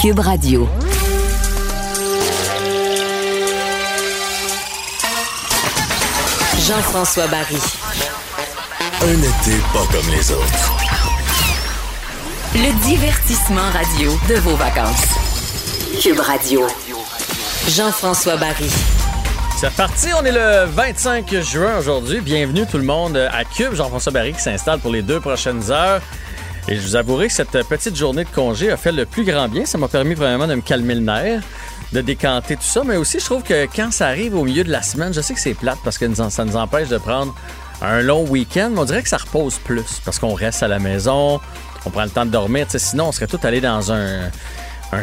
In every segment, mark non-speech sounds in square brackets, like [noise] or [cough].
Cube Radio. Jean-François Barry. Un été pas comme les autres. Le divertissement radio de vos vacances. Cube Radio. Jean-François Barry. C'est parti, on est le 25 juin aujourd'hui. Bienvenue tout le monde à Cube. Jean-François Barry qui s'installe pour les deux prochaines heures. Et je vous avouerai que cette petite journée de congé a fait le plus grand bien. Ça m'a permis vraiment de me calmer le nerf, de décanter tout ça. Mais aussi, je trouve que quand ça arrive au milieu de la semaine, je sais que c'est plate parce que ça nous empêche de prendre un long week-end. Mais on dirait que ça repose plus parce qu'on reste à la maison, on prend le temps de dormir. sinon, on serait tous allés dans un,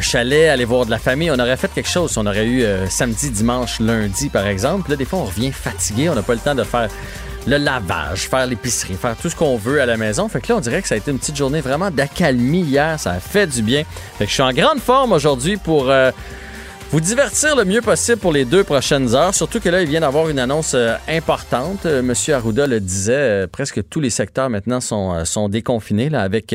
chalet, aller voir de la famille. On aurait fait quelque chose. On aurait eu euh, samedi, dimanche, lundi, par exemple. Là, des fois, on revient fatigué. On n'a pas le temps de faire le lavage, faire l'épicerie, faire tout ce qu'on veut à la maison. Fait que là, on dirait que ça a été une petite journée vraiment d'accalmie hier. Ça a fait du bien. Fait que je suis en grande forme aujourd'hui pour euh, vous divertir le mieux possible pour les deux prochaines heures. Surtout que là, il vient d'avoir une annonce euh, importante. Euh, Monsieur Arruda le disait, presque tous les secteurs maintenant sont, sont déconfinés là, avec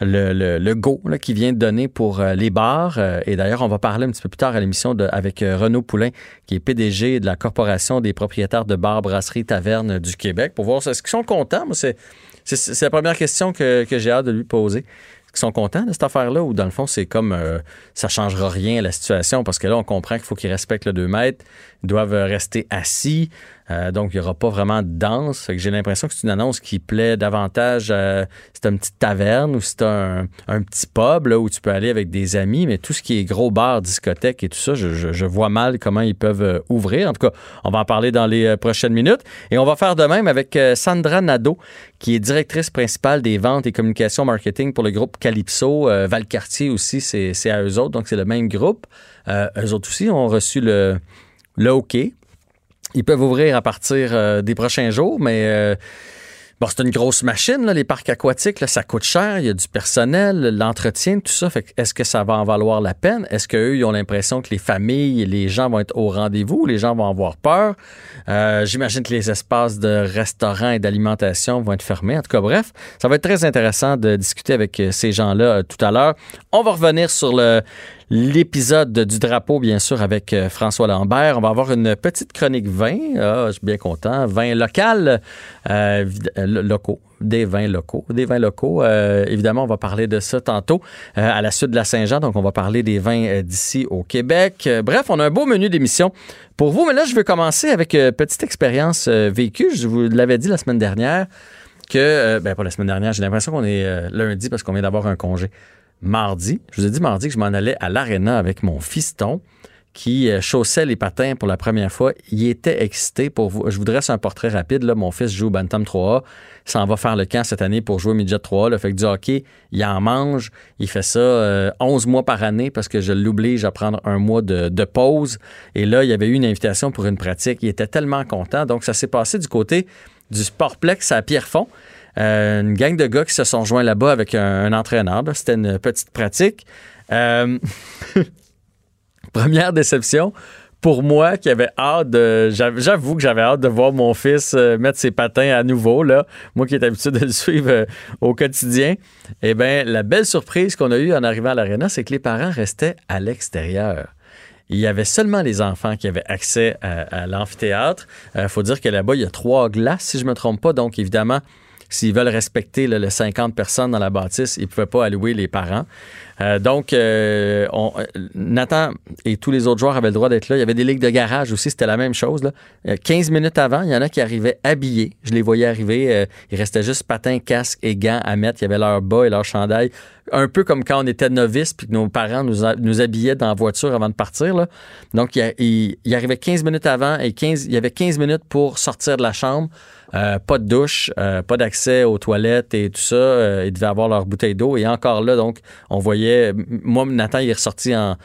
le, le, go là, qui vient de donner pour les bars. et d'ailleurs, on va parler un petit peu plus tard à l'émission avec Renaud Poulain, qui est PDG de la Corporation des propriétaires de bars, brasseries, tavernes du Québec, pour voir est-ce qu'ils sont contents? C'est, c'est, la première question que, que j'ai hâte de lui poser sont contents de cette affaire-là ou dans le fond, c'est comme euh, ça changera rien à la situation parce que là, on comprend qu'il faut qu'ils respectent le 2 mètres, doivent rester assis, euh, donc, il n'y aura pas vraiment de danse. J'ai l'impression que c'est une annonce qui plaît davantage. Euh, c'est une petite taverne ou c'est un, petit pub là, où tu peux aller avec des amis, mais tout ce qui est gros bar, discothèque et tout ça, je, vois mal comment ils peuvent euh, ouvrir. En tout cas, on va en parler dans les prochaines minutes. Et on va faire de même avec Sandra Nadeau, qui est directrice principale des ventes et communications marketing pour le groupe Calypso. Valcartier aussi, c'est à eux autres, donc c'est le même groupe. eux autres aussi ont reçu le, le OK ils peuvent ouvrir à partir euh, des prochains jours, mais euh, bon, c'est une grosse machine, les parcs aquatiques, ça coûte cher, il y a du personnel, l'entretien, tout ça. Est-ce que ça va en valoir la peine? Est-ce qu'eux, ils ont l'impression que les familles les gens vont être au rendez-vous? Les gens vont avoir peur? Euh, j'imagine que les espaces de restaurants et d'alimentation vont être fermés. En tout cas, bref, ça va être très intéressant de discuter avec ces gens-là tout à l'heure. On va revenir sur le, l'épisode du drapeau, bien sûr, avec euh, François Lambert. On va avoir une petite chronique vin. Ah, je suis bien content. Vin local, euh, euh, locaux des vins locaux. Des vins locaux, évidemment, on va parler de ça tantôt à la suite de la Saint-Jean. Donc, on va parler des vins d'ici au Québec. bref, on a un beau menu d'émission pour vous. Mais là, je veux commencer avec une petite expérience vécue. Je vous l'avais dit la semaine dernière que, ben pas la semaine dernière, j'ai l'impression qu'on est lundi parce qu'on vient d'avoir un congé mardi. Je vous ai dit mardi que je m'en allais à l'aréna avec mon fiston qui euh, chaussait les patins pour la première fois. Il était excité pour vous. Je vous dresse un portrait rapide. Là. Mon fils joue Bantam 3A. Il s'en va faire le camp cette année pour jouer Midget 3A. Le Fait que du hockey, il en mange. Il fait ça 11 euh, mois par année parce que je l'oblige à prendre un mois de, de, pause. Et là, il y avait eu une invitation pour une pratique. Il était tellement content. Donc, ça s'est passé du côté du Sportplex à Pierrefonds. Euh, une gang de gars qui se sont joints là-bas avec un, entraîneur. C'était une petite pratique. Euh, [laughs] première déception. Pour moi, qui avait hâte de. J'avoue que j'avais hâte de voir mon fils euh, mettre ses patins à nouveau, là. Moi qui ai l'habitude de le suivre au quotidien. Eh bien, la belle surprise qu'on a eue en arrivant à l'aréna, c'est que les parents restaient à l'extérieur il y avait seulement les enfants qui avaient accès à, l'amphithéâtre. Il faut dire que là-bas, il y a trois glaces, si je ne me trompe pas. Donc, évidemment, s'ils veulent respecter les 50 personnes dans la bâtisse, ils ne pouvaient pas allouer les parents. Euh, donc, euh, on, Nathan et tous les autres joueurs avaient le droit d'être là. Il y avait des ligues de garage aussi, c'était la même chose. Là. 15 euh, minutes avant, il y en a qui arrivaient habillés. Je les voyais arriver. il restait juste patins, casques et gants à mettre. Il y avait leur bas et leur chandail. Un peu comme quand on était novices puis que nos parents nous, nous habillaient dans la voiture avant de partir. Donc, il, il, arrivait 15 minutes avant et 15, il y avait 15 minutes pour sortir de la chambre. pas de douche, pas d'accès aux toilettes et tout ça. ils devaient avoir leur bouteille d'eau. Et encore là, donc, on voyait moi, Nathan, il est ressorti en,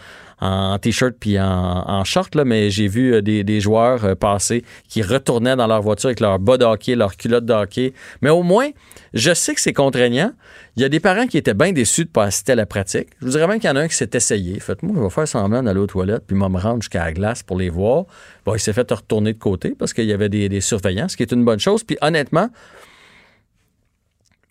t-shirt puis en, short, mais j'ai vu euh, des, joueurs euh, passer qui retournaient dans leur voiture avec leur bas de hockey, leur culotte de. Mais au moins, je sais que c'est contraignant. Il y a des parents qui étaient bien déçus de ne pas assister à la pratique. Je vous dirais même qu'il y en a un qui s'est essayé. Faites-moi, je vais faire semblant d'aller aux toilettes puis me rendre jusqu'à la glace pour les voir. Bon, il s'est fait retourner de côté parce qu'il y avait des, des surveillants, ce qui est une bonne chose. Puis honnêtement,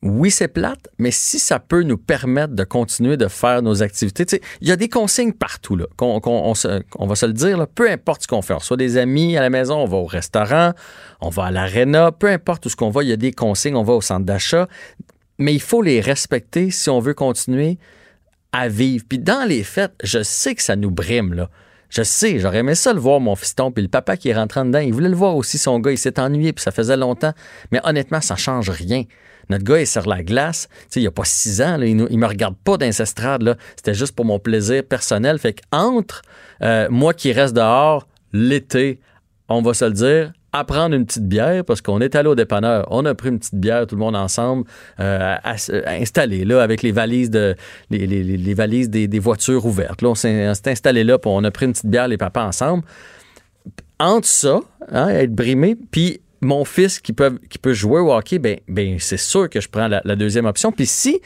oui, c'est plate, mais si ça peut nous permettre de continuer de faire nos activités, il y a des consignes partout, là, on, va se le dire, peu importe ce qu'on fait, on soit des amis à la maison, on va au restaurant, on va à l'aréna, peu importe où ce qu'on va, il y a des consignes, on va au centre d'achat, mais il faut les respecter si on veut continuer à vivre. Puis dans les fêtes, je sais que ça nous brime, là. Je sais, j'aurais aimé ça le voir, mon fiston, puis le papa qui est rentré dedans, il voulait le voir aussi, son gars, il s'est ennuyé, puis ça faisait longtemps. Mais honnêtement, ça change rien. Notre gars est sur la glace. Tu sais, il n'y a pas six ans. il ne me regarde pas dans. C'était juste pour mon plaisir personnel. Fait qu'entre euh, moi qui reste dehors, l'été, on va se le dire, à prendre une petite bière parce qu'on est allé au dépanneur. On a pris une petite bière, tout le monde ensemble, euh, installé là avec les valises de les, valises des, voitures ouvertes. Là, on s'est installé là, puis on a pris une petite bière les papas ensemble. Entre ça, hein, être brimé, puis mon fils qui peut, qui peut jouer au hockey, ben, ben c'est sûr que je prends la, deuxième option. Puis si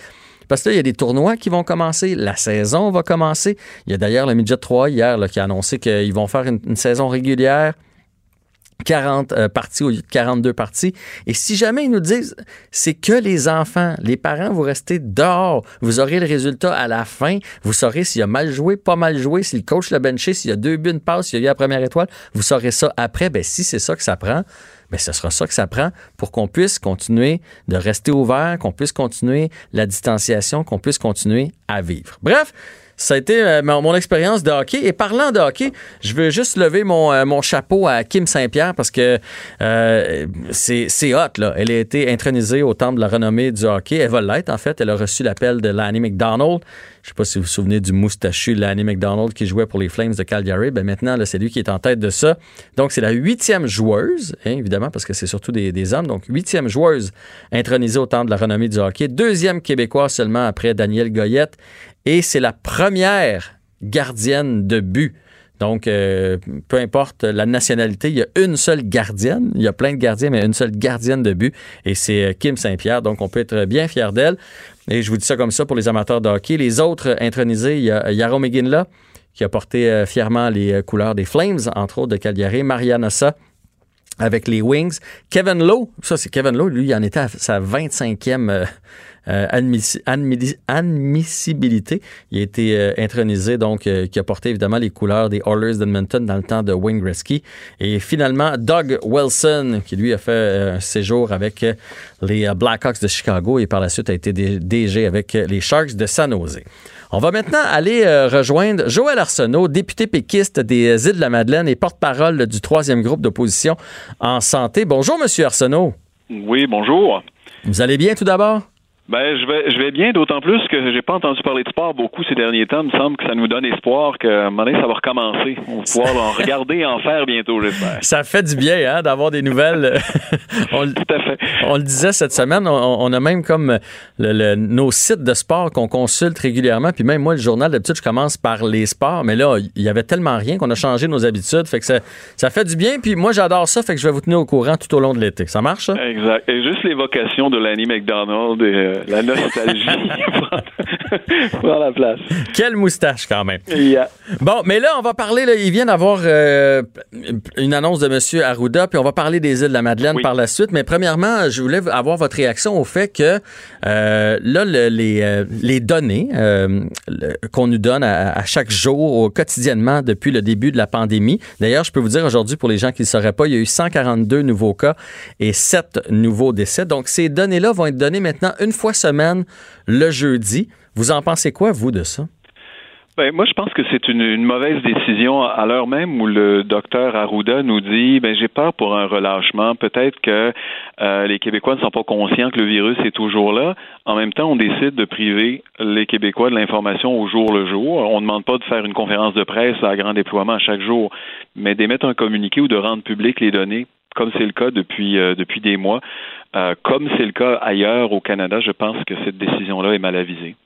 parce que là, il y a des tournois qui vont commencer, la saison va commencer. Il y a d'ailleurs le Midget 3 hier qui a annoncé qu'ils vont faire une, saison régulière 40 euh, parties au lieu de 42 parties. Et si jamais ils nous disent c'est que les enfants, les parents, vous restez dehors, vous aurez le résultat à la fin, vous saurez s'il a mal joué, pas mal joué, si le coach l'a benché, s'il y a deux buts, une passe, s'il y a eu la première étoile, vous saurez ça après. Ben, si c'est ça que ça prend, mais ben, ce sera ça que ça prend pour qu'on puisse continuer de rester ouvert, qu'on puisse continuer la distanciation, qu'on puisse continuer à vivre. Bref, ça a été euh, mon, expérience de hockey. Et parlant de hockey, je veux juste lever mon, euh, mon chapeau à Kim Saint-Pierre parce que euh, c'est hot. Là. Elle a été intronisée au temple de la renommée du hockey. Elle va l'être, en fait. Elle a reçu l'appel de Lanny McDonald. Je ne sais pas si vous vous souvenez du moustachu Lanny McDonald qui jouait pour les Flames de Calgary. Ben maintenant, c'est lui qui est en tête de ça. Donc, c'est la huitième joueuse, hein, évidemment, parce que c'est surtout des, des, hommes. Donc, huitième joueuse intronisée au temple de la renommée du hockey. Deuxième québécois seulement après Daniel Goyette et c'est la première gardienne de but. Donc, euh, peu importe la nationalité, il y a une seule gardienne. Il y a plein de gardiens, mais une seule gardienne de but. Et c'est euh, Kim Saint-Pierre. Donc, on peut être bien fier d'elle. Et je vous dis ça comme ça pour les amateurs de hockey. Les autres intronisés, il y a Yaro McGinley, qui a porté euh, fièrement les couleurs des Flames, entre autres de Calgary. Mariana Sa, avec les Wings. Kevin Lowe, ça c'est Kevin Lowe, lui, il en était à sa 25e euh, admissibilité. Il a été euh, intronisé, donc, euh, qui a porté évidemment les couleurs des Oilers d'Edmonton dans le temps de Wayne Gretzky. Et finalement, Doug Wilson, qui lui a fait un séjour avec les Blackhawks de Chicago et par la suite a été DG avec les Sharks de San Jose. On va maintenant aller rejoindre Joël Arsenault, député péquiste des Îles de la Madeleine et porte-parole du troisième groupe d'opposition en santé. Bonjour, Monsieur Arsenault. Oui, bonjour. Vous allez bien tout d'abord? Ben, je vais, je vais bien, d'autant plus que j'ai pas entendu parler de sport beaucoup ces derniers temps. Il me semble que ça nous donne espoir que un moment donné, ça va recommencer. On va pouvoir en [laughs] regarder et en faire bientôt, j'espère. Ça fait du bien, hein, d'avoir des nouvelles. [laughs] on, Tout à fait. On le disait cette semaine, on, a même comme le, nos sites de sport qu'on consulte régulièrement. Puis même moi, le journal, d'habitude, je commence par les sports, mais là, il y avait tellement rien qu'on a changé nos habitudes. Fait que ça, ça fait du bien. Puis moi, j'adore ça. Fait que je vais vous tenir au courant tout au long de l'été. Ça marche, ça? Exact. Et juste l'évocation de Lanny McDonald et euh, la nostalgie [laughs] prend la place. Quelle moustache quand même. Bon, mais là, on va parler, là, il vient d'avoir euh, une annonce de M. Arruda, puis on va parler des îles de la Madeleine par la suite. Mais premièrement, je voulais avoir votre réaction au fait que euh, là, les, euh, les, données qu'on nous donne à, chaque jour, quotidiennement depuis le début de la pandémie. D'ailleurs, je peux vous dire aujourd'hui, pour les gens qui ne sauraient pas, il y a eu 142 nouveaux cas et 7 nouveaux décès. Donc, ces données-là vont être données maintenant une fois semaine le jeudi. Vous en pensez quoi, vous, de ça? Ben, moi, je pense que c'est une, mauvaise décision à l'heure même où le docteur Arruda nous dit ben j'ai peur pour un relâchement. Peut-être que euh, les Québécois ne sont pas conscients que le virus est toujours là. En même temps, on décide de priver les Québécois de l'information au jour le jour. On ne demande pas de faire une conférence de presse à grand déploiement à chaque jour, mais d'émettre un communiqué ou de rendre public les données comme c'est le cas depuis euh, depuis des mois, euh, comme c'est le cas ailleurs au Canada, je pense que cette décision-là est mal avisée.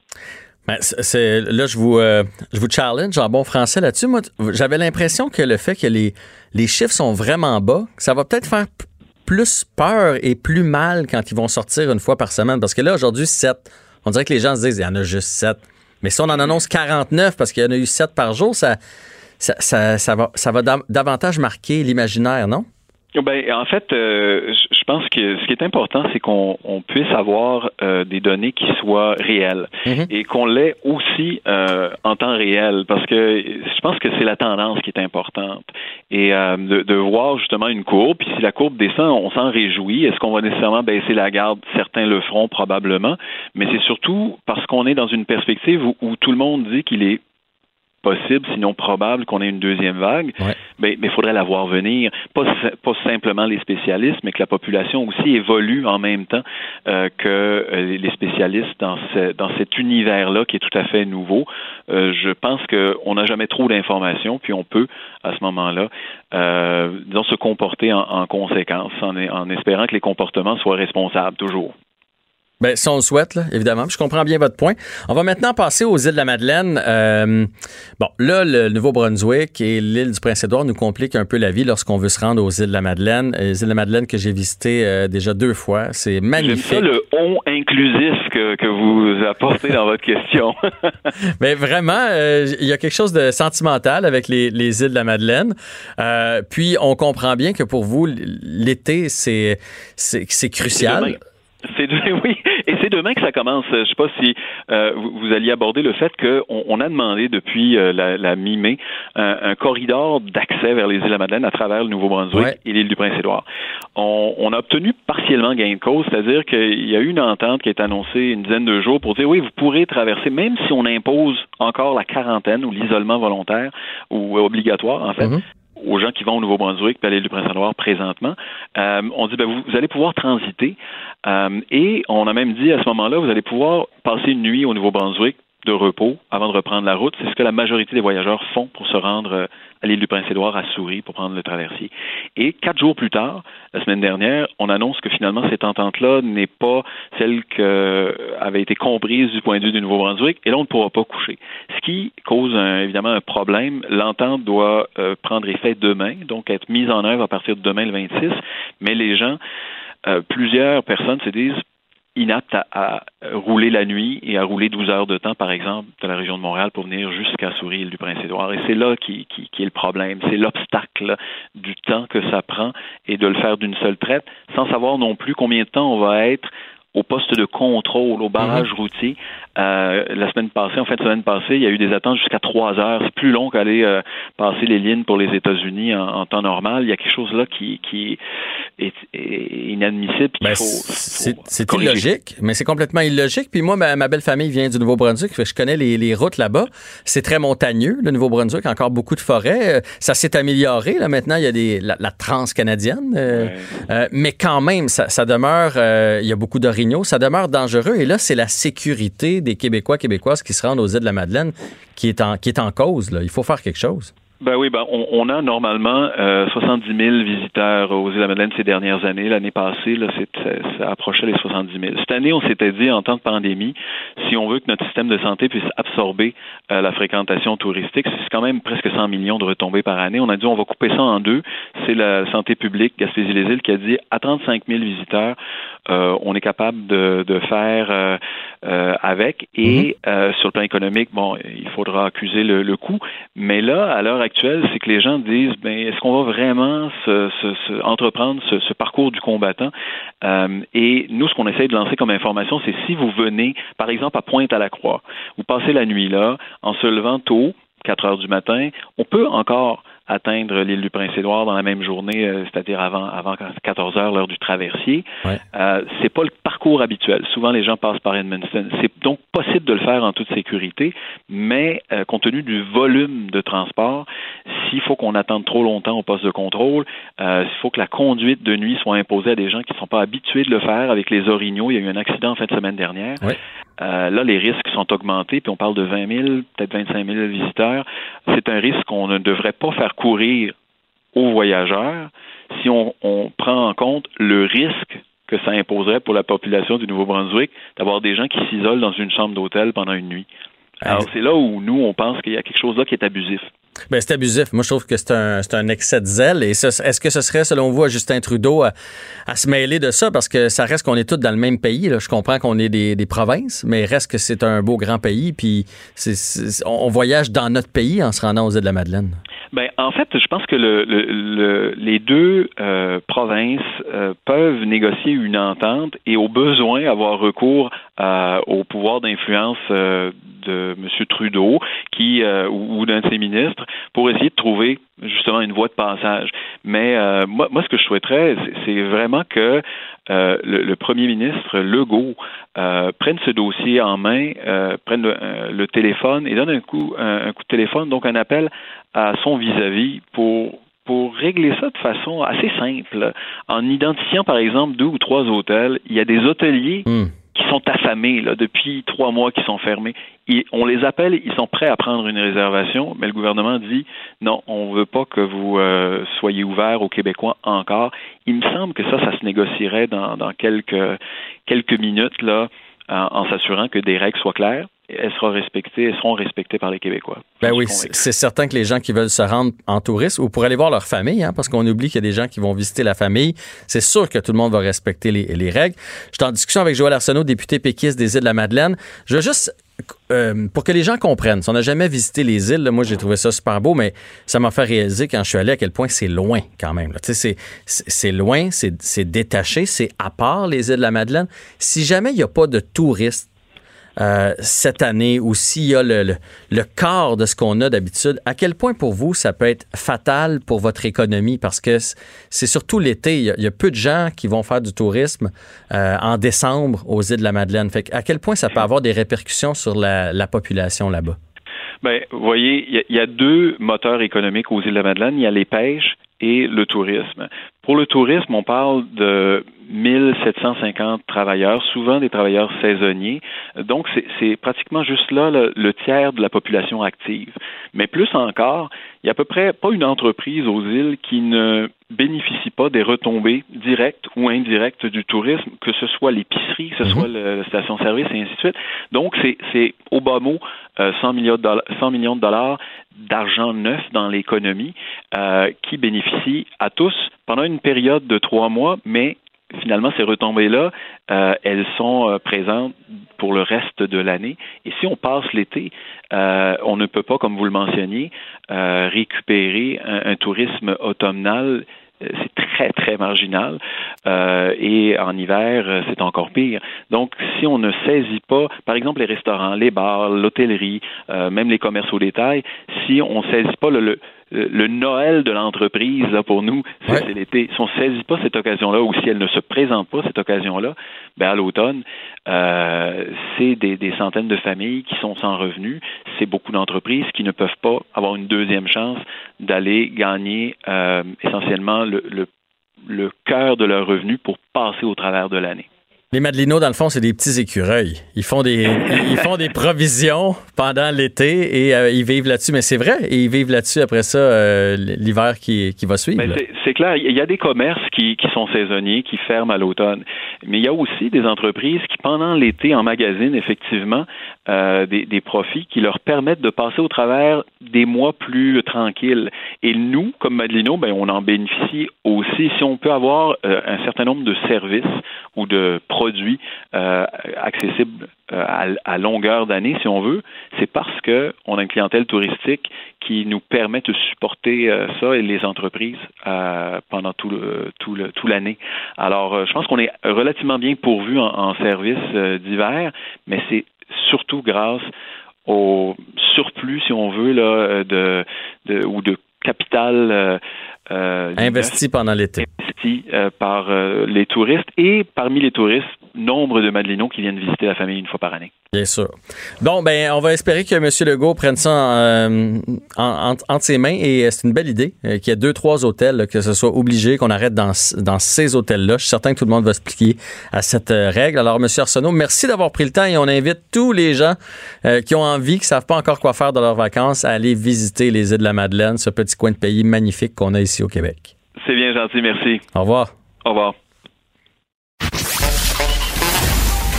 Ben, c'est, là, je vous, euh, je vous challenge en bon français là-dessus. Moi, j'avais l'impression que le fait que les, les chiffres sont vraiment bas, ça va peut-être faire plus peur et plus mal quand ils vont sortir une fois par semaine. Parce que là, aujourd'hui, 7. On dirait que les gens se disent, il y en a juste 7. Mais si on en annonce 49 parce qu'il y en a eu 7 par jour, ça, ça, ça, va, ça va davantage marquer l'imaginaire, non? Ben, en fait, euh, je pense que ce qui est important, c'est qu'on puisse avoir euh, des données qui soient réelles mhm. et qu'on l'ait aussi euh, en temps réel, parce que je pense que c'est la tendance qui est importante et de, de, voir justement une courbe. Puis si la courbe descend, on s'en réjouit. Est-ce qu'on va nécessairement baisser la garde? Certains le feront probablement, mais c'est surtout parce qu'on est dans une perspective où tout le monde dit qu'il est possible, sinon probable qu'on ait une deuxième vague, mais il faudrait la voir venir. Pas, pas simplement les spécialistes, mais que la population aussi évolue en même temps euh, que euh, les spécialistes dans, ce, dans cet univers-là qui est tout à fait nouveau. Euh, je pense qu'on n'a jamais trop d'informations, puis on peut, à ce moment-là, euh, disons, se comporter en, en conséquence, en, en espérant que les comportements soient responsables, toujours. Ben, si on le souhaite, là, évidemment. Je comprends bien votre point. On va maintenant passer aux îles de la Madeleine. Euh, bon, là, le Nouveau-Brunswick et l'île du Prince-Édouard nous compliquent un peu la vie lorsqu'on veut se rendre aux îles de la Madeleine. Les îles de la Madeleine que j'ai visitées euh, déjà deux fois. C'est magnifique. J'aime ça le on inclusif que, que vous apportez dans votre question. [laughs] Mais vraiment, euh, il y a quelque chose de sentimental avec les, les îles de la Madeleine. puis, on comprend bien que pour vous, l'été, c'est, c'est, crucial. C'est oui, c'est demain que ça commence. Je ne sais pas si euh, vous, alliez aborder le fait qu'on on a demandé depuis euh, la, mi-mai un, corridor d'accès vers les îles de la Madeleine à travers le Nouveau-Brunswick et l'île du Prince-Édouard. On, a obtenu partiellement gain de cause, c'est-à-dire qu'il y a eu une entente qui est annoncée une dizaine de jours pour dire oui, vous pourrez traverser, même si on impose encore la quarantaine ou l'isolement volontaire ou obligatoire en fait. Mm-hmm aux gens qui vont au Nouveau-Brunswick puis à l'île du Prince-Édouard présentement, euh, on dit ben, vous, allez pouvoir transiter euh, et on a même dit à ce moment-là, vous allez pouvoir passer une nuit au Nouveau-Brunswick de repos avant de reprendre la route. C'est ce que la majorité des voyageurs font pour se rendre euh, à l'île du Prince-Édouard, à Souris, pour prendre le traversier. Et quatre jours plus tard, la semaine dernière, on annonce que finalement, cette entente-là n'est pas celle qui avait été comprise du point de vue du Nouveau-Brunswick, et là, on ne pourra pas coucher. Ce qui cause évidemment un problème. L'entente doit euh, prendre effet demain, donc être mise en œuvre à partir de demain le 26, mais les gens euh, plusieurs personnes se disent inapte à, rouler la nuit et à rouler 12 heures de temps, par exemple, de la région de Montréal pour venir jusqu'à Souris, île du Prince-Édouard. Et c'est là qui, est le problème. C'est l'obstacle du temps que ça prend et de le faire d'une seule traite, sans savoir non plus combien de temps on va être au poste de contrôle, au barrage mhm. routier. Euh, la semaine passée, en fin de semaine passée, il y a eu des attentes jusqu'à trois heures. C'est plus long qu'aller euh, passer les lignes pour les États-Unis en, temps normal. Il y a quelque chose là qui, qui est, inadmissible. Ben, c'est illogique, mais c'est complètement illogique. Puis moi, ma, belle famille vient du Nouveau-Brunswick. Je connais les, les routes là-bas. C'est très montagneux, le Nouveau-Brunswick. Encore beaucoup de forêts. Euh, ça s'est amélioré. Là, maintenant, il y a des, la, la trans-canadienne. Euh, mais quand même, ça, ça demeure... il y a beaucoup ça demeure dangereux. Et là, c'est la sécurité des Québécois, Québécoises qui se rendent aux îles de la Madeleine qui est en, qui est en cause. Il faut faire quelque chose. Ben oui, ben on, a normalement euh, 70 000 visiteurs aux îles de la Madeleine ces dernières années. L'année passée, là, ça approchait les 70 000. Cette année, on s'était dit en temps de pandémie, si on veut que notre système de santé puisse absorber euh, la fréquentation touristique, c'est quand même presque 100 millions de retombées par année. On a dit on va couper ça en deux. C'est la santé publique Gaspésie-les-Îles qui a dit à 35 000 visiteurs, euh, on est capable de, de faire euh, euh avec. Et mm-hmm. sur le plan économique, bon, il faudra accuser le, le coût. Mais là, à l'heure c'est que les gens disent, ben, est-ce qu'on va vraiment se, entreprendre ce, parcours du combattant? Euh, et nous, ce qu'on essaie de lancer comme information, c'est si vous venez, par exemple, à Pointe-à-la-Croix, vous passez la nuit là, en se levant tôt, 4 heures du matin, on peut encore atteindre l'île du Prince-Édouard dans la même journée, euh, c'est-à-dire avant, avant 14 heures, l'heure du traversier. Ouais. Euh, c'est pas le parcours habituel. Souvent, les gens passent par Edmundston. C'est donc possible de le faire en toute sécurité, mais euh, compte tenu du volume de transport, s'il faut qu'on attende trop longtemps au poste de contrôle, euh, s'il faut que la conduite de nuit soit imposée à des gens qui ne sont pas habitués de le faire avec les orignaux. Il y a eu un accident en fin de semaine dernière. Ouais. Euh, là, les risques sont augmentés, puis on parle de 20 000, peut-être 25 000 visiteurs. C'est un risque qu'on ne devrait pas faire courir aux voyageurs si on, prend en compte le risque que ça imposerait pour la population du Nouveau-Brunswick d'avoir des gens qui s'isolent dans une chambre d'hôtel pendant une nuit. Alors, c'est là où nous, on pense qu'il y a quelque chose là qui est abusif. Ben, c'est abusif. Moi, je trouve que c'est un, un, excès de zèle. Et est-ce que ce serait, selon vous, à Justin Trudeau à, se mêler de ça? Parce que ça reste qu'on est tous dans le même pays. Là. Je comprends qu'on est des, des, provinces, mais reste que c'est un beau grand pays. Puis on voyage dans notre pays en se rendant aux îles de la Madeleine. Ben, en fait, je pense que le, le, les deux euh, provinces euh, peuvent négocier une entente et au besoin avoir recours au pouvoir d'influence euh, de M. Trudeau qui ou, d'un de ses ministres pour essayer de trouver justement une voie de passage. Mais moi, moi, ce que je souhaiterais, c'est vraiment que le, le, premier ministre Legault prenne ce dossier en main, prenne le, téléphone et donne un coup, de téléphone, donc un appel à son vis-à-vis pour pour régler ça de façon assez simple, en identifiant par exemple deux ou trois hôtels, il y a des hôteliers hmm. Qui sont affamés là, depuis trois mois qui sont fermés. Et on les appelle, ils sont prêts à prendre une réservation, mais le gouvernement dit non, on ne veut pas que vous euh, soyez ouverts aux Québécois encore. Il me semble que ça, ça se négocierait dans, dans quelques quelques minutes là, en s'assurant que des règles soient claires elles seront respectées, elles seront respectées par les Québécois. Ben oui, c'est certain que les gens qui veulent se rendre en tourisme ou pour aller voir leur famille, hein, parce qu'on oublie qu'il y a des gens qui vont visiter la famille, c'est sûr que tout le monde va respecter les, règles. Je suis en discussion avec Joël Arsenault, député péquiste des îles de la Madeleine. Je veux juste euh, pour que les gens comprennent, si on n'a jamais visité les îles, moi j'ai trouvé ça super beau, mais ça m'a fait réaliser quand je suis allé à quel point c'est loin quand même. C'est loin, c'est détaché, c'est à part les îles de la Madeleine. Si jamais il n'y a pas de touristes euh, cette année ou s'il y a le, le, quart de ce qu'on a d'habitude, à quel point pour vous ça peut être fatal pour votre économie? Parce que c'est surtout l'été. Il, y, a peu de gens qui vont faire du tourisme euh, en décembre aux îles de la Madeleine. Fait à quel point ça peut avoir des répercussions sur la, la population là-bas? Bien, vous voyez, il y, a deux moteurs économiques aux îles de la Madeleine. Il y a les pêches et le tourisme. Pour le tourisme, on parle de 1750 travailleurs, souvent des travailleurs saisonniers. Donc, c'est pratiquement juste là le, tiers de la population active. Mais plus encore, il y a à peu près pas une entreprise aux îles qui ne bénéficie pas des retombées directes ou indirectes du tourisme, que ce soit l'épicerie, que ce mhm. soit la station-service et ainsi de suite. Donc, c'est au bas mot 100 euh, millions de dollars, 100 millions de dollars d'argent neuf dans l'économie euh, qui bénéficie à tous pendant une période de trois mois, mais finalement, ces retombées-là, euh, elles sont euh, présentes pour le reste de l'année. Et si on passe l'été, euh, on ne peut pas, comme vous le mentionniez, récupérer un, tourisme automnal c'est très, très marginal. et en hiver, c'est encore pire. Donc, si on ne saisit pas, par exemple, les restaurants, les bars, l'hôtellerie, même les commerces au détail, si on ne saisit pas le, le Noël de l'entreprise pour nous, c'est l'été. Si on ne saisit pas cette occasion-là ou si elle ne se présente pas cette occasion-là, ben à l'automne, euh, c'est des, centaines de familles qui sont sans revenus. C'est beaucoup d'entreprises qui ne peuvent pas avoir une deuxième chance d'aller gagner euh, essentiellement le, le, le cœur de leurs revenus pour passer au travers de l'année. Les Madelinos, dans le fond, c'est des petits écureuils. Ils font des, ils font des provisions pendant l'été et euh, ils vivent là-dessus. Mais c'est vrai, et ils vivent là-dessus après ça euh, l'hiver qui, qui va suivre. C'est clair, il y a des commerces qui, qui sont saisonniers, qui ferment à l'automne. Mais il y a aussi des entreprises qui, pendant l'été, emmagasinent effectivement euh, des, des, profits qui leur permettent de passer au travers des mois plus tranquilles. Et nous, comme Madelino, ben, on en bénéficie aussi. Si on peut avoir un certain nombre de services ou de produits euh, accessibles euh, à, longueur d'année, si on veut, c'est parce qu'on a une clientèle touristique qui nous permet de supporter euh, ça et les entreprises pendant tout l'année. Alors, je pense qu'on est relativement bien pourvu en, services d'hiver, mais c'est surtout grâce au surplus, si on veut, de, ou de capital investi pendant l'été. Investi euh, par euh, les touristes et parmi les touristes, nombre de Madelinos qui viennent visiter la famille une fois par année. Bien sûr. Bon, ben, on va espérer que M. Legault prenne ça en, entre ses mains et c'est une belle idée qu'il y ait deux, trois hôtels, que ce soit obligé qu'on arrête dans, dans ces hôtels-là. Je suis certain que tout le monde va se plier à cette règle. Alors, M. Arsenault, merci d'avoir pris le temps et on invite tous les gens qui ont envie, qui ne savent pas encore quoi faire dans leurs vacances, à aller visiter les îles de la Madeleine, ce petit coin de pays magnifique qu'on a ici au Québec. C'est bien gentil, merci. Au revoir. Au revoir.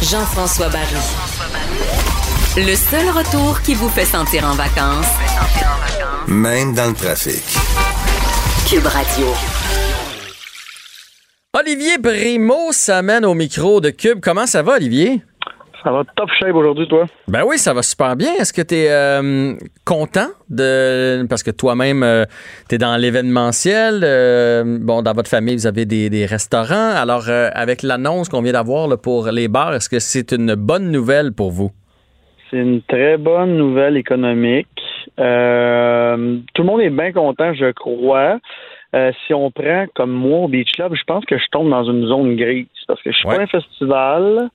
Jean-François Barry. Le seul retour qui vous fait sentir en vacances, même dans le trafic. Cube Radio. Olivier Brimo s'amène au micro de Cube. Comment ça va, Olivier? Ça va top shape aujourd'hui, toi? Ben oui, ça va super bien. Est-ce que tu es euh, content de. Parce que toi-même, euh, tu es dans l'événementiel. Euh, bon, dans votre famille, vous avez des, restaurants. Alors, avec l'annonce qu'on vient d'avoir pour les bars, est-ce que c'est une bonne nouvelle pour vous? C'est une très bonne nouvelle économique. tout le monde est bien content, je crois. si on prend comme moi au Beach Club, je pense que je tombe dans une zone grise parce que je suis pas un festival.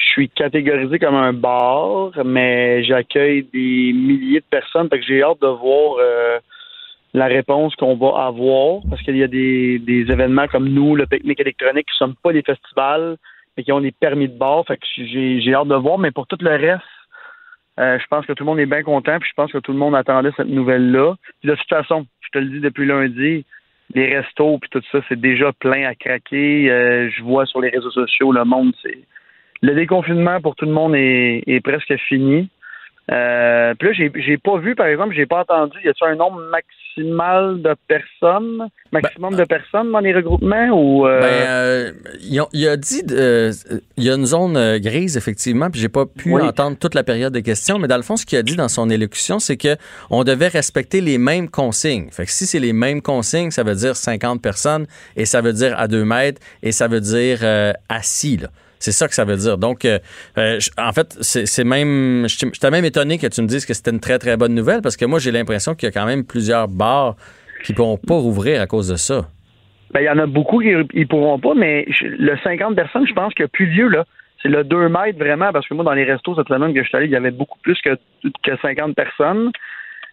Je suis catégorisé comme un bar, mais j'accueille des milliers de personnes. Fait que j'ai hâte de voir euh, la réponse qu'on va avoir parce qu'il y a des, des, événements comme nous, le pique-nique électronique, qui ne sont pas des festivals, mais qui ont des permis de bar. Fait que j'ai hâte de voir. Mais pour tout le reste, euh, je pense que tout le monde est bien content, puis je pense que tout le monde attendait cette nouvelle-là. de toute façon, je te le dis depuis lundi, les restos puis tout ça, c'est déjà plein à craquer. Euh, je vois sur les réseaux sociaux, le monde, c'est le déconfinement pour tout le monde est, est presque fini. Euh, puis là, j'ai, j'ai pas vu, par exemple, j'ai pas entendu, y a-t-il un nombre maximal de personnes, maximum de personnes dans les regroupements ou euh... Ben, euh, il, a, dit, euh, il y a une zone grise effectivement, puis j'ai pas pu entendre toute la période de questions, mais dans le fond, ce qu'il a dit dans son élocution, c'est que on devait respecter les mêmes consignes. Fait que si c'est les mêmes consignes, ça veut dire 50 personnes et ça veut dire à 2 mètres et ça veut dire assis là. C'est ça que ça veut dire. Donc, euh, euh, en fait, c'est même. Je t'ai même étonné que tu me dises que c'était une très, très bonne nouvelle parce que moi, j'ai l'impression qu'il y a quand même plusieurs bars qui ne pourront pas rouvrir à cause de ça. Ben, il y en a beaucoup qui ne pourront pas, mais le 50 personnes, je pense que plus vieux, là, c'est le 2 mètres vraiment, parce que moi, dans les restos cette semaine que je suis allé, il y avait beaucoup plus que, que 50 personnes.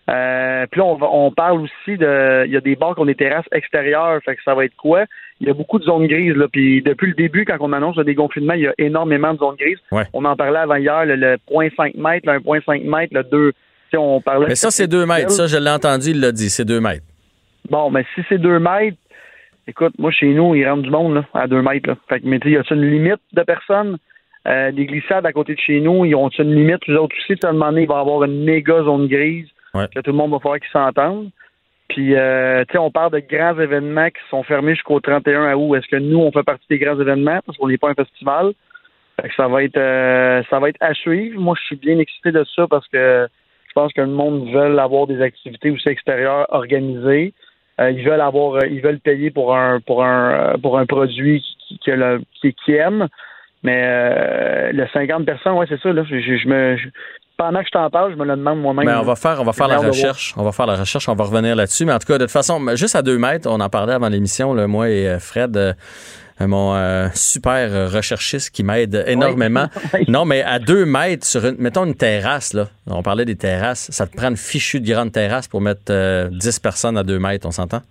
Euh, puis là, on, on, parle aussi de. Il y a des bars qui ont des terrasses extérieures, fait que ça va être quoi? Il y a beaucoup de zones grises. Là, puis depuis le début, quand on annonce le déconfinement, il y a énormément de zones grises. On en parlait avant hier, le, 0.5 mètres, le 1.5 mètres, le 2. On parlait mais ça, c'est 2 mètres. Ça, je l'ai entendu, il l'a dit, c'est 2 mètres. Bon, mais si c'est 2 mètres, écoute, moi, chez nous, il rentre du monde là, à 2 mètres. Là. Fait que, mais tu y a une limite de personnes? Euh, des glissades à côté de chez nous, ils ont une limite? Les autres aussi, à un moment donné, il va y avoir une méga zone grise. Tout le monde va falloir qu'ils s'entendent. Puis, euh, tu sais, on parle de grands événements qui sont fermés jusqu'au 31 août. Est-ce que nous, on fait partie des grands événements? Parce qu'on n'est pas un festival? Fait que ça va être, euh, ça va être à suivre. Moi, je suis bien excité de ça parce que je pense que le monde veut avoir des activités aussi extérieures organisées. Euh, ils veulent avoir, ils veulent payer pour un, pour un, pour un produit qui, qui, qui, aime. Mais le 50 personnes, ouais, c'est ça. Là, je me, pendant que je t'en parle, je me le demande moi-même. Ben, on va faire, on va faire la recherche. On va faire la recherche, on va revenir là-dessus. Mais en tout cas, de toute façon, juste à deux mètres, on en parlait avant l'émission, moi et euh, Fred. Euh, mon euh, super recherchiste qui m'aide énormément. [laughs] Non, mais à deux mètres sur une, mettons une terrasse, là. On parlait des terrasses. Ça te prend une fichue de grande terrasse pour mettre 10 personnes à deux mètres, on s'entend?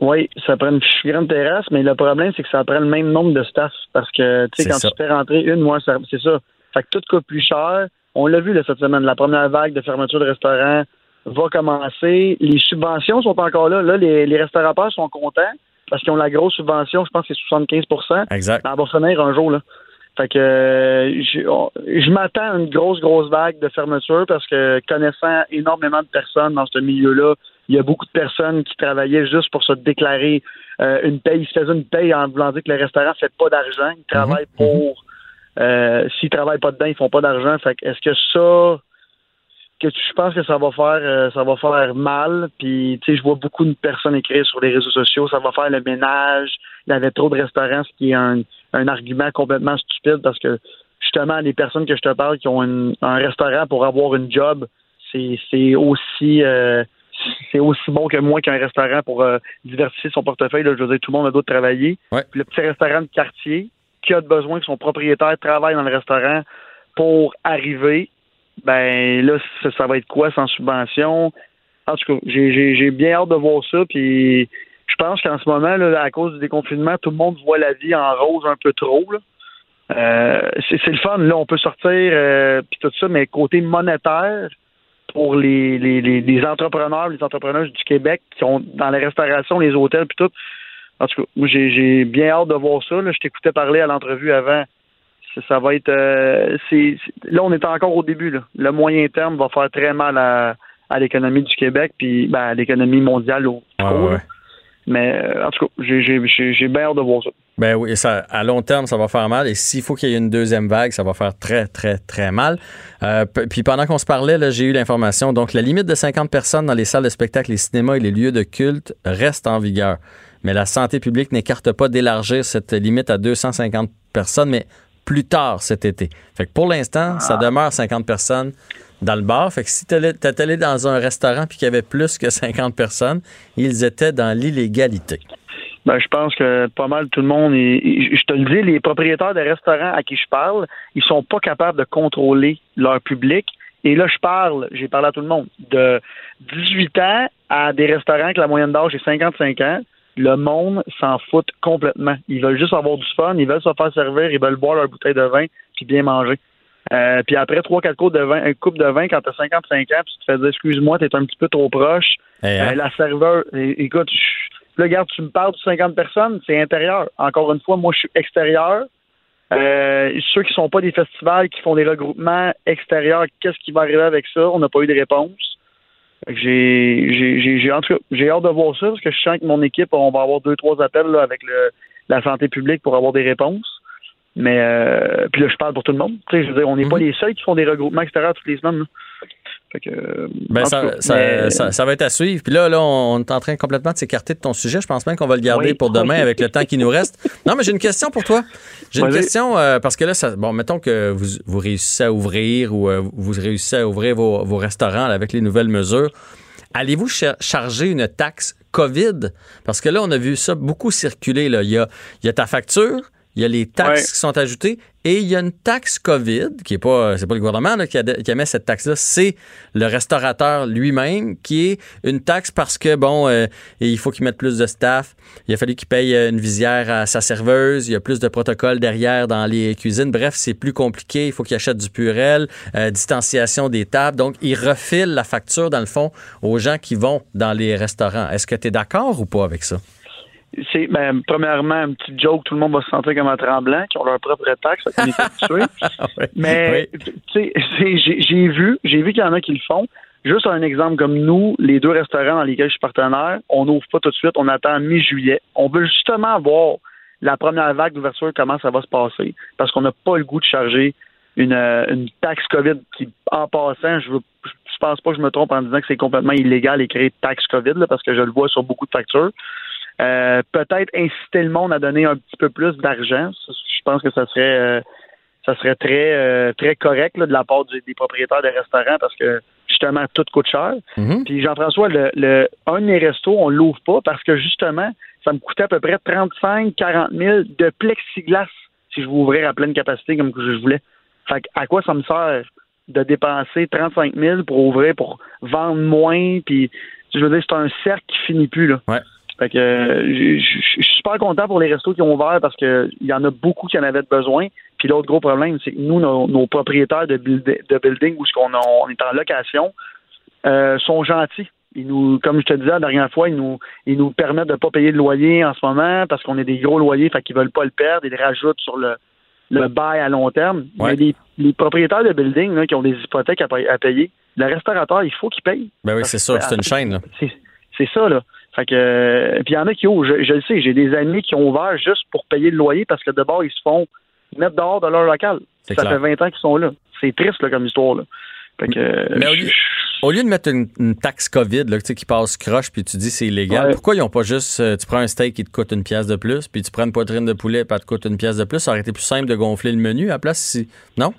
Oui, ça prend une grande terrasse, mais le problème, c'est que ça prend le même nombre de staff. Parce que, tu sais, quand tu fais rentrer une, moi, c'est ça. Fait que tout coûte plus cher. On l'a vu cette semaine, la première vague de fermeture de restaurants va commencer. Les subventions sont encore là. Là, les, les restaurateurs sont contents parce qu'ils ont la grosse subvention, je pense que c'est 75% Exact. va finir un jour. Là. Fait que euh, je, m'attends à une grosse, grosse vague de fermeture parce que connaissant énormément de personnes dans ce milieu-là, il y a beaucoup de personnes qui travaillaient juste pour se déclarer euh, une paye. Ils se faisaient une paye en voulant dire que le restaurant ne fait pas d'argent. Ils travaillent mhm. pour euh, S'ils travaillent pas dedans, ils font pas d'argent. Fait est-ce que ça que je pense que ça va faire euh, ça va faire mal puis tu sais je vois beaucoup de personnes écrire sur les réseaux sociaux ça va faire le ménage il y avait trop de restaurants ce qui est un, un argument complètement stupide parce que justement les personnes que je te parle qui ont un restaurant pour avoir une job c'est c'est aussi euh, c'est aussi bon que moi qu'un restaurant pour euh, diversifier son portefeuille. Là, je veux dire, tout le monde a d'autres travailler. Puis le petit restaurant de quartier, qui a besoin que son propriétaire travaille dans le restaurant pour arriver, ben là, ça, va être quoi sans subvention? En tout cas, j'ai bien hâte de voir ça. Puis je pense qu'en ce moment, là, à cause du déconfinement, tout le monde voit la vie en rose un peu trop. Euh, c'est le fun. Là, on peut sortir euh, puis tout ça, mais côté monétaire, pour les, les, les, entrepreneurs, les entrepreneurs du Québec qui sont dans la restauration, les hôtels puis tout, en tout cas, moi, j'ai bien hâte de voir ça. Je t'écoutais parler à l'entrevue avant. Ça, va être. Euh, là, on est encore au début. Le moyen terme va faire très mal à, l'économie du Québec, puis ben, à l'économie mondiale au Mais euh, en tout cas, j'ai bien hâte de voir ça. Ben oui, ça, à long terme, ça va faire mal. Et s'il faut qu'il y ait une deuxième vague, ça va faire très, très, très mal. Euh, puis pendant qu'on se parlait, j'ai eu l'information. Donc, la limite de 50 personnes dans les salles de spectacle, les cinémas et les lieux de culte reste en vigueur. Mais la santé publique n'écarte pas d'élargir cette limite à 250 personnes, mais plus tard cet été. Fait que pour l'instant, ça ah. demeure 50 personnes dans le bar. Fait que si tu allé dans un restaurant puis qu'il y avait plus que 50 personnes, ils étaient dans l'illégalité. Ben, je pense que pas mal tout le monde, je te le dis, les propriétaires de restaurants à qui je parle, ils sont pas capables de contrôler leur public. Et là, je parle, j'ai parlé à tout le monde, de 18 ans à des restaurants que la moyenne d'âge est 55 ans. Le monde s'en fout complètement. Ils veulent juste avoir du fun, ils veulent se faire servir, ils veulent boire leur bouteille de vin puis bien manger. Euh, puis après trois quatre coupes de vin, un coupe de vin quand t'as 55 ans, puis tu te fais dire excuse-moi, t'es un petit peu trop proche. Eh, hein? euh, la serveur, écoute, là, regarde, tu me parles de 50 personnes, c'est intérieur. Encore une fois, moi, je suis extérieur. Euh, ceux qui sont pas des festivals, qui font des regroupements extérieurs, qu'est-ce qui va arriver avec ça? On n'a pas eu de réponse. J'ai, j'ai hâte de voir ça parce que je sens que mon équipe, on va avoir deux, trois appels là, avec le, la santé publique pour avoir des réponses. Mais euh, puis là, je parle pour tout le monde. je veux dire, on n'est pas mhm. les seuls qui font des regroupements extérieurs toutes les semaines. Fait que, ben, ça, ça, ça, va être à suivre. Puis là, là, on est en train complètement de s'écarter de ton sujet. Je pense même qu'on va le garder pour demain [laughs] avec le temps qui nous reste. Non, mais j'ai une question pour toi. J'ai une question euh, parce que là, ça, bon, mettons que vous, vous réussissez à ouvrir ou euh, vous réussissez à ouvrir vos, vos restaurants avec les nouvelles mesures. Allez-vous charger une taxe COVID? Parce que là, on a vu ça beaucoup circuler. Là. Il, y a, il y a ta facture, il y a les taxes qui sont ajoutées et il y a une taxe COVID qui est pas c'est pas le gouvernement qui, a, qui mis cette taxe là, c'est le restaurateur lui-même qui est une taxe parce que bon euh, il faut qu'il mette plus de staff, il a fallu qu'il paye une visière à sa serveuse, il y a plus de protocoles derrière dans les cuisines. Bref, c'est plus compliqué, il faut qu'il achète du purel, euh, distanciation des tables. Donc il refile la facture dans le fond aux gens qui vont dans les restaurants. Est-ce que tu es d'accord ou pas avec ça? C'est ben, premièrement un petit joke, tout le monde va se sentir comme un tremblant, qui ont leur propre taxe, [laughs] Mais tu sais, j'ai vu, j'ai vu qu'il y en a qui le font. Juste un exemple comme nous, les deux restaurants dans lesquels je suis partenaire, on n'ouvre pas tout de suite, on attend mi-juillet. On veut justement voir la première vague d'ouverture, comment ça va se passer, parce qu'on n'a pas le goût de charger une, une taxe COVID qui, en passant, je veux je pense pas que je me trompe en disant que c'est complètement illégal et créer taxe COVID, parce que je le vois sur beaucoup de factures. Euh, peut-être inciter le monde à donner un petit peu plus d'argent. Je pense que ça serait euh, ça serait très euh, très correct de la part des propriétaires de restaurants parce que justement tout coûte cher. Mm-hmm. Puis Jean-François, le, le, un de mes restos, on l'ouvre pas parce que justement, ça me coûtait à peu près 35 40 000 de plexiglas si je veux ouvrir à pleine capacité comme que je voulais. Fait à quoi ça me sert de dépenser 35 000 pour ouvrir, pour vendre moins, puis je veux dire, c'est un cercle qui finit plus là. Ouais. Fait que je suis super content pour les restos qui ont ouvert parce qu'il y en a beaucoup qui en avaient besoin. Puis l'autre gros problème, c'est que nous, nos, propriétaires de, de building où on, on, est en location euh, sont gentils. Ils nous, comme je te disais la dernière fois, ils nous, ils nous permettent de ne pas payer de loyer en ce moment parce qu'on est des gros loyers, fait qu'ils veulent pas le perdre. Ils le rajoutent sur le, le bail à long terme. Mais les, propriétaires de building là, qui ont des hypothèques à, payer, le restaurateur, il faut qu'il paye. Ben oui, c'est ça, c'est une chaîne. C'est ça, là. Fait que, euh, puis il y en a qui ouvrent, je, le sais, j'ai des amis qui ont ouvert juste pour payer le loyer parce que d'abord, ils se font mettre dehors de leur local. Ça fait 20 ans qu'ils sont là. C'est triste là, comme histoire. Là. Fait que, Mais au lieu, de mettre une, taxe COVID là, qui passe croche puis tu dis c'est illégal, pourquoi ils n'ont pas juste euh, tu prends un steak qui te coûte une pièce de plus, puis tu prends une poitrine de poulet et te coûte une pièce de plus, ça aurait été plus simple de gonfler le menu à la place si. Non?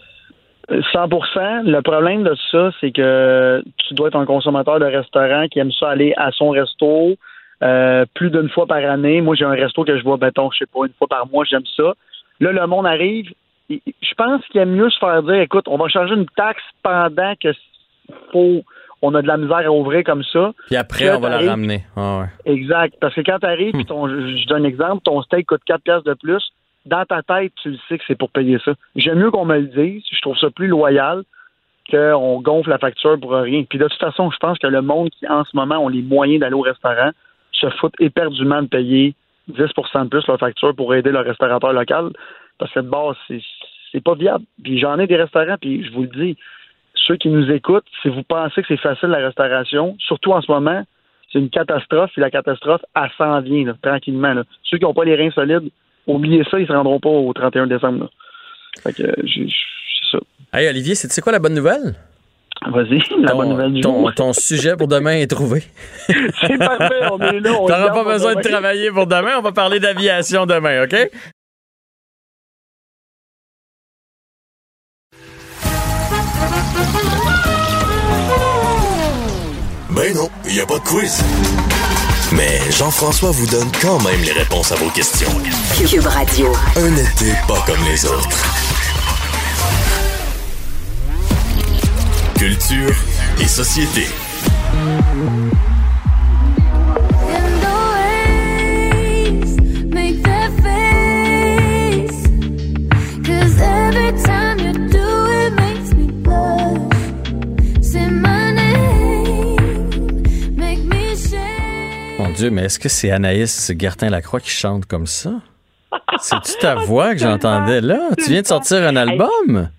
100% Le problème de ça, c'est que tu dois être un consommateur de restaurant qui aime ça aller à son resto euh, plus d'une fois par année. Moi, j'ai un resto que je vois, mettons, je sais pas, une fois par mois, j'aime ça. Là, le monde arrive. Je pense qu'il aime mieux se faire dire, écoute, on va charger une taxe pendant que faut, on a de la misère à ouvrir comme ça. Puis après, on va la ramener. Ah exact. Parce que quand tu arrives, hmm. je donne un exemple, ton steak coûte 4 pièces de plus dans ta tête, tu le sais que c'est pour payer ça. J'aime mieux qu'on me le dise. Je trouve ça plus loyal qu'on gonfle la facture pour rien. Puis de toute façon, je pense que le monde qui, en ce moment, ont les moyens d'aller au restaurant, se foutent éperdument de payer 10% de plus leur facture pour aider le restaurateur local. Parce que de base, c'est pas viable. Puis j'en ai des restaurants, puis je vous le dis, ceux qui nous écoutent, si vous pensez que c'est facile la restauration, surtout en ce moment, c'est une catastrophe, puis la catastrophe, elle s'en vient tranquillement. Ceux qui n'ont pas les reins solides, oubliez ça, ils se rendront pas au 31 décembre. Là. Fait que j'ai c'est ça. Hey, Olivier, c'est quoi la bonne nouvelle? Vas-y, la ton, bonne nouvelle du ton, jour. ton sujet pour demain est trouvé. [laughs] C'est parfait, on est là. [laughs] T'auras pas besoin de travailler pour demain. On va parler d'aviation demain, OK? Ben non, il n'y a pas de quiz. Mais Jean-François vous donne quand même les réponses à vos questions. Cube Radio. Un été pas comme les autres. Culture et société. And always make that face. Cause every time Dieu, mais est-ce que c'est Anaïs Gertin-Lacroix qui chante comme ça? C'est-tu ta [laughs] voix que j'entendais là? Tu viens de sortir un album?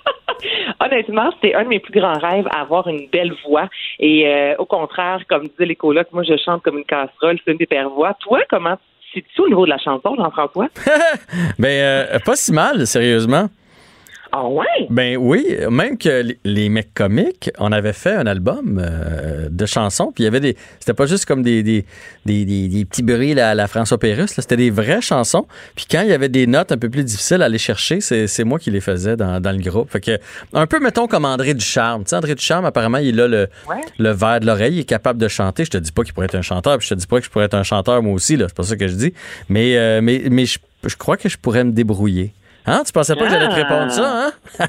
[laughs] Honnêtement, c'était un de mes plus grands rêves, avoir une belle voix. Et euh, au contraire, comme disait les colocs, moi, je chante comme une casserole, c'est une des pères voix. Toi, comment c'est-tu au niveau de la chanson, Jean-François? [laughs] Ben, euh, pas si mal, sérieusement. Ah ouais? Ben oui, même que les- mecs comiques, on avait fait un album euh, de chansons, puis il y avait des. C'était pas juste comme des, des, des, des- des petits bruits à la François Pérusse, là, c'était des vraies chansons. Puis quand il y avait des notes un peu plus difficiles à aller chercher, c'est c'est moi qui les faisais dans, dans le groupe. Fait que, un peu, mettons, comme André Ducharme. Tu sais, André Ducharme, apparemment, il a le, Ouais. le verre de l'oreille, il est capable de chanter. Je te dis pas qu'il pourrait être un chanteur, puis je te dis pas que je pourrais être un chanteur moi aussi, là. C'est pas ça que je dis. Mais, euh, mais, mais je, je crois que je pourrais me débrouiller. Hein? Tu pensais pas que j'allais te répondre ça, hein? [laughs]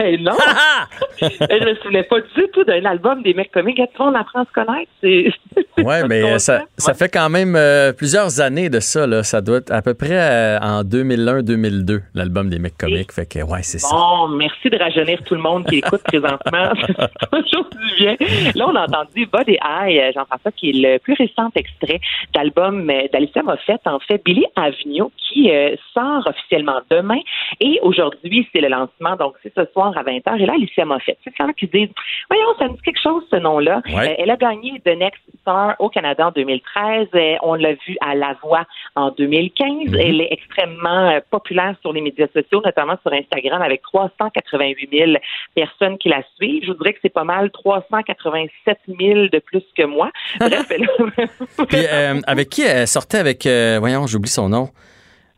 Euh, non! [laughs] je me souvenais pas du tout d'un album des mecs comiques. Qu'on apprend à se connaître? [laughs] Ouais, mais ça, ça fait quand même euh, plusieurs années de ça. Là. Ça doit être à peu près euh, en 2001-2002, l'album des mecs comiques. Fait que, ouais, c'est ça. Bon, merci de rajeunir tout le monde qui écoute présentement. Toujours du bien. Là, on a entendu Body Eye, euh, Jean-François, qui est le plus récent extrait d'album d'Alicia Moffett, en fait, Billy Avenue, qui euh, sort officiellement demain. Et aujourd'hui, c'est le lancement, donc c'est ce soir à 20h. Et là, Alicia Moffett, c'est quand qui disent, voyons, ça me dit quelque chose, ce nom-là. Ouais. Euh, elle a gagné The Next Star au Canada en 2013. Euh, on l'a vu à La Voix en 2015. Elle est extrêmement euh, populaire sur les médias sociaux, notamment sur Instagram, avec 388 000 personnes qui la suivent. Je vous dirais que c'est pas mal 387 000 de plus que moi. [laughs] Bref, Puis, euh, avec qui elle sortait avec. euh, voyons, j'oublie son nom.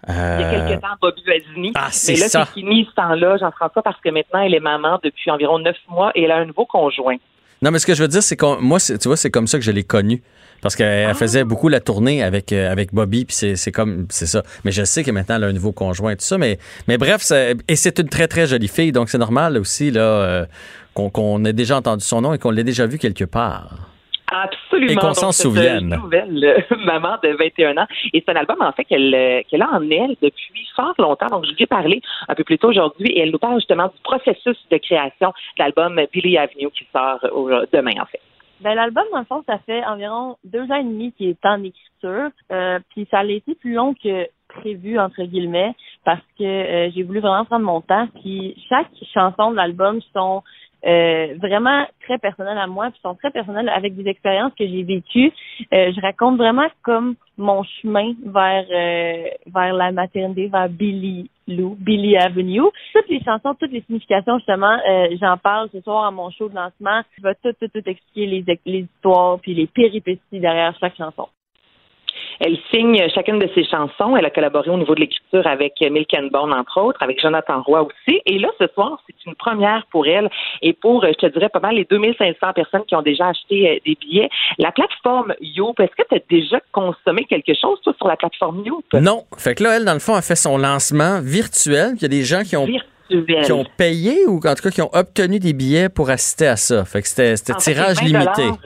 Il y a Euh, quelques temps, Bobby Vasini. Ah, c'est Mais là, ça. c'est fini ce temps-là, Jean-François, parce que maintenant, elle est maman depuis environ neuf mois et elle a un nouveau conjoint. Non, mais ce que je veux dire, c'est que moi, tu vois, c'est comme ça que je l'ai connue. Parce qu'elle elle faisait beaucoup la tournée avec, euh, avec Bobby, puis c'est c'est comme, c'est ça. Mais je sais que maintenant, elle a un nouveau conjoint et tout ça. Mais, mais bref, c'est- et c'est une très, très jolie fille. Donc, c'est normal aussi, là, euh, qu'on qu'on ait déjà entendu son nom et qu'on l'ait déjà vu quelque part. Absolument. Et qu'on s'en souvienne. nouvelle euh, [laughs] maman de 21 ans. Et c'est un album, en fait, qu'elle euh, qu'elle a en elle depuis fort longtemps. Donc, je lui ai parlé un peu plus tôt aujourd'hui et elle nous parle justement du processus de création de l'album Billy Avenue qui sort euh, demain, en fait. Ben, l'album, dans le fond, ça fait environ deux ans et demi qu'il est en écriture. Euh, puis ça a été plus long que prévu, entre guillemets, parce que euh, j'ai voulu vraiment prendre mon temps. Puis chaque chanson de l'album sont euh, vraiment très personnelles à moi, puis sont très personnelles avec des expériences que j'ai vécues. Euh, je raconte vraiment comme mon chemin vers euh, vers la maternité, vers Billy Lou, Billy Avenue. Toutes les chansons, toutes les significations, justement, euh, j'en parle ce soir à mon show de lancement. Je vais tout, tout, tout expliquer les, les histoires puis les péripéties derrière chaque chanson. Elle signe chacune de ses chansons. Elle a collaboré au niveau de l'écriture avec Milk and Bone, entre autres, avec Jonathan Roy aussi. Et là, ce soir, c'est une première pour elle et pour, euh, je te dirais, pas mal les 2500 personnes qui ont déjà acheté euh, des billets. La plateforme Youp, est-ce que tu as déjà consommé quelque chose, toi, sur la plateforme Youp? Non. Fait que là, elle, dans le fond, a fait son lancement virtuel. Il y a des gens qui ont, Virtuel. qui ont payé ou en tout cas qui ont obtenu des billets pour assister à ça. Fait que c'était c'était En fait, tirage c'est 20 limité.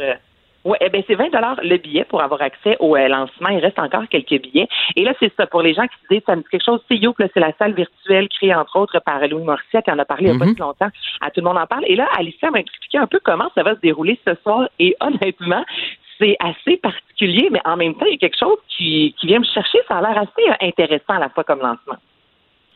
Oui, eh ben c'est 20 le billet pour avoir accès au euh, lancement. Il reste encore quelques billets. Et là, c'est ça. Pour les gens qui se disent, ça me dit quelque chose, c'est Youp, là, c'est la salle virtuelle créée, entre autres, par Louis Morissette, qui en a parlé il n'y a pas Mhm. si longtemps. À tout le monde en parle. Et là, Alicia m'a expliqué un peu comment ça va se dérouler ce soir. Et honnêtement, c'est assez particulier, mais en même temps, il y a quelque chose qui, qui vient me chercher. Ça a l'air assez euh, intéressant à la fois comme lancement.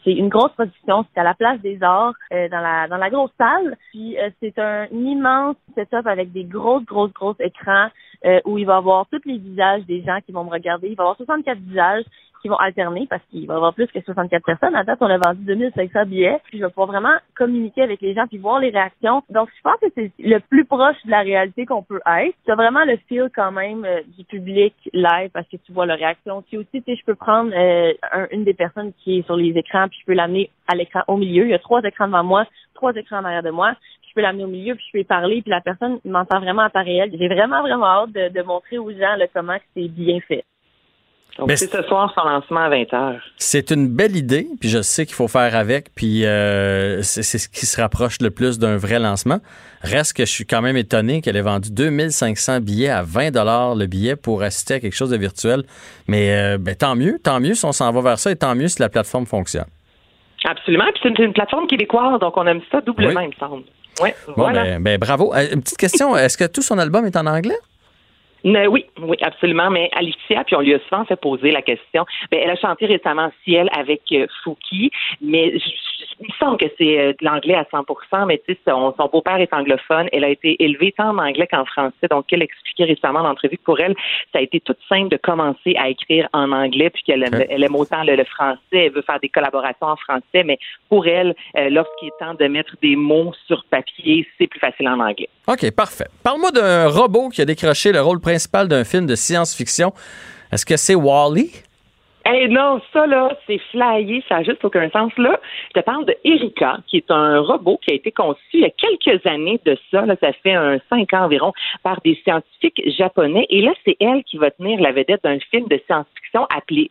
C'est une grosse production, c'est à la place des arts, euh, dans la dans la grosse salle. Puis euh, c'est un immense setup avec des grosses, grosses, grosses écrans euh, où il va y avoir tous les visages des gens qui vont me regarder. Il va y avoir 64 visages. Qui vont alterner parce qu'il va y avoir plus que 64 personnes. À date, on a vendu 2500 billets. Puis je vais pouvoir vraiment communiquer avec les gens puis voir les réactions. Donc, je pense que c'est le plus proche de la réalité qu'on peut être. Tu as vraiment le feel quand même euh, du public live parce que tu vois la réaction. Puis aussi, tu sais, je peux prendre euh, un- une des personnes qui est sur les écrans puis je peux l'amener à l'écran au milieu. Il y a trois écrans devant moi, trois écrans en arrière de moi. Je peux l'amener au milieu puis je peux parler puis la personne m'entend vraiment en temps réel. J'ai vraiment, vraiment hâte de, de montrer aux gens comment c'est bien fait. Donc, Mais c'est ce soir son lancement à 20h. C'est une belle idée, puis je sais qu'il faut faire avec, puis euh, c'est c'est ce qui se rapproche le plus d'un vrai lancement. Reste que je suis quand même étonné qu'elle ait vendu 2500 billets à 20 le billet pour assister à quelque chose de virtuel. Mais euh, ben, tant mieux, tant mieux si on s'en va vers ça, et tant mieux si la plateforme fonctionne. Absolument. Puis c'est une, une plateforme québécoise, donc on aime ça doublement, Oui. il me semble. Ouais, Bon, voilà. ben, ben, bravo. Euh, Une petite question, est-ce que tout son album est en anglais? Oui, oui, absolument. Mais Alicia, puis on lui a souvent fait poser la question. Ben, elle a chanté récemment Ciel avec euh, Fouki, mais il me semble que c'est euh, de l'anglais à 100% mais tu sais, son, son beau-père est anglophone. Elle a été élevée tant en anglais qu'en français. Donc, elle expliquait récemment dans l'entrevue que pour elle, ça a été toute simple de commencer à écrire en anglais, puis qu'elle aime, elle aime autant le, le français. Elle veut faire des collaborations en français, mais pour elle, euh, lorsqu'il est temps de mettre des mots sur papier, c'est plus facile en anglais. OK, parfait. Parle-moi d'un robot qui a décroché le rôle principal d'un film de science-fiction. Est-ce que c'est Wally? Eh non, ça là, c'est flyé, ça n'a juste aucun sens. Là, je te parle de Erika, qui est un robot qui a été conçu il y a quelques années de ça, là, ça fait un cinq ans environ, par des scientifiques japonais. Et là, c'est elle qui va tenir la vedette d'un film de science-fiction appelé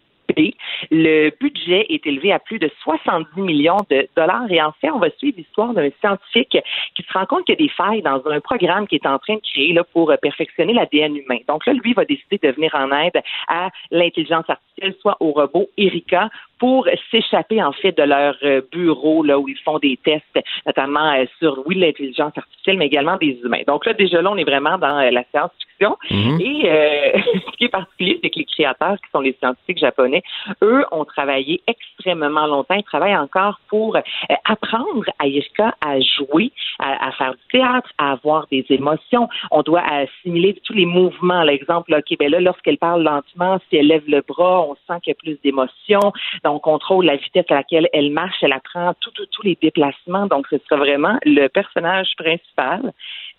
Le budget est élevé à plus de 70 millions de dollars. Et en fait, on va suivre l'histoire d'un scientifique qui se rend compte qu'il y a des failles dans un programme qui est en train de créer là, pour euh, perfectionner l'ADN humain. Donc là, lui va décider de venir en aide à l'intelligence artificielle, soit au robot Erika, pour s'échapper en fait de leur euh, bureau là où ils font des tests, notamment euh, sur oui l'intelligence artificielle, mais également des humains. Donc là déjà là on est vraiment dans euh, la science-fiction. Mhm. Et euh, [laughs] ce qui est particulier, c'est que les créateurs, qui sont les scientifiques japonais, eux ont travaillé extrêmement longtemps. Ils travaillent encore pour euh, apprendre à Erika à jouer, à, à faire du théâtre, à avoir des émotions. On doit assimiler tous les mouvements. L'exemple, OK, ben là, lorsqu'elle parle lentement, si elle lève le bras, on sent qu'il y a plus d'émotions. On contrôle la vitesse à laquelle elle marche, elle apprend tous les déplacements. Donc, ce sera vraiment le personnage principal.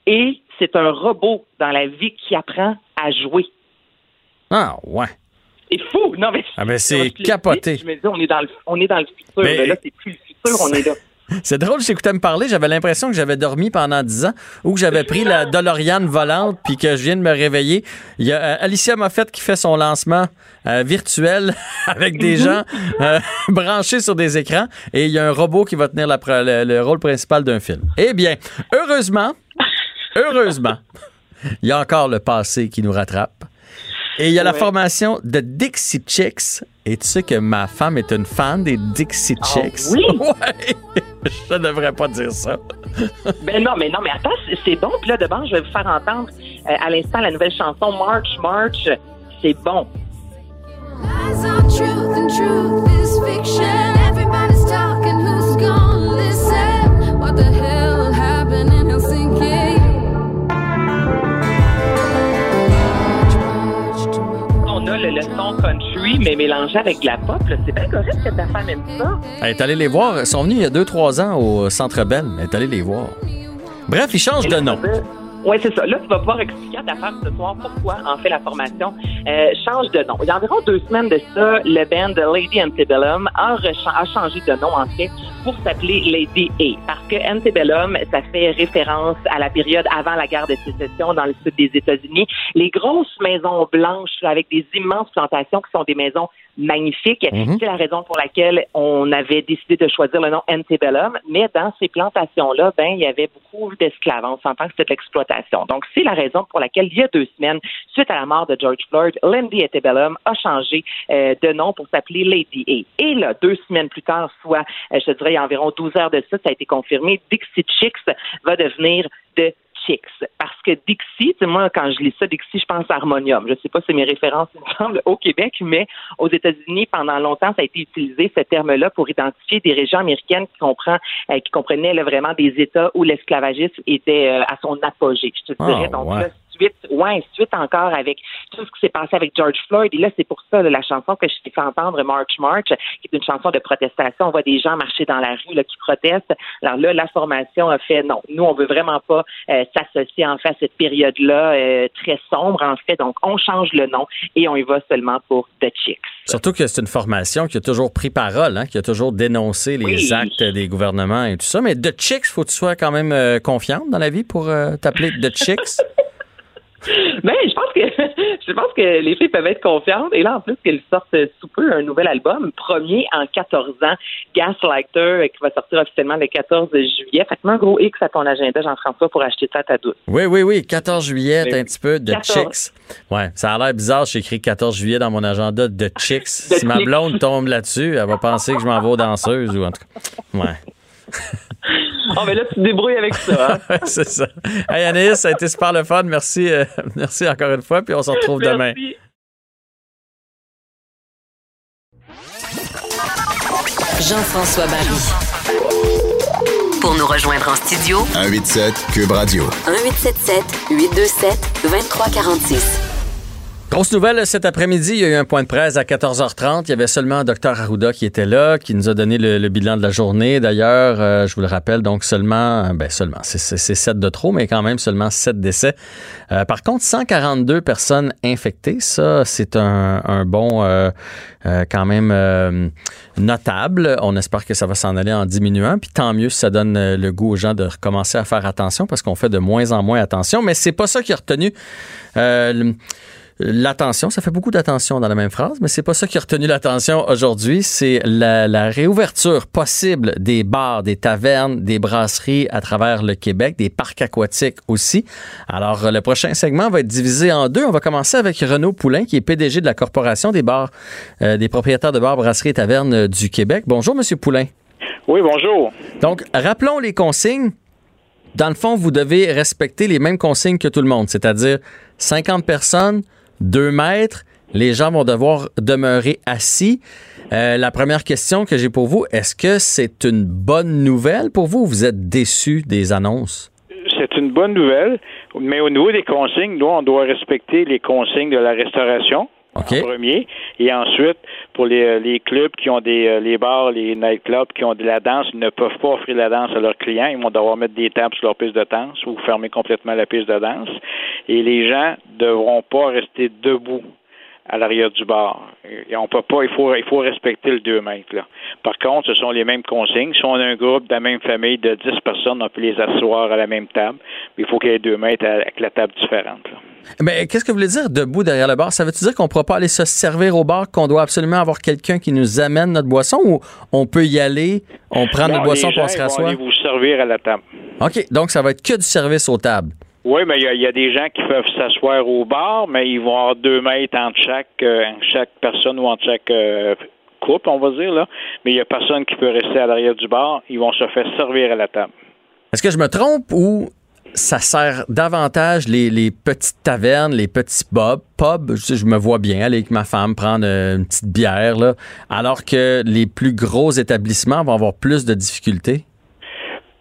Et c'est un robot dans la vie qui apprend à jouer. Ah, ouais. C'est fou, non mais. Ah, ben, c'est capoté. Je me dis, on est dans le, on est dans le futur. Mais- mais là, c'est plus le futur, on est là. C'est drôle, j'écoutais me parler, j'avais l'impression que j'avais dormi pendant 10 ans ou que j'avais pris la DeLorean volante puis que je viens de me réveiller. Il y a euh, Alicia Moffett qui fait son lancement euh, virtuel [laughs] avec des gens euh, [laughs] branchés sur des écrans et il y a un robot qui va tenir la le, le rôle principal d'un film. Eh bien, heureusement, heureusement, il y a encore le passé qui nous rattrape. Et il y a la formation de Dixie Chicks. Et tu sais que ma femme est une fan des Dixie Chicks? Ah oui? [laughs] Ouais. Je devrais pas dire ça. [laughs] Ben non, mais non, mais attends, c'est- bon. Puis là, de bord, je vais vous faire entendre euh, à l'instant la nouvelle chanson March, March. C'est bon. On a le, le son country, mais mélangé avec de la pop. C'est bien correct que ta femme aime ça. Elle est allée les voir. Ils sont venus il y a 2-3 ans au Centre Bell. Elle est allée les voir. Bref, ils changent de nom. Oui, c'est ça. Là, tu vas pouvoir expliquer à ta femme ce soir pourquoi, en fait, la formation euh, change de nom. Il y a environ deux semaines de ça, le band Lady Antebellum a, a changé de nom, en fait, pour s'appeler Lady A. Parce que Antebellum, ça fait référence à la période avant la guerre de sécession dans le sud des États-Unis. Les grosses maisons blanches avec des immenses plantations qui sont des maisons magnifiques. Mhm. C'est la raison pour laquelle on avait décidé de choisir le nom Antebellum. Mais dans ces plantations-là, ben, il y avait beaucoup d'esclaves. On s'entend que c'était de l'exploitation. Donc, c'est la raison pour laquelle, il y a deux semaines, suite à la mort de George Floyd, Lindy Antebellum a changé euh, de nom pour s'appeler Lady A. Et là, deux semaines plus tard, soit, euh, je dirais, environ 12 heures de ça, ça a été confirmé, Dixie Chicks va devenir de Chicks. Parce que Dixie, tu sais, moi, quand je lis ça, Dixie, je pense à harmonium. Je sais pas si c'est mes références, il me semble, au Québec, mais aux États-Unis, pendant longtemps, ça a été utilisé, ce terme-là, pour identifier des régions américaines qui, comprend, euh, qui comprenaient là, vraiment des États où l'esclavagisme était euh, à son apogée. Je te Ah, dirais, donc ouais. là, suite, ouais, suite encore avec tout ce qui s'est passé avec George Floyd. Et là, c'est pour ça là, la chanson que je t'ai fait entendre, March March, qui est une chanson de protestation. On voit des gens marcher dans la rue là, qui protestent. Alors là, la formation a fait non, nous on veut vraiment pas euh, s'associer en fait à cette période-là euh, très sombre en fait. Donc on change le nom et on y va seulement pour The Chicks. Surtout que c'est une formation qui a toujours pris parole, hein, qui a toujours dénoncé les Oui. actes des gouvernements et tout ça. Mais The Chicks, faut que tu sois quand même euh, confiante dans la vie pour t'appeler The Chicks? [laughs] [laughs] Ben, je pense que [laughs] je pense que les filles peuvent être confiantes. Et là, en plus, qu'elles sortent sous peu un nouvel album, premier en 14 ans, Gaslighter, euh, qui va sortir officiellement le 14 juillet. Fait que un gros X à ton agenda, Jean-François, pour acheter ça à ta douce. Oui, oui, oui. 14 juillet, Oui. t'as un petit peu de 14. Chicks. Ouais, ça a l'air bizarre. J'ai écrit 14 juillet dans mon agenda de [laughs] Chicks. si ma blonde tombe là-dessus, elle va penser que je m'en vais aux danseuses ou en tout cas. Ouais. Oh, [laughs] ben là, tu te débrouilles avec ça. Hein? [laughs] c'est ça. Hey Anaïs, ça a été super le fun. Merci, euh, [laughs] merci encore une fois. Puis on se retrouve demain. Merci. Jean-François Barry. Pour nous rejoindre en studio, 187 Cube Radio. 1877 827 2346. Grosse nouvelle cet après-midi, il y a eu un point de presse à 14h30. Il y avait seulement Dr Arruda qui était là, qui nous a donné le, bilan de la journée. D'ailleurs, euh, je vous le rappelle, donc seulement, ben seulement, c'est- c'est c'est 7 de trop, mais quand même seulement 7 décès. Euh, par contre, 142 personnes infectées, ça, c'est un, un bon, euh, quand même notable. On espère que ça va s'en aller en diminuant. Puis tant mieux si ça donne le goût aux gens de recommencer à faire attention parce qu'on fait de moins en moins attention. Mais c'est pas ça qui a retenu. le- L'attention, ça fait beaucoup d'attention dans la même phrase, mais c'est pas ça qui a retenu l'attention aujourd'hui. C'est la, la réouverture possible des bars, des tavernes, des brasseries à travers le Québec, des parcs aquatiques aussi. Alors, le prochain segment va être divisé en deux. On va commencer avec Renaud Poulain, qui est PDG de la Corporation des bars, euh, des propriétaires de bars, brasseries et tavernes du Québec. Bonjour, Monsieur Poulain. Oui, bonjour. Donc, rappelons les consignes. Dans le fond, vous devez respecter les mêmes consignes que tout le monde, c'est-à-dire 50 personnes, 2 mètres. Les gens vont devoir demeurer assis. Euh, la première question que j'ai pour vous, est-ce que c'est une bonne nouvelle pour vous? Ou vous êtes déçu des annonces? C'est une bonne nouvelle, mais au niveau des consignes, nous, on doit respecter les consignes de la restauration. En premier. Et ensuite, pour les, les clubs qui ont des euh, les bars, les nightclubs qui ont de la danse, ils ne peuvent pas offrir la danse à leurs clients. Ils vont devoir mettre des tables sur leur piste de danse ou fermer complètement la piste de danse. Et les gens devront pas rester debout à l'arrière du bar. Et on peut pas, il faut, il faut respecter le 2 mètres. Là. Par contre, ce sont les mêmes consignes. Si on a un groupe de la même famille de 10 personnes, on peut les asseoir à la même table. Mais il faut qu'il y ait 2 mètres avec la table différente. là. Mais qu'est-ce que vous voulez dire debout derrière le bar? Ça veut-tu dire qu'on ne pourra pas aller se servir au bar, qu'on doit absolument avoir quelqu'un qui nous amène notre boisson ou on peut y aller, on prend Non, notre boisson pour on se rasseoir? aller vous servir à la table. OK, donc ça va être que du service aux tables. Oui, mais il y a- des gens qui peuvent s'asseoir au bar, mais ils vont avoir deux mètres entre chaque, euh, chaque personne ou entre chaque euh, couple, on va dire, là. Mais il n'y a personne qui peut rester à l'arrière du bar. Ils vont se faire servir à la table. Est-ce que je me trompe ou ça sert davantage les, les petites tavernes, les petits pubs, pubs? Je, je me vois bien aller avec ma femme prendre euh, une petite bière, là, alors que les plus gros établissements vont avoir plus de difficultés?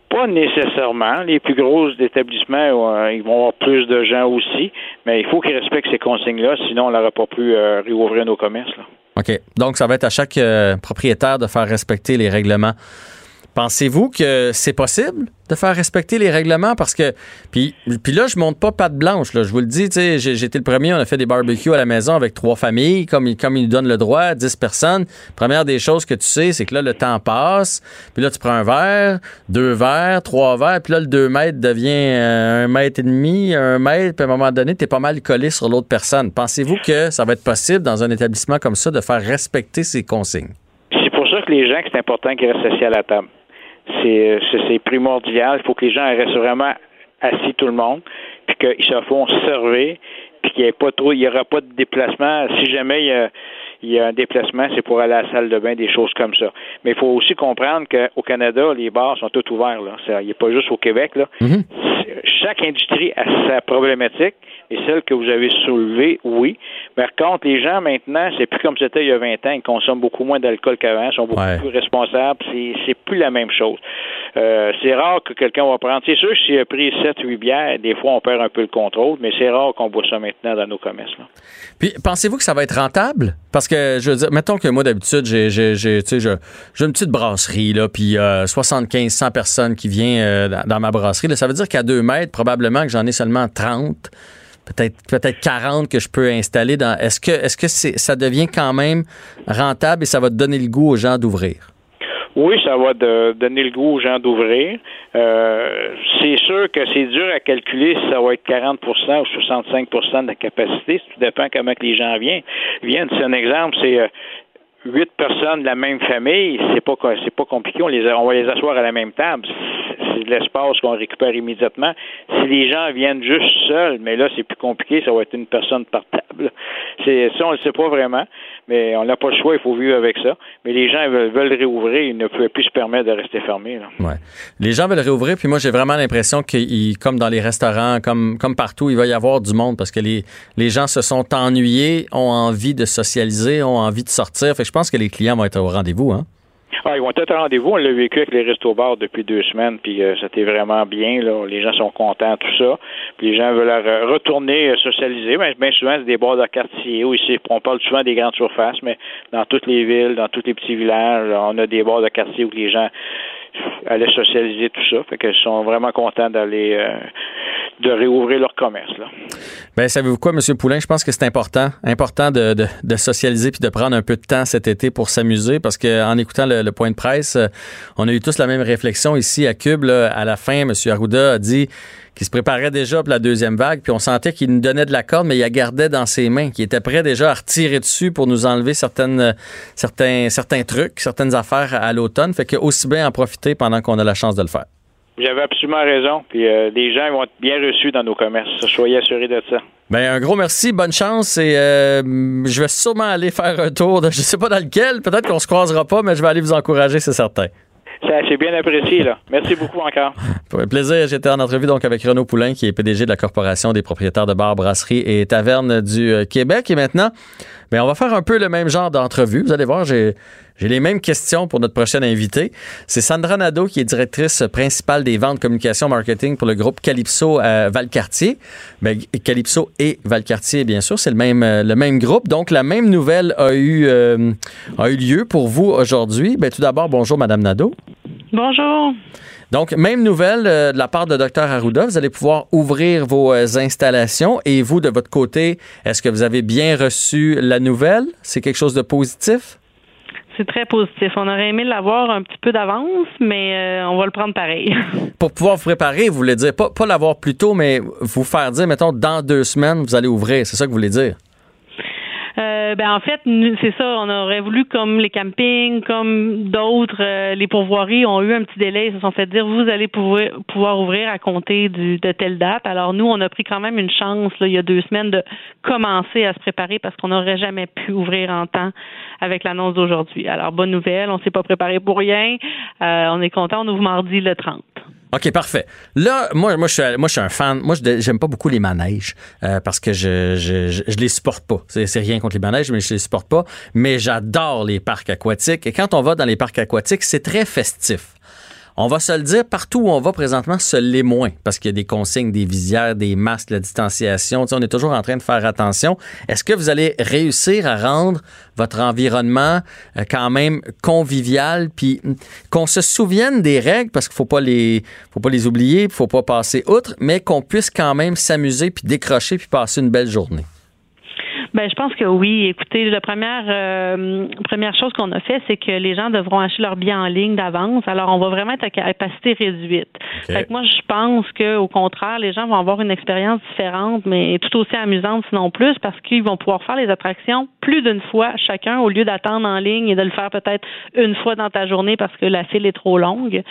Pas nécessairement. Les plus gros établissements, euh, ils vont avoir plus de gens aussi, mais il faut qu'ils respectent ces consignes-là, sinon on n'aurait pas pu euh, réouvrir nos commerces. OK. Donc, ça va être à chaque euh, propriétaire de faire respecter les règlements. Pensez-vous que c'est possible de faire respecter les règlements? Parce que, puis, puis là, je monte pas patte blanche. Je vous le dis, j'étais le premier, on a fait des barbecues à la maison avec trois familles, comme, ils- nous donnent le droit, 10 personnes. Première des choses que tu sais, c'est que là, le temps passe, puis là, tu prends un verre, deux verres, trois verres, puis là, le 2 mètres devient euh, un mètre et demi, un mètre, puis à un moment donné, tu es pas mal collé sur l'autre personne. Pensez-vous que ça va être possible dans un établissement comme ça de faire respecter ces consignes? C'est pour ça que les gens, c'est important qu'ils restent assis à la table. C'est euh, c'est- primordial. Il faut que les gens restent vraiment assis, tout le monde, puis qu'ils se font servir, puis qu'il n'y ait pas trop, il y aura pas de déplacement. Si jamais il y a, il y a un déplacement, c'est pour aller à la salle de bain, des choses comme ça. Mais il faut aussi comprendre qu'au Canada, les bars sont tous ouverts. Là. C'est- Il n'y a pas juste au Québec. Là. Mhm. Chaque chaque industrie a sa problématique. Et celle que vous avez soulevée, oui. Par contre, les gens maintenant, c'est plus comme c'était il y a 20 ans. Ils consomment beaucoup moins d'alcool qu'avant, sont beaucoup Ouais. plus responsables. C'est, c'est plus la même chose. Euh, c'est rare que quelqu'un va prendre. C'est sûr, s'il a pris 7, 8 bières, des fois, on perd un peu le contrôle, mais c'est rare qu'on boit ça maintenant dans nos commerces. Là. Puis pensez-vous que ça va être rentable? Parce que je veux dire, mettons que moi d'habitude, j'ai, j'ai, j'ai, j'ai une petite brasserie, là, puis euh, 75, 100 personnes qui viennent euh, dans, dans ma brasserie. Là, ça veut dire qu'à 2 mètres, probablement que j'en ai seulement 30, peut-être peut-être 40 que je peux installer. Dans, est-ce que, est-ce que c'est, ça devient quand même rentable et ça va donner le goût aux gens d'ouvrir? Oui, ça va donner le goût aux gens d'ouvrir. Euh, c'est sûr que c'est dur à calculer si ça va être 40% ou 65% de la capacité. Tout dépend comment que les gens viennent. viennent. C'est un exemple, c'est euh, huit personnes de la même famille, c'est pas c'est pas compliqué. On les on va les asseoir à la même table. C'est de l'espace qu'on récupère immédiatement. Si les gens viennent juste seuls, mais là c'est plus compliqué, ça va être une personne par table. C'est ça, on le sait pas vraiment, mais on n'a pas le choix, il faut vivre avec ça. Mais les gens veulent, réouvrir, ils ne peuvent plus se permettre de rester fermés. Là. Les gens veulent réouvrir, puis moi, j'ai vraiment l'impression que, comme dans les restaurants, comme, comme partout, il va y avoir du monde parce que les, les gens se sont ennuyés, ont envie de socialiser, ont envie de sortir. Fait que je pense que les clients vont être au rendez-vous. Hein? Ah, ils vont être au rendez-vous. On l'a vécu avec les restos bars depuis deux semaines, puis euh, c'était vraiment bien. Là. Les gens sont contents, tout ça. Puis les gens veulent euh, retourner euh, socialiser. Mais bien souvent, c'est des bars de quartier. Ici, on parle souvent des grandes surfaces, mais dans toutes les villes, dans tous les petits villages, on a des bars de quartier où les gens allaient socialiser, tout ça. Fait qu'ils sont vraiment contents d'aller euh, de réouvrir leur commerce. Là. Ben, savez-vous quoi, M. Poulain? Je pense que c'est important, important de, de, de socialiser puis de prendre un peu de temps cet été pour s'amuser parce qu'en écoutant le, le point de presse, euh, on a eu tous la même réflexion ici à Cube. là. à la fin, M. Arruda a dit qu'il se préparait déjà pour la deuxième vague, puis on sentait qu'il nous donnait de la corde, mais il la gardait dans ses mains, qu'il était prêt déjà à retirer dessus pour nous enlever certaines, certains, certains trucs, certaines affaires à, l'automne. Fait que aussi bien en profiter pendant qu'on a la chance de le faire. Vous avez absolument raison. Puis euh, les gens vont être bien reçus dans nos commerces. Soyez assurés de ça. Ben, un gros merci, bonne chance et euh, je vais sûrement aller faire un tour de je sais pas dans lequel, peut-être qu'on se croisera pas, mais je vais aller vous encourager, c'est certain. C'est bien apprécié, là. Merci beaucoup encore. [laughs] Pour un plaisir, j'étais en entrevue donc avec Renaud Poulain, qui est PDG de la Corporation des propriétaires de bars, brasseries et tavernes du euh, Québec. Et maintenant, on va faire un peu le même genre d'entrevue. Vous allez voir, j'ai les mêmes questions pour notre prochaine invité. C'est Sandra Nadeau, qui est directrice principale des ventes, communication, marketing pour le groupe Calypso euh, Valcartier. Ben, Calypso et Valcartier, bien sûr, c'est le même, euh, le même groupe. Donc, la même nouvelle a eu, euh, a eu lieu pour vous aujourd'hui. Ben, tout d'abord, bonjour, Madame Nadeau. Bonjour. Donc, même nouvelle euh, de la part de Dr Arruda. Vous allez pouvoir ouvrir vos euh, installations. Et vous, de votre côté, est-ce que vous avez bien reçu la nouvelle? C'est quelque chose de positif? C'est très positif. On aurait aimé l'avoir un petit peu d'avance, mais euh, on va le prendre pareil. [laughs] Pour pouvoir vous préparer, vous voulez dire, pas, pas l'avoir plus tôt, mais vous faire dire, mettons, dans deux semaines, vous allez ouvrir. C'est ça que vous voulez dire? Euh, ben en fait, c'est ça. On aurait voulu, comme les campings, comme d'autres, euh, les pourvoiries ont eu un petit délai. Ils se sont fait dire vous allez pouvoir, pouvoir ouvrir à compter du, de telle date. Alors nous, on a pris quand même une chance là, il y a deux semaines de commencer à se préparer parce qu'on n'aurait jamais pu ouvrir en temps avec l'annonce d'aujourd'hui. Alors bonne nouvelle, on s'est pas préparé pour rien. Euh, on est content. On ouvre mardi le 30. OK, parfait. Là, moi, moi, je suis, moi, je suis un fan. Moi, j'aime pas beaucoup les manèges euh, parce que je, je, je, les supporte pas. C'est rien contre les manèges, mais je les supporte pas. Mais j'adore les parcs aquatiques. Et quand on va dans les parcs aquatiques, c'est très festif. On va se le dire, partout où on va présentement, se l'est moins parce qu'il y a des consignes, des visières, des masques, la distanciation. On est toujours en train de faire attention. Est-ce que vous allez réussir à rendre votre environnement euh, quand même convivial, puis mm, qu'on se souvienne des règles parce qu'il faut pas les, faut pas les oublier, faut pas passer outre, mais qu'on puisse quand même s'amuser puis décrocher puis passer une belle journée. Ben, je pense que oui. Écoutez, la première euh, première chose qu'on a fait, c'est que les gens devront acheter leurs billets en ligne d'avance. Alors, on va vraiment être à capacité réduite. Fait que moi, je pense que au contraire, les gens vont avoir une expérience différente, mais tout aussi amusante, sinon plus, parce qu'ils vont pouvoir faire les attractions plus d'une fois chacun, au lieu d'attendre en ligne et de le faire peut-être une fois dans ta journée parce que la file est trop longue.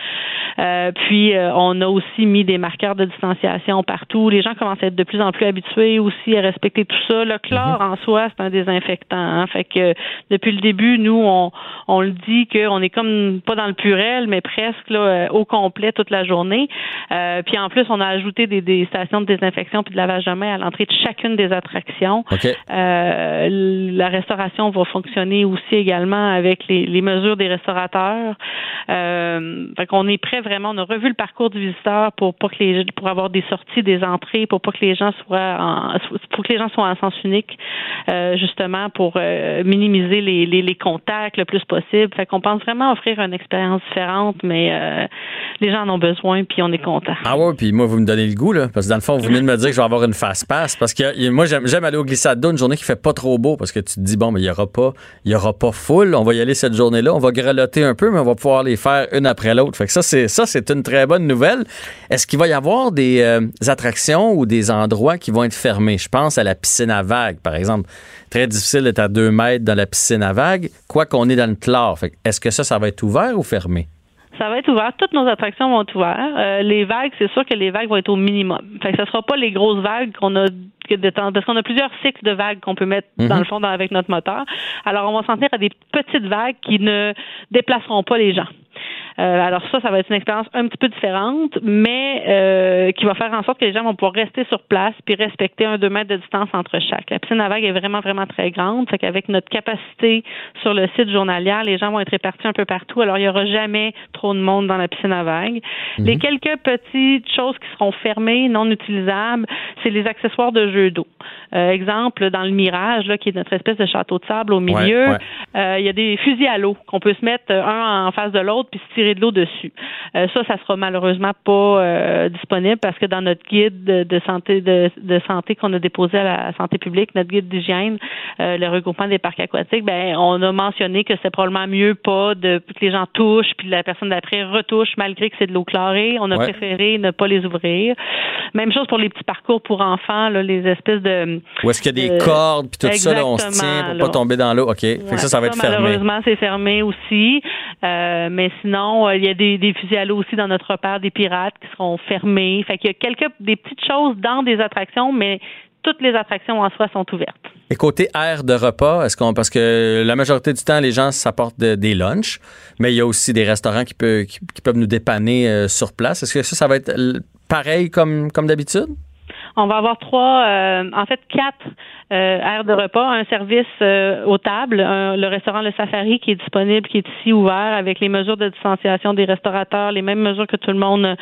Euh, puis, euh, on a aussi mis des marqueurs de distanciation partout. Les gens commencent à être de plus en plus habitués aussi à respecter tout ça. Le chlore, en soi, c'est un désinfectant. hein. Fait que depuis le début, nous, on, on le dit qu'on est comme pas dans le purel, mais presque là, euh, au complet toute la journée. Euh, puis en plus, on a ajouté des, des stations de désinfection puis de lavage de mains à l'entrée de chacune des attractions. Euh, la restauration va fonctionner aussi également avec les, les mesures des restaurateurs. Euh, fait qu'on est prêt vraiment. On a revu le parcours du visiteur pour pas que les pour avoir des sorties, des entrées, pour pas que les gens soient en, pour que les gens soient en sens unique, euh, justement pour euh, minimiser les, contacts le plus possible. Fait qu'on pense vraiment offrir une expérience différente, mais euh, les gens en ont besoin puis on est content. Ah ouais, puis moi, vous me donnez le goût, là. Parce que dans le fond, vous venez de me dire que je vais avoir une fast pass. Parce que moi, j'aime aller au glissade d'eau une journée qui fait pas trop beau. Parce que tu te dis, bon, mais il y aura pas, il y aura pas full. On va y aller cette journée-là. On va grelotter un peu, mais on va pouvoir les faire une après l'autre. Fait que ça, c'est, ça, c'est une très bonne nouvelle. Est-ce qu'il va y avoir des euh, attractions ou des endroits qui vont être fermés? Je pense à la piscine à vagues, par exemple. Très difficile d'être à deux mètres dans la piscine à vagues, quoi qu'on est dans le que est-ce que ça, ça va être ouvert ou fermé? Ça va être ouvert. Toutes nos attractions vont être ouvertes. Euh, les vagues, c'est sûr que les vagues vont être au minimum. Fait que ce sera pas les grosses vagues qu'on a que de temps, parce qu'on a plusieurs cycles de vagues qu'on peut mettre Mhm. dans le fond dans- avec notre moteur. Alors, on va s'en tenir à des petites vagues qui ne déplaceront pas les gens. Euh, alors ça, ça va être une expérience un petit peu différente, mais euh, qui va faire en sorte que les gens vont pouvoir rester sur place puis respecter un deux mètres de distance entre chaque. La piscine à vagues est vraiment, vraiment très grande. Fait qu'avec notre capacité sur le site journalière, les gens vont être répartis un peu partout. Alors, il n'y aura jamais trop de monde dans la piscine à vagues. Les quelques petites choses qui seront fermées, non utilisables, c'est les accessoires de jeux d'eau. Euh, exemple, dans le Mirage, là, qui est notre espèce de château de sable au milieu, Ouais, ouais. euh, il y a des fusils à l'eau qu'on peut se mettre un en face de l'autre puis se tirer de l'eau dessus. Euh, ça, ça sera malheureusement pas euh, disponible parce que dans notre guide de, santé de, de santé qu'on a déposé à la santé publique, notre guide d'hygiène, euh, le regroupement des parcs aquatiques, ben on a mentionné que c'est probablement mieux pas de que les gens touchent puis la personne d'après retouche malgré que c'est de l'eau chlorée. On a Ouais. préféré ne pas les ouvrir. Même chose pour les petits parcours pour enfants, là, les espèces de Ou est-ce qu'il y a des de- cordes puis tout ça, là, on se tient pour là. pas tomber dans l'eau? OK. Fait que ça, ça va être fermé. Malheureusement, c'est fermé aussi. Mais sinon, euh, il y a des, des fusils à l'eau aussi dans notre repère des pirates qui seront fermés. Fait qu'il y a quelques des petites choses dans des attractions, mais toutes les attractions en soi sont ouvertes. Et côté aire de repas, est-ce qu'on parce que la majorité du temps les gens s'apportent de- des lunchs, mais il y a aussi des restaurants qui, peuvent nous dépanner euh, sur place. Est-ce que ça, ça va être pareil comme comme d'habitude? On va avoir trois, euh, en fait quatre euh, aires de repas, un service euh, aux tables, un- le restaurant Le Safari qui est disponible, qui est ici ouvert avec les mesures de distanciation des restaurateurs, les mêmes mesures que tout le monde euh,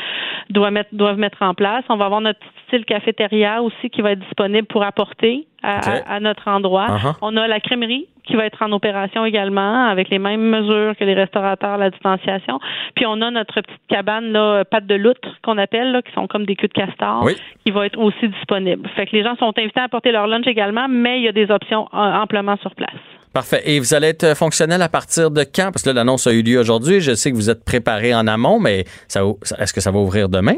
doit mettre, doivent mettre en place. On va avoir notre style cafétéria aussi qui va être disponible pour apporter à, OK. à- à notre endroit. Uh-huh. On a la crèmerie qui va être en opération également avec les mêmes mesures que les restaurateurs, la distanciation. Puis on a notre petite cabane là, pâte de loutre qu'on appelle, là, qui sont comme des queues de castor, Oui. qui va être aussi disponible. Fait que les gens sont invités à apporter leur lunch également, mais il y a des options euh, amplement sur place. Parfait. Et vous allez être fonctionnel à partir de quand? Parce que là, l'annonce a eu lieu aujourd'hui. Je sais que vous êtes préparé en amont, mais est-ce que ça va ouvrir demain?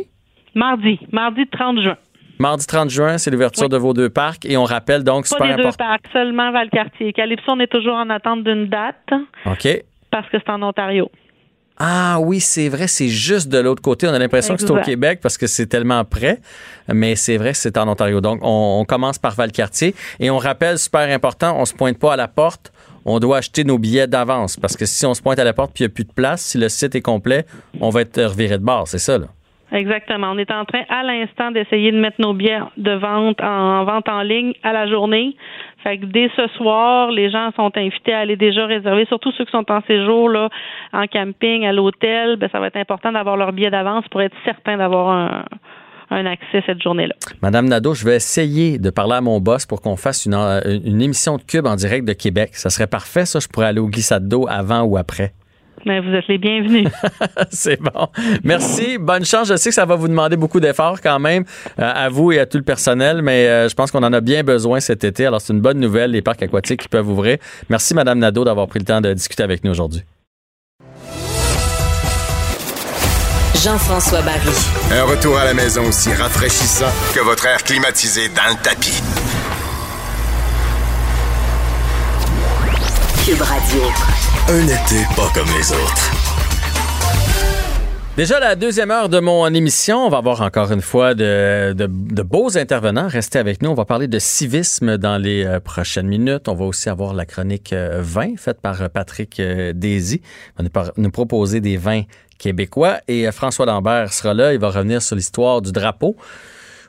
Mardi, mardi 30 juin. Mardi 30 juin, c'est l'ouverture de vos deux parcs. Et on rappelle donc, Pas super les deux important. parcs, seulement Valcartier. Calypso, on est toujours en attente d'une date OK. parce que c'est en Ontario. Ah oui, c'est vrai, c'est juste de l'autre côté. On a l'impression que c'est au. Québec parce que c'est tellement près, mais c'est vrai que c'est en Ontario. Donc, on, on commence par Valcartier et on rappelle, super important, on se pointe pas à la porte. On doit acheter nos billets d'avance parce que si on se pointe à la porte puis il n'y a plus de place, si le site est complet, on va être reviré de bord. C'est ça, là. Exactement. On est en train à l'instant d'essayer de mettre nos billets de vente en vente en ligne à la journée. Fait que dès ce soir, les gens sont invités à aller déjà réserver, surtout ceux qui sont en séjour là, en camping, à l'hôtel. Ben, ça va être important d'avoir leur billet d'avance pour être certain d'avoir un, un accès cette journée-là. Madame Nadeau, je vais essayer de parler à mon boss pour qu'on fasse une, une émission de Cube en direct de Québec. Ça serait parfait, ça. Je pourrais aller au glissade d'eau avant ou après. Mais vous êtes les bienvenus. [laughs] C'est bon. Merci. Bonne chance. Je sais que ça va vous demander beaucoup d'efforts quand même euh, à vous et à tout le personnel, mais euh, je pense qu'on en a bien besoin cet été. Alors, c'est une bonne nouvelle, les parcs aquatiques qui peuvent ouvrir. Merci, Madame Nadeau, d'avoir pris le temps de discuter avec nous aujourd'hui. Jean-François Barry. Un retour à la maison aussi rafraîchissant que votre air climatisé dans le tapis. Cube Radio. Un été pas comme les autres. Déjà, la deuxième heure de mon émission, on va avoir encore une fois de, de- de beaux intervenants. Restez avec nous. On va parler de civisme dans les euh, prochaines minutes. On va aussi avoir la chronique euh, vin faite par euh, Patrick euh, Daisy. Il va nous, par- nous proposer des vins québécois. Et euh, François Lambert sera là. Il va revenir sur l'histoire du drapeau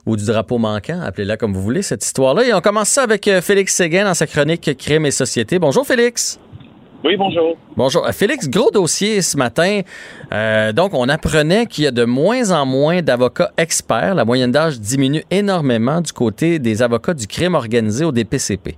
ou du drapeau manquant, appelez-la comme vous voulez, cette histoire-là. Et on commence ça avec euh, Félix Séguin dans sa chronique Crime et Société. Bonjour Félix. Oui, bonjour. Bonjour. Euh, Félix, gros dossier ce matin. Euh, donc, on apprenait qu'il y a de moins en moins d'avocats experts. La moyenne d'âge diminue énormément du côté des avocats du crime organisé au DPCP.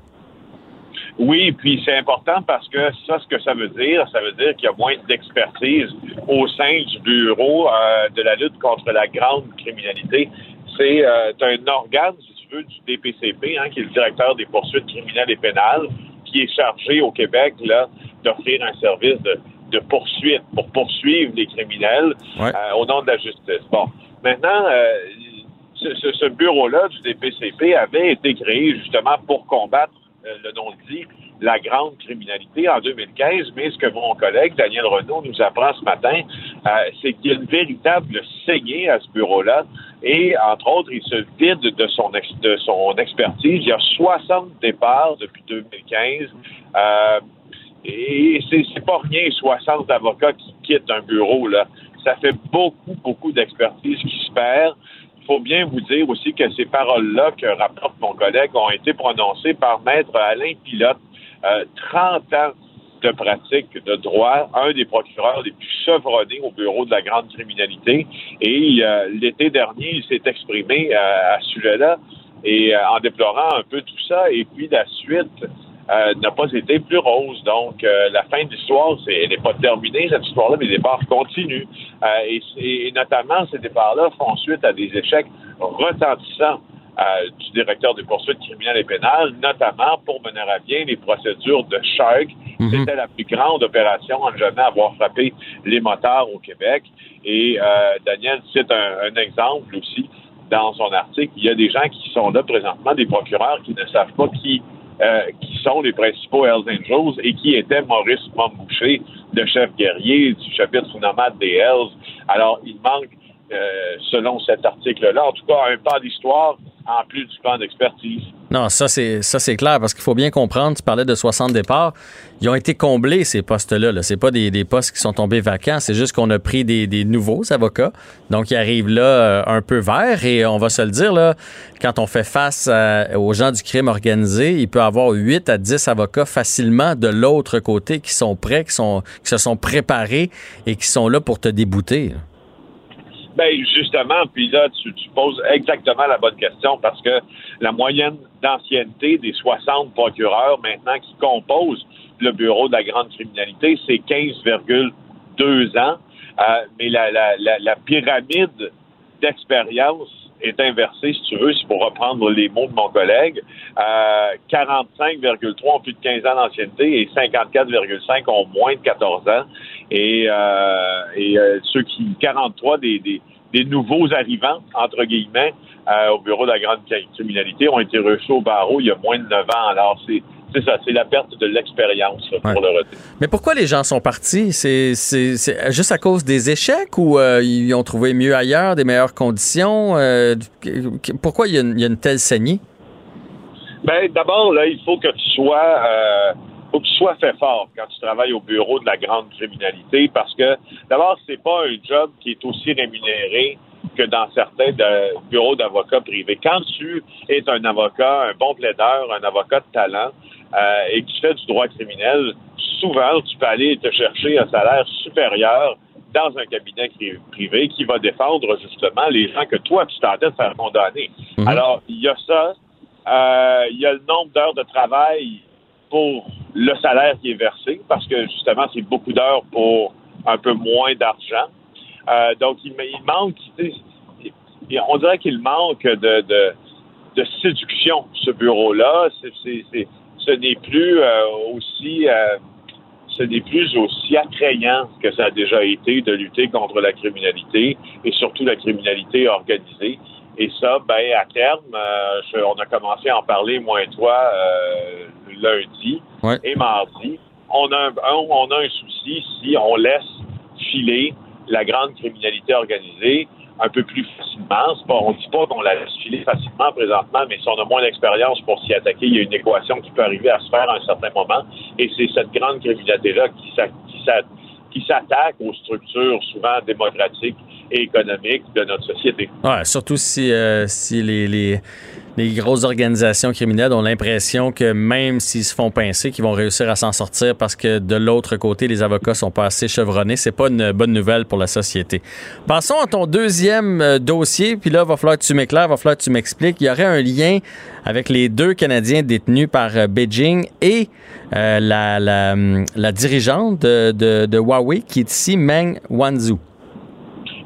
Oui, puis c'est important parce que ça, ce que ça veut dire, ça veut dire qu'il y a moins d'expertise au sein du bureau euh, de la lutte contre la grande criminalité. C'est euh, un organe, si tu veux, du DPCP, hein, qui est le directeur des poursuites criminelles et pénales, qui est chargé au Québec là d'offrir un service de, de poursuite pour poursuivre les criminels Ouais. euh, au nom de la justice. Bon, maintenant, euh, ce, ce- bureau-là du DPCP avait été créé justement pour combattre, le nom le dit, la grande criminalité en 2015. Mais ce que mon collègue Daniel Renaud nous apprend ce matin, euh, c'est qu'il y a une véritable saignée à ce bureau-là. Et entre autres, il se vide de son, expertise. Il y a 60 départs depuis 2015. Euh, et c'est pas rien, 60 avocats qui quittent un bureau, là. Ça fait beaucoup, beaucoup d'expertise qui se perd. Il faut bien vous dire aussi que ces paroles-là que rapporte mon collègue ont été prononcées par Maître Alain Pilote, euh, 30 ans de pratique de droit, un des procureurs les plus chevronnés au bureau de la grande criminalité. Et euh, l'été dernier, il s'est exprimé euh, à ce sujet-là et euh, en déplorant un peu tout ça. Et puis la suite euh, n'a pas été plus rose. Donc, euh, la fin de l'histoire, elle n'est pas terminée, cette histoire-là, mais les départs continuent. Euh, et, et notamment, ces départs-là font suite à des échecs retentissants euh, du directeur des poursuites criminelles et pénales, notamment pour mener à bien les procédures de Shark. C'était la plus grande opération à ne jamais avoir frappé les motards au Québec. Et euh, Daniel cite un, un exemple aussi dans son article. Il y a des gens qui sont là présentement, des procureurs qui ne savent pas qui euh, qui sont les principaux Hells Angels et qui étaient Maurice Momboucher, le chef guerrier du chapitre nomade des Hells. Alors, il manque, euh, selon cet article-là, en tout cas, un pan d'histoire en plus du pan d'expertise. Non, ça c'est ça c'est clair parce qu'il faut bien comprendre. Tu parlais de 60 départs, ils ont été comblés ces postes-là. Là. C'est pas des, des postes qui sont tombés vacants. C'est juste qu'on a pris des, des nouveaux avocats, donc ils arrivent là euh, un peu verts et on va se le dire là, quand on fait face à- aux gens du crime organisé, il peut avoir 8 à 10 avocats facilement de l'autre côté qui sont prêts, qui sont qui se sont préparés et qui sont là pour te débouter. Ben justement, puis là, tu, tu poses exactement la bonne question parce que la moyenne d'ancienneté des 60 procureurs maintenant qui composent le bureau de la grande criminalité, c'est 15,2 ans. Euh, mais la, la, la, la pyramide d'expérience est inversée, si tu veux, c'est pour reprendre les mots de mon collègue. Euh, 45,3 ont plus de 15 ans d'ancienneté et 54,5 ont moins de 14 ans. Et, euh, et euh, ceux qui, 43 des, des, des nouveaux arrivants, entre guillemets, euh, au bureau de la grande criminalité ont été reçus au barreau il y a moins de 9 ans. Alors, c'est c'est ça, c'est la perte de l'expérience pour Ouais. le retenir. Mais pourquoi les gens sont partis? C'est juste à cause des échecs ou euh, ils ont trouvé mieux ailleurs, des meilleures conditions? Euh, qu- pourquoi il y, a une, il y a une telle saignée? Ben, d'abord, là, il faut que tu sois, euh, faut que tu sois fait fort quand tu travailles au bureau de la grande criminalité parce que, d'abord, c'est pas un job qui est aussi rémunéré que dans certains de- bureaux d'avocats privés. Quand tu es un avocat, un bon plaideur, un avocat de talent, euh, et que tu fais du droit criminel, souvent, tu peux aller te chercher un salaire supérieur dans un cabinet privé qui va défendre justement les gens que toi, tu tentais de faire condamner. Alors, il y a ça. Euh, il y a le nombre d'heures de travail pour le salaire qui est versé, parce que justement, c'est beaucoup d'heures pour un peu moins d'argent. Euh, donc, il, il manque, tu sais, il- on dirait qu'il manque de, de, de séduction, ce bureau-là. C'est- ce n'est plus euh, aussi euh, ce n'est plus aussi attrayant que ça a déjà été de lutter contre la criminalité et surtout la criminalité organisée. Et ça, ben à terme, euh, je- on a commencé à en parler, moi et toi, euh, lundi et mardi. On a, un, un- on a un souci si on laisse filer la grande criminalité organisée un peu plus facilement. On ne dit pas qu'on la filer facilement présentement, mais si on a moins d'expérience pour s'y attaquer, il y a une équation qui peut arriver à se faire à un certain moment. Et c'est cette grande criminalité-là qui, s'a- qui s'a- qui s'attaque aux structures souvent démocratiques et économiques de notre société. Ouais, surtout si, euh, les, les grosses organisations criminelles ont l'impression que même s'ils se font pincer, qu'ils vont réussir à s'en sortir parce que de l'autre côté, les avocats sont pas assez chevronnés. C'est pas une bonne nouvelle pour la société. Passons à ton deuxième euh, dossier, puis là, va falloir que tu m'éclaires, va falloir que tu m'expliques. Il y aurait un lien avec les deux Canadiens détenus par euh, Beijing et euh, hum, la dirigeante de, de, de Huawei qui est ici, Meng Wanzhou.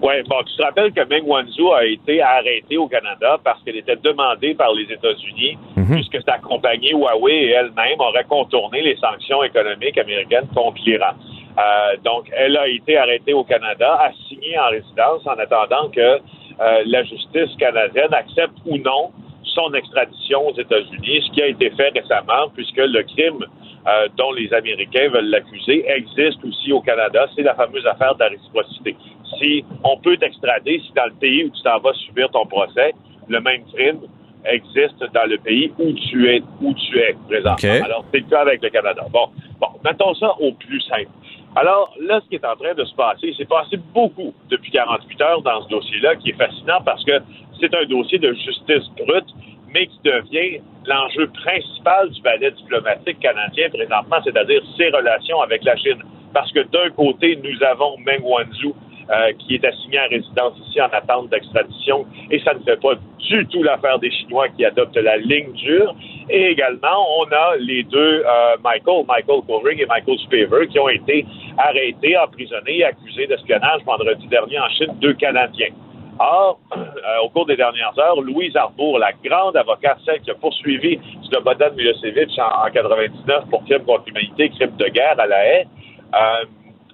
Oui, bon, tu te rappelles que Meng Wanzhou a été arrêtée au Canada parce qu'elle était demandée par les États-Unis, puisque sa compagnie Huawei et elle-même auraient contourné les sanctions économiques américaines contre l'Iran. Euh, donc, elle a été arrêtée au Canada, assignée en résidence en attendant que euh, la justice canadienne accepte ou non son extradition aux États-Unis, ce qui a été fait récemment, puisque le crime euh, dont les Américains veulent l'accuser existe aussi au Canada. C'est la fameuse affaire de la réciprocité. Si on peut t'extrader, si dans le pays où tu t'en vas subir ton procès, le même crime existe dans le pays où tu es, où tu es présentement. OK. Alors, c'est le cas avec le Canada. Bon, bon, mettons ça au plus simple. Alors, là, ce qui est en train de se passer, c'est passé beaucoup depuis 48 heures dans ce dossier-là, qui est fascinant parce que c'est un dossier de justice brute, mais qui devient l'enjeu principal du ballet diplomatique canadien présentement, c'est-à-dire ses relations avec la Chine. Parce que d'un côté, nous avons Meng Wanzhou, euh, qui est assigné en résidence ici en attente d'extradition, et ça ne fait pas du tout l'affaire des Chinois qui adoptent la ligne dure. Et également, on a les deux euh, Michael, Michael Kovrig et Michael Spaver, qui ont été arrêtés, emprisonnés et accusés d'espionnage vendredi dernier en Chine, deux Canadiens. Or, [clears throat] euh, au cours des dernières heures, Louise Arbour, la grande avocate, celle qui a poursuivi Slobodan Milosevic en, en 99 pour crime contre l'humanité, crime de guerre à la haie,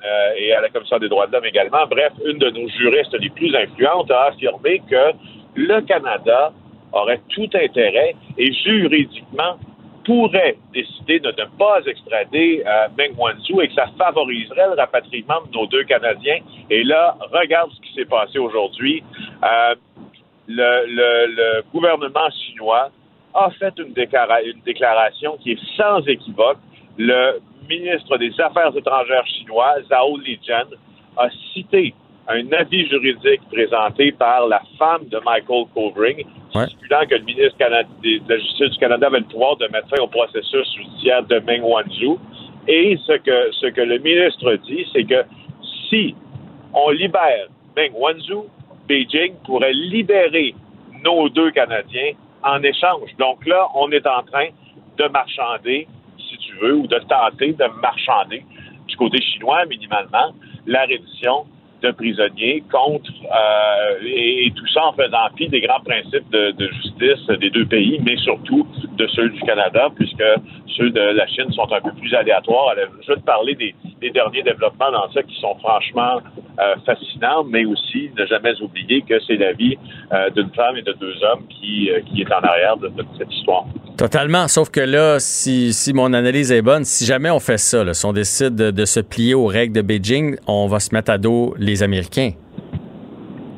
euh, et à la Commission des droits de l'homme également. Bref, une de nos juristes les plus influentes a affirmé que le Canada aurait tout intérêt et juridiquement pourrait décider de ne pas extrader euh, Meng Wanzhou et que ça favoriserait le rapatriement de nos deux Canadiens. Et là, regarde ce qui s'est passé aujourd'hui. Euh, le, le- le gouvernement chinois a fait une, une déclaration qui est sans équivoque. Le ministre des Affaires étrangères chinois, Zhao Lijian, a cité un avis juridique présenté par la femme de Michael Kovring, stipulant que le ministre de la Justice du Canada avait le pouvoir de mettre fin au processus judiciaire de Meng Wanzhou. Et ce que, ce que le ministre dit, c'est que si on libère Meng Wanzhou, Beijing pourrait libérer nos deux Canadiens en échange. Donc là, on est en train de marchander, veux, ou de tenter de marchander du côté chinois minimalement la reddition de prisonniers contre euh, et, tout ça en faisant fi des grands principes de, justice des deux pays, mais surtout de ceux du Canada, puisque ceux de la Chine sont un peu plus aléatoires. Je vais te parler des, derniers développements dans ça qui sont franchement euh, fascinants, mais aussi ne jamais oublier que c'est la vie euh, d'une femme et de deux hommes qui, qui est en arrière de, cette histoire. Totalement. Sauf que là, si, si mon analyse est bonne, si jamais on fait ça, si on décide de, de se plier aux règles de Beijing, on va se mettre à dos les Américains.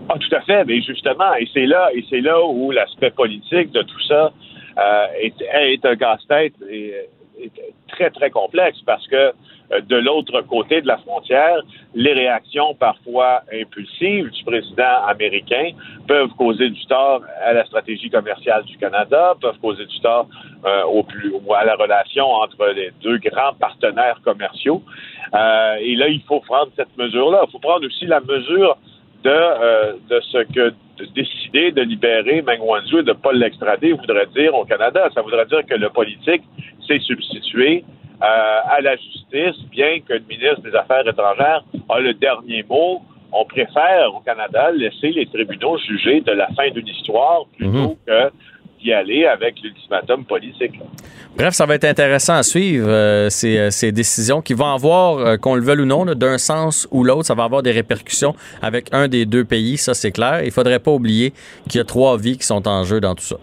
Ah, tout à fait. Mais justement, et c'est là, et c'est là où l'aspect politique de tout ça euh, est, un casse-tête très, très complexe parce que euh, de l'autre côté de la frontière, les réactions parfois impulsives du président américain peuvent causer du tort à la stratégie commerciale du Canada, peuvent causer du tort euh, au plus, à la relation entre les deux grands partenaires commerciaux. Euh, et là, il faut prendre cette mesure-là. Il faut prendre aussi la mesure de, euh, de ce que de décider de libérer Meng Wanzhou et de ne pas l'extrader voudrait dire au Canada. Ça voudrait dire que le politique s'est substitué euh, à la justice, bien que le ministre des Affaires étrangères a le dernier mot. On préfère au Canada laisser les tribunaux juger de la fin d'une histoire plutôt que d'y aller avec l'ultimatum politique. Bref, ça va être intéressant à suivre, euh, ces, euh, ces décisions qui vont avoir, euh, qu'on le veuille ou non, d'un sens ou l'autre, ça va avoir des répercussions avec un des deux pays, ça c'est clair. Il faudrait pas oublier qu'il y a trois vies qui sont en jeu dans tout ça.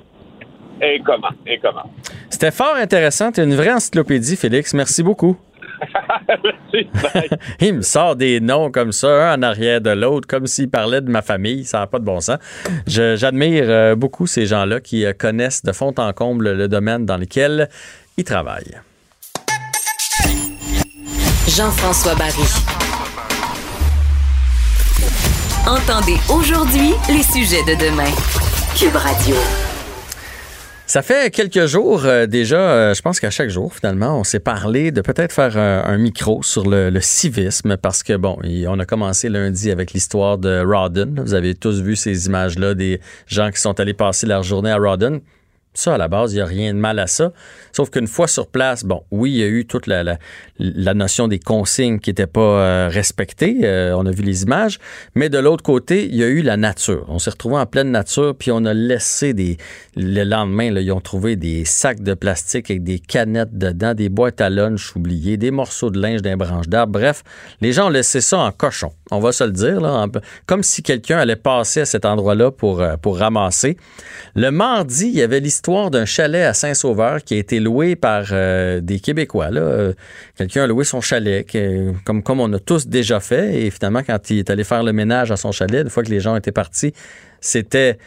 Et comment? Et comment? C'était fort intéressant. Tu une vraie encyclopédie, Félix. Merci beaucoup. [laughs] Il me sort des noms comme ça, un en arrière de l'autre, comme s'il parlait de ma famille. Ça n'a pas de bon sens. J'admire euh, beaucoup ces gens-là qui euh, connaissent de fond en comble le domaine dans lequel ils travaillent. Jean-François Barry. Entendez aujourd'hui les sujets de demain. Cube Radio. Ça fait quelques jours euh, déjà, euh, je pense qu'à chaque jour, finalement, on s'est parlé de peut-être faire un, micro sur le, civisme parce que, bon, on a commencé lundi avec l'histoire de Rawdon. Vous avez tous vu ces images-là des gens qui sont allés passer leur journée à Rawdon. Ça, à la base, il n'y a rien de mal à ça. Sauf qu'une fois sur place, bon, oui, il y a eu toute la, la, notion des consignes qui n'étaient pas euh, respectées. Euh, on a vu les images. Mais de l'autre côté, il y a eu la nature. On s'est retrouvé en pleine nature, puis on a laissé des. Le lendemain, là, ils ont trouvé des sacs de plastique avec des canettes dedans, des boîtes à lunch oubliées, des morceaux de linge d'un branche d'arbre. Bref, les gens ont laissé ça en cochon. On va se le dire, là, comme si quelqu'un allait passer à cet endroit-là pour, euh, pour ramasser. Le mardi, il y avait l'histoire d'un chalet à Saint-Sauveur qui a été loué par euh, des Québécois. là. Euh, Quelqu'un a loué son chalet, comme, comme on a tous déjà fait. Et finalement, quand il est allé faire le ménage à son chalet, une fois que les gens étaient partis, c'était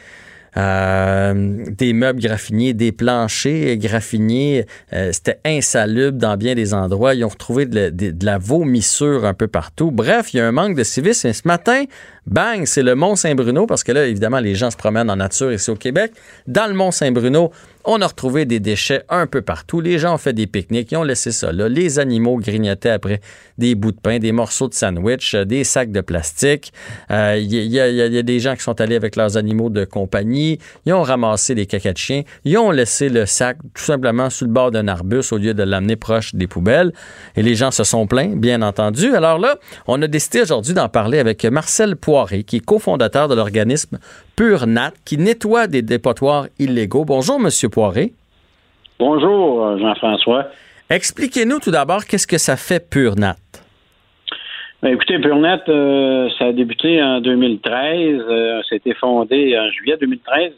euh, des meubles graffiniers, des planchers graffiniers. Euh, C'était insalubre dans bien des endroits. Ils ont retrouvé de la, de- de la vomissure un peu partout. Bref, il y a un manque de civisme. Et ce matin, bang, c'est le Mont-Saint-Bruno, parce que là, évidemment, les gens se promènent en nature ici au Québec. Dans le Mont-Saint-Bruno, on a retrouvé des déchets un peu partout. Les gens ont fait des pique-niques, ils ont laissé ça là. Les animaux grignotaient après des bouts de pain, des morceaux de sandwich, euh, des sacs de plastique. Euh, Il il y a- des gens qui sont allés avec leurs animaux de compagnie. Ils ont ramassé des caca de chiens. Ils ont laissé le sac tout simplement sur le bord d'un arbuste au lieu de l'amener proche des poubelles. Et les gens se sont plaints, bien entendu. Alors là, on a décidé aujourd'hui d'en parler avec Marcel Poiré, qui est cofondateur de l'organisme Pure Nat, qui nettoie des dépotoirs illégaux. Bonjour, Monsieur Poiré. Bonjour, euh, Jean-François. Expliquez-nous tout d'abord qu'est-ce que ça fait Pure Nat? Ben, écoutez, PureNet, euh, ça a débuté en 2013. euh, ça a été fondé en juillet 2013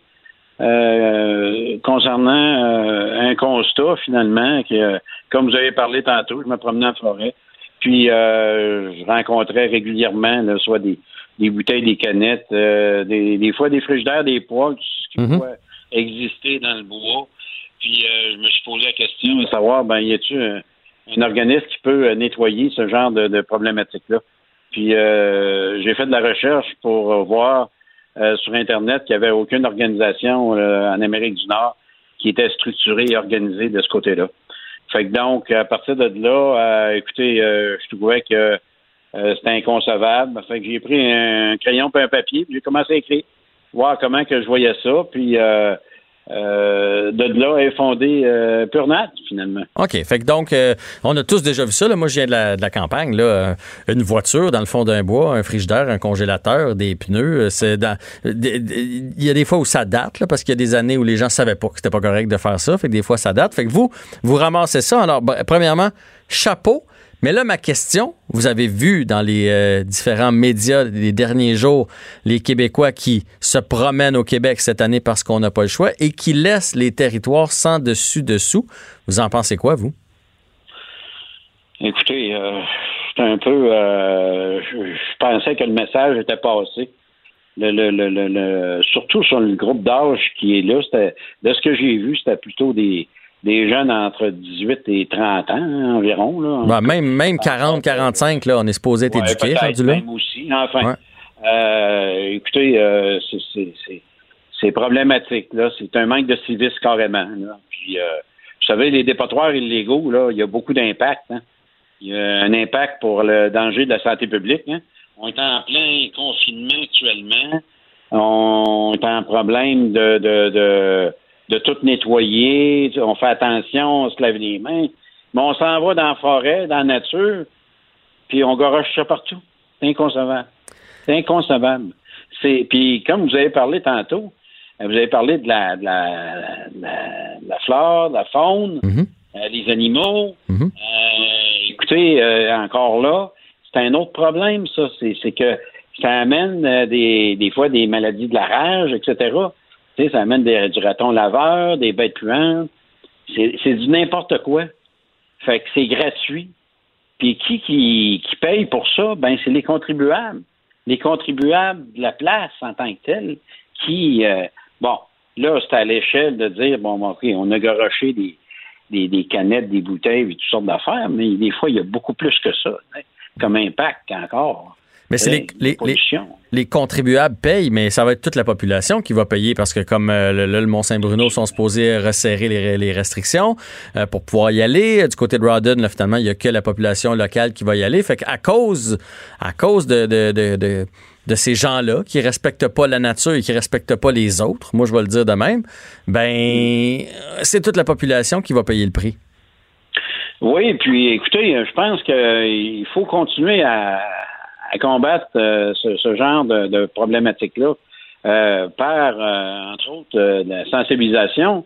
euh, concernant euh, un constat, finalement, que, comme vous avez parlé tantôt, je me promenais en forêt, puis je rencontrais régulièrement là, soit des, des bouteilles, des canettes, euh, des, des fois des frigidaires, des poêles, tout ce qui pouvait exister dans le bois. Puis euh, je me suis posé la question de savoir, ben, y a-tu un, un organisme qui peut euh, nettoyer ce genre de, de problématique-là? Puis euh, j'ai fait de la recherche pour euh, voir euh, sur Internet qu'il n'y avait aucune organisation euh, en Amérique du Nord qui était structurée et organisée de ce côté-là. Fait que donc, à partir de là, euh, écoutez, euh, je trouvais que euh, c'était inconcevable. Fait que j'ai pris un crayon et un papier, puis j'ai commencé à écrire, voir comment que je voyais ça, puis euh, euh, de là est fondé euh, Purnat, finalement. OK. Fait que donc, euh, on a tous déjà vu ça. Là. Moi, je viens de la, de la campagne. Là. Euh, Une voiture dans le fond d'un bois, un frigidaire, un congélateur, des pneus. euh, C'est dans... Il y a des fois où ça date, là, parce qu'il y a des années où les gens savaient pas que c'était pas correct de faire ça. Fait que des fois, ça date. Fait que vous, vous ramassez ça. Alors, ben, premièrement, chapeau. Mais là, ma question, vous avez vu dans les euh, différents médias les derniers jours les Québécois qui se promènent au Québec cette année parce qu'on n'a pas le choix et qui laissent les territoires sans dessus-dessous. Vous en pensez quoi, vous? Écoutez, euh, c'est un peu. euh, je, pensais que le message était passé. Le, le, le, surtout sur le groupe d'âge qui est là, de ce que j'ai vu, c'était plutôt des, des jeunes entre 18 et 30 ans hein, environ. Là. Ben, même, même 40, 45, là, on est supposé être Ouais, éduqué, peut-être rendu là. même aussi. Enfin, Ouais. euh, écoutez, euh, c'est, problématique. Là. C'est un manque de civisme carrément. Là. Puis, euh, vous savez, les dépotoirs illégaux, là, il y a beaucoup d'impact. hein. Il y a un impact pour le danger de la santé publique. hein. On est en plein confinement actuellement. On est en problème de, de, de, de tout nettoyer. On fait attention, on se lave les mains. Mais on s'en va dans la forêt, dans la nature, puis on garoche ça partout. C'est inconcevable. C'est inconcevable. C'est, puis comme vous avez parlé tantôt, euh, vous avez parlé de la, de la, de la, de la flore, de la faune, euh, les animaux. Euh, écoutez, euh, encore là, c'est un autre problème, ça. C'est, c'est que ça amène euh, des, des fois des maladies de la rage, etc. Tu sais, ça amène du raton laveur, des bêtes puantes. C'est, du n'importe quoi. Fait que c'est gratuit. Puis qui, qui paye pour ça? Ben, c'est les contribuables. Les contribuables de la place en tant que tels qui, euh, bon, là, c'est à l'échelle de dire, bon, OK, on a garoché des, des, canettes, des bouteilles, et toutes sortes d'affaires, mais des fois, il y a beaucoup plus que ça, comme impact encore. Mais c'est les, Hey, les, les, pollution. les contribuables payent, mais ça va être toute la population qui va payer parce que comme euh, le, le Mont-Saint-Bruno sont supposés resserrer les, les restrictions euh, pour pouvoir y aller. Du côté de Rawdon, là, finalement, il n'y a que la population locale qui va y aller. Fait qu'à cause, à cause de, de, de, de, de ces gens-là qui respectent pas la nature et qui respectent pas les autres, moi je vais le dire de même, ben c'est toute la population qui va payer le prix. Oui, puis écoutez, je pense qu'il faut continuer à, à combattre euh, ce, ce genre de, de problématique-là euh, par, euh, entre autres, euh, la sensibilisation.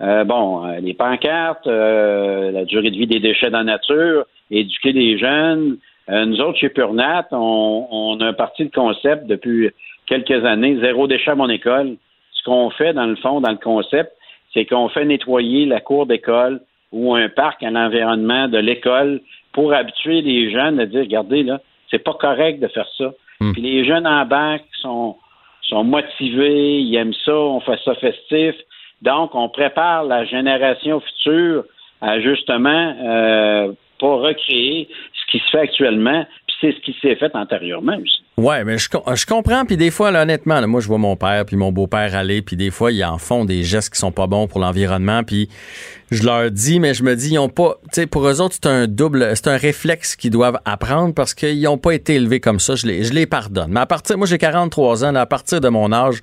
Euh, bon, les pancartes, la durée de vie des déchets dans la nature, éduquer les jeunes. Nous autres, chez Purnat, on, on a un parti de concept depuis quelques années, zéro déchet à mon école. Ce qu'on fait, dans le fond, dans le concept, c'est qu'on fait nettoyer la cour d'école ou un parc à l'environnement de l'école pour habituer les jeunes à dire, regardez, là, c'est pas correct de faire ça. Puis les jeunes en banque sont, sont motivés, ils aiment ça, on fait ça festif. Donc, on prépare la génération future à justement euh, pas recréer ce qui se fait actuellement, c'est ce qui s'est fait antérieurement aussi. Ouais, mais je, com- je comprends. Puis des fois, honnêtement, moi, je vois mon père puis mon beau-père aller, puis des fois, ils en font des gestes qui sont pas bons pour l'environnement. Puis je leur dis, mais je me dis, ils ont pas, tu sais, pour eux autres, c'est un double, c'est un réflexe qu'ils doivent apprendre parce qu'ils ont pas été élevés comme ça. Je les, pardonne. Mais à partir, moi, j'ai 43 ans. à partir de mon âge,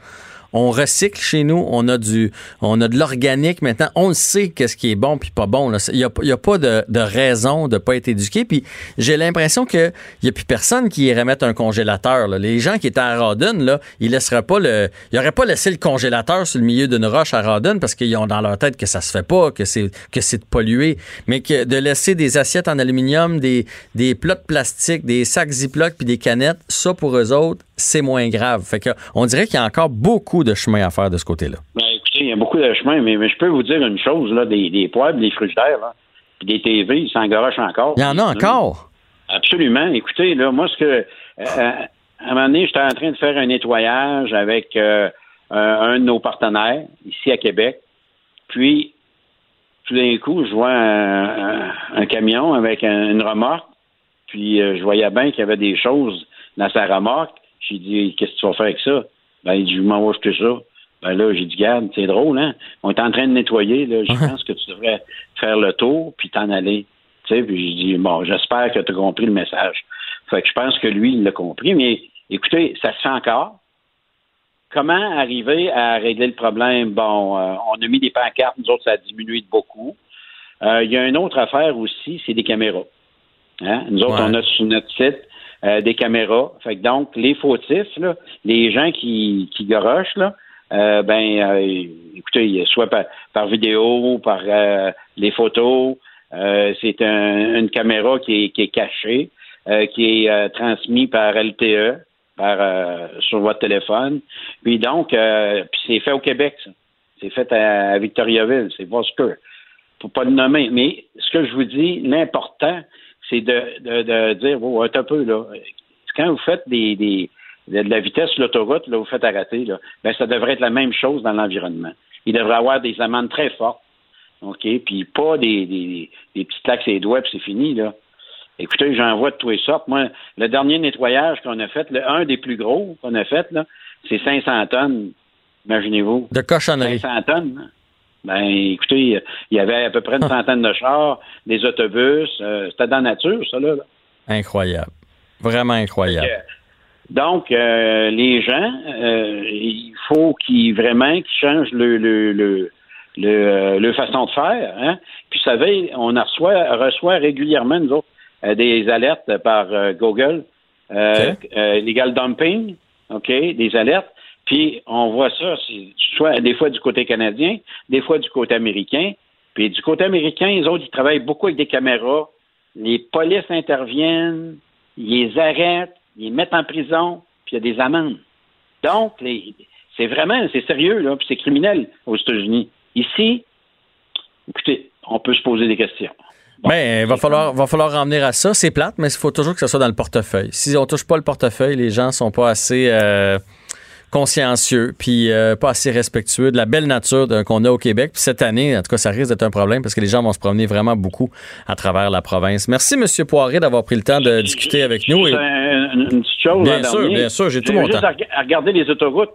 on recycle chez nous, on a du, on a de l'organique maintenant. On sait qu'est-ce qui est bon puis pas bon. Il y a, a pas de, de raison de pas être éduqué. Puis j'ai l'impression que il y a plus personne qui irait mettre un congélateur. Les gens qui étaient à Rawdon, là, ils laisseraient pas le, ils auraient pas laissé le congélateur sur le milieu d'une roche à Rawdon parce qu'ils ont dans leur tête que ça se fait pas, que c'est, que c'est de mais que de laisser des assiettes en aluminium, des, des de plastique, des sacs Ziploc puis des canettes, ça pour eux autres, c'est moins grave. Fait que on dirait qu'il y a encore beaucoup de chemin à faire de ce côté-là. Ben, écoutez, il y a beaucoup de chemin, mais, mais je peux vous dire une chose, là, des, des poêles, des frigidaires, là, puis des TV, ils s'engorochent encore. Il y en a encore. Absolument. Écoutez, là, moi, ce que. euh, à un moment donné, j'étais en train de faire un nettoyage avec euh, un, un de nos partenaires ici à Québec. Puis, tout d'un coup, je vois un, un- un camion avec un- une remorque. Puis, euh, je voyais bien qu'il y avait des choses dans sa remorque. J'ai dit, qu'est-ce que tu vas faire avec ça? Ben, il dit, je m'en vais acheter ça. Ben là, j'ai dit, garde, c'est drôle, hein? On est en train de nettoyer, là. Je pense que tu devrais faire le tour puis t'en aller. Tu sais, puis j'ai dit, bon, j'espère que tu as compris le message. Fait que je pense que lui, il l'a compris. Mais écoutez, ça se fait encore. Comment arriver à régler le problème? Bon, euh, on a mis des pancartes, nous autres, ça a diminué de beaucoup. Euh, Il y a une autre affaire aussi, c'est des caméras. Hein? Nous autres, Ouais. on a sur notre site euh, des caméras. Fait que donc, les fautifs, là, les gens qui, qui gorochent, là, euh, ben, euh, écoutez, soit par, par vidéo, par euh, les photos, euh, c'est un- une caméra qui est, qui est cachée, euh, qui est transmise par LTE, par sur votre téléphone. Puis donc, puis c'est fait au Québec, ça. C'est fait à, à Victoriaville, c'est Vosker. Faut pas le nommer. Mais ce que je vous dis, l'important, c'est de, de, de dire, oh, un peu, là. Quand vous faites des, des, de la vitesse sur l'autoroute, là, vous faites arrêter, là, ben, ça devrait être la même chose dans l'environnement. Il devrait y avoir des amendes très fortes. OK? Puis pas des, des, des petits taxes et les doigts, puis c'est fini, là. Écoutez, j'en vois de tous les sortes. Moi, le dernier nettoyage qu'on a fait, le, un des plus gros qu'on a fait, là, c'est 500 tonnes. Imaginez-vous. De cochonnerie. 500 tonnes. Ben, écoutez, il y avait à peu près une [laughs] centaine de chars, des autobus. euh, C'était dans la nature, ça, là. Incroyable. Vraiment incroyable. Donc, euh, les gens, euh, il faut qu'ils vraiment qu'ils changent le, le, le, le, le façon de faire. Hein? Puis, vous savez, on reçoit, reçoit régulièrement, nous autres, euh, des alertes par Google, euh, legal dumping, OK, des alertes. Puis, on voit ça, soit des fois du côté canadien, des fois du côté américain. Puis, du côté américain, les autres, ils travaillent beaucoup avec des caméras. Les polices interviennent, ils les arrêtent, ils les mettent en prison, puis il y a des amendes. Donc, c'est vraiment, c'est sérieux, là, puis c'est criminel aux États-Unis. Ici, écoutez, on peut se poser des questions. Ben, il va falloir, va falloir en à ça. C'est plate, mais il faut toujours que ce soit dans le portefeuille. Si on touche pas le portefeuille, les gens sont pas assez euh, consciencieux, puis euh, pas assez respectueux de la belle nature qu'on a au Québec. Puis cette année, en tout cas, ça risque d'être un problème parce que les gens vont se promener vraiment beaucoup à travers la province. Merci, M. Poiré, d'avoir pris le temps de discuter avec nous. C'est Et- un- une, une petite chose. Bien sûr, dernier. bien sûr, j'ai tout mon juste temps. à reg- à regarder les autoroutes.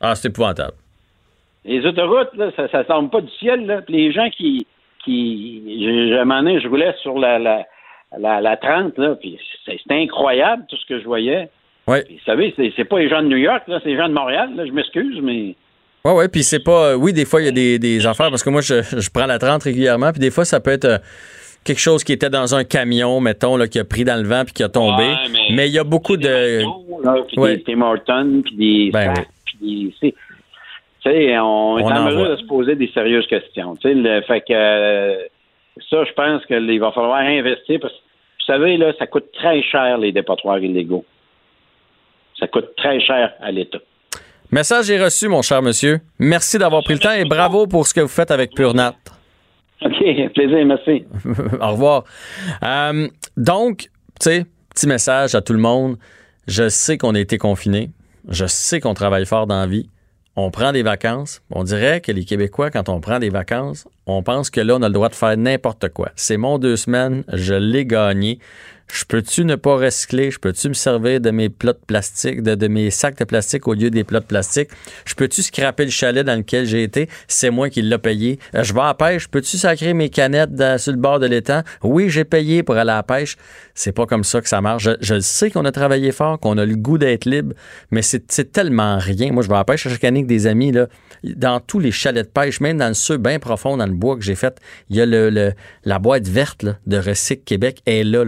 Ah, c'est épouvantable. Les autoroutes, là, ça, ça tombe pas du ciel. Là. Puis les gens qui, qui, j'ai- à un moment donné, je roulais sur la, la, la, la 30, là, puis c'est- c'était incroyable tout ce que je voyais. Ouais. Puis, vous savez, c'est, pas les gens de New York, là, c'est les gens de Montréal. Là, je m'excuse, mais Ouais, ouais, puis c'est pas. Oui, des fois, il y a des, des affaires parce que moi, je, je prends la 30 régulièrement, puis des fois, ça peut être euh, quelque chose qui était dans un camion, mettons, là, qui a pris dans le vent puis qui a tombé. Ouais, mais- mais il y a beaucoup de. là, puis Ouais. des Tim Hortons, puis des Ben sacs, puis des... Tu sais, on, est On en mesure de se poser des sérieuses questions. Tu sais, le- fait que euh, ça, je pense qu'il va falloir investir parce que, vous savez, là, ça coûte très cher, les dépotoirs illégaux. Ça coûte très cher à l'État. Message est reçu, mon cher monsieur. Merci d'avoir pris le temps et bravo pour ce que vous faites avec Purnat. OK, plaisir, merci. [laughs] Au revoir. Euh, donc, tu sais, petit message à tout le monde. Je sais qu'on a été confinés. Je sais qu'on travaille fort dans la vie. On prend des vacances. On dirait que les Québécois, quand on prend des vacances, on pense que là, on a le droit de faire n'importe quoi. C'est mon deux semaines. Je l'ai gagné. Je peux-tu ne pas recycler? Je peux-tu me servir de mes plats de plastique, de, mes sacs de plastique au lieu des plats de plastique? Je peux-tu scraper le chalet dans lequel j'ai été? C'est moi qui l'ai payé. Euh, Je vais à la pêche. Peux-tu sacrer mes canettes sur le bord de l'étang? Oui, j'ai payé pour aller à la pêche. C'est pas comme ça que ça marche. Je, sais qu'on a travaillé fort, qu'on a le goût d'être libre, mais c'est tellement rien. Moi, je vais à la pêche chaque année avec des amis. Dans tous les chalets de pêche, même dans le ceux bien profond, dans le bois que j'ai fait, il y a le, la boîte verte de Recyc Québec est là,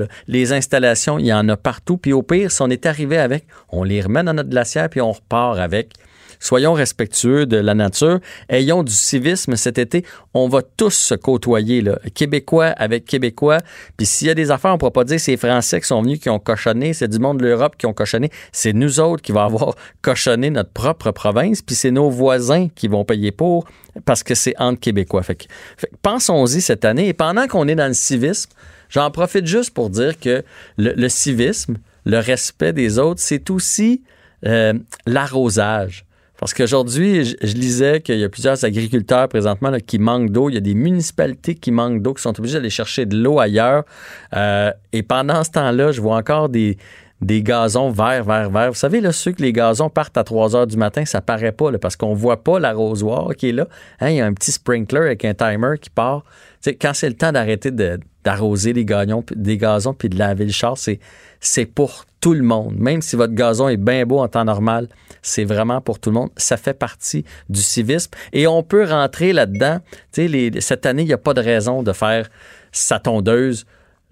installations, il y en a partout. Puis au pire, si on est arrivé avec, on les remet dans notre glacière puis on repart avec. Soyons respectueux de la nature. Ayons du civisme cet été. On va tous se côtoyer, là. Québécois avec Québécois. Puis s'il y a des affaires, on ne pourra pas dire c'est les Français qui sont venus, qui ont cochonné, c'est du monde de l'Europe qui ont cochonné. C'est nous autres qui va avoir [laughs] cochonné notre propre province. Puis c'est nos voisins qui vont payer pour parce que c'est entre Québécois. Fait fait pensons-y cette année. Et pendant qu'on est dans le civisme, j'en profite juste pour dire que le, civisme, le respect des autres, c'est aussi euh, l'arrosage. Parce qu'aujourd'hui, je, lisais qu'il y a plusieurs agriculteurs présentement qui manquent d'eau. Il y a des municipalités qui manquent d'eau, qui sont obligées d'aller chercher de l'eau ailleurs. Euh, et pendant ce temps-là, je vois encore des, des gazons verts, verts, verts. Vous savez, là, ceux que les gazons partent à 3 heures du matin, ça paraît pas parce qu'on voit pas l'arrosoir qui est là. Hein, il y a un petit sprinkler avec un timer qui part. Quand c'est le temps d'arrêter d'arroser les des gazons puis de laver le char, c'est, pour tout le monde. Même si votre gazon est bien beau en temps normal, c'est vraiment pour tout le monde. Ça fait partie du civisme et on peut rentrer là-dedans. Cette année, il n'y a pas de raison de faire sa tondeuse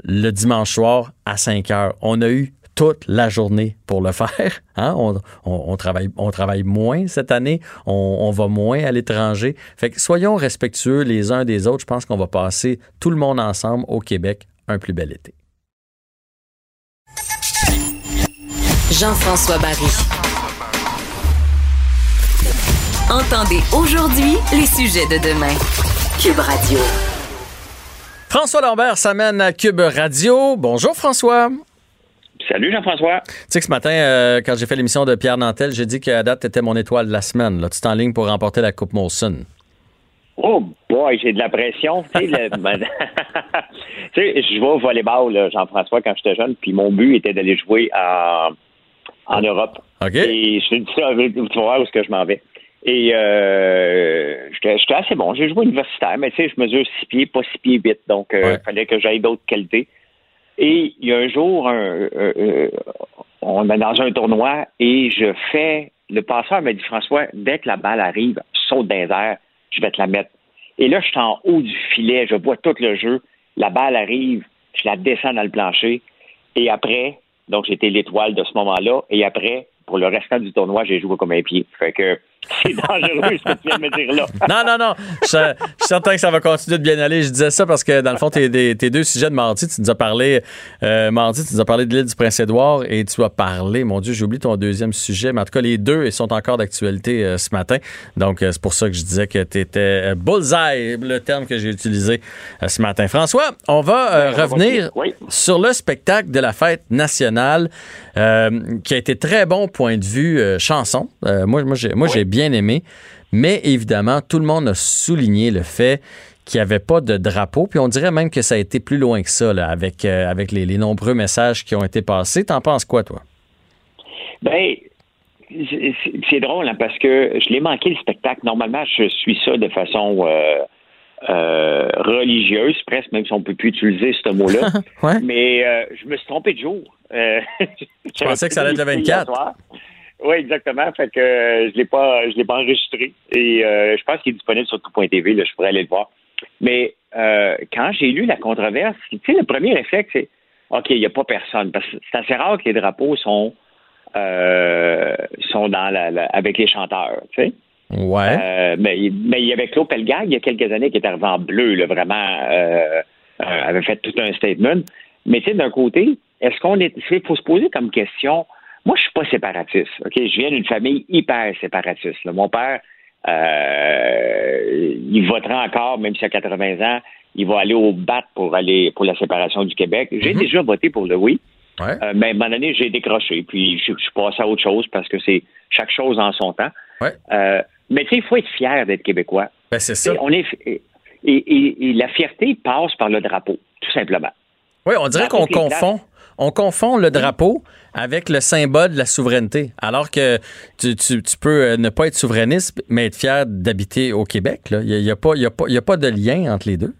le dimanche soir à 5 heures. On a eu toute la journée pour le faire. [laughs] Hein? On, on- on travaille, on travaille moins cette année, on, on va moins à l'étranger. Fait que soyons respectueux les uns des autres. Je pense qu'on va passer tout le monde ensemble au Québec un plus bel été. Jean-François Barry. Entendez aujourd'hui les sujets de demain. Cube Radio. François Lambert s'amène à Cube Radio. Bonjour François. Salut Jean-François. Tu sais que ce matin, euh, quand j'ai fait l'émission de Pierre Nantel, j'ai dit qu'à date, tu étais mon étoile de la semaine. Là. Tu es en ligne pour remporter la Coupe Molson. Oh boy, j'ai de la pression. Tu sais, [laughs] ben, [laughs] je vais au volleyball, Jean-François, quand j'étais jeune, puis mon but était d'aller jouer en, en Europe. OK. Et je te dis ça, tu vas voir où est-ce que je m'en vais. Et euh, j'étais assez bon. J'ai joué universitaire, mais tu sais, je mesure six pieds, pas six pieds vite, donc il Ouais. fallait que j'aille d'autres qualités. Et il y a un jour, euh, euh, on est dans un tournoi et je fais. Le passeur m'a dit François, dès que la balle arrive, saute dans airs, je vais te la mettre. Et là, je suis en haut du filet, je vois tout le jeu. La balle arrive, je la descends dans le plancher. Et après, donc j'étais l'étoile de ce moment-là. Et après, pour le restant du tournoi, j'ai joué comme un pied. Fait que [laughs] c'est dangereux ce que tu viens de me dire là. [laughs] Non, non, non. Je, je suis certain que ça va continuer de bien aller. Je disais ça parce que, dans le fond, tes, tes- tes deux sujets de mardi, tu nous as parlé, euh, mardi, tu nous as parlé de l'île du Prince-Édouard et tu as parlé, mon Dieu, j'ai oublié ton deuxième sujet, mais en tout cas, les deux, ils sont encore d'actualité euh, ce matin. Donc, euh, c'est pour ça que je disais que tu étais bullseye, le terme que j'ai utilisé euh, ce matin. François, on va euh, Ben, revenir. Oui. sur le spectacle de la fête nationale euh, qui a été très bon point de vue euh, chanson. Euh, moi, moi, j'ai, moi, j'ai bien aimé. Mais évidemment, tout le monde a souligné le fait qu'il n'y avait pas de drapeau. Puis on dirait même que ça a été plus loin que ça, là, avec, euh, avec les, les nombreux messages qui ont été passés. T'en penses quoi, toi? Ben, c'est drôle hein, parce que je l'ai manqué le spectacle. Normalement, je suis ça de façon euh, euh, religieuse, presque, même si on ne peut plus utiliser ce mot-là. [laughs] Ouais. Mais je me suis trompé de jour. [laughs] Je pensais que ça allait être le 24. Oui, exactement. Fait que euh, je l'ai pas, je l'ai pas enregistré. Et euh, je pense qu'il est disponible sur tout.tv. Là, je pourrais aller le voir. Mais euh, quand j'ai lu la controverse, tu sais, le premier réflexe, c'est OK, il n'y a pas personne. Parce que c'est assez rare que les drapeaux sont euh, sont dans la, la- avec les chanteurs. Tu sais. Ouais. Euh, mais, mais il y avait Claude Pelgag il y a quelques années qui était arrivé en bleu, là, vraiment, avait fait tout un statement. Mais tu sais, d'un côté, est-ce qu'on est. Il faut se poser comme question. Moi, je suis pas séparatiste. OK? Je viens d'une famille hyper séparatiste. là. Mon père, euh, il votera encore, même s'il a 80 ans. Il va aller au bat pour aller pour la séparation du Québec. J'ai déjà voté pour le oui. Ouais. Euh, mais à un moment donné, j'ai décroché. Puis je, suis passé à autre chose parce que c'est chaque chose en son temps. Ouais. Euh, mais tu sais, il faut être fier d'être québécois. Ben, c'est ça. Et on est, et, et- et la fierté passe par le drapeau, tout simplement. Oui, on dirait qu'on confond. On confond le drapeau avec le symbole de la souveraineté. Alors que tu, tu- tu peux euh, ne pas être souverainiste, mais être fier d'habiter au Québec. Il n'y a, y a pas- il y a pas- il y a pas de lien entre les deux.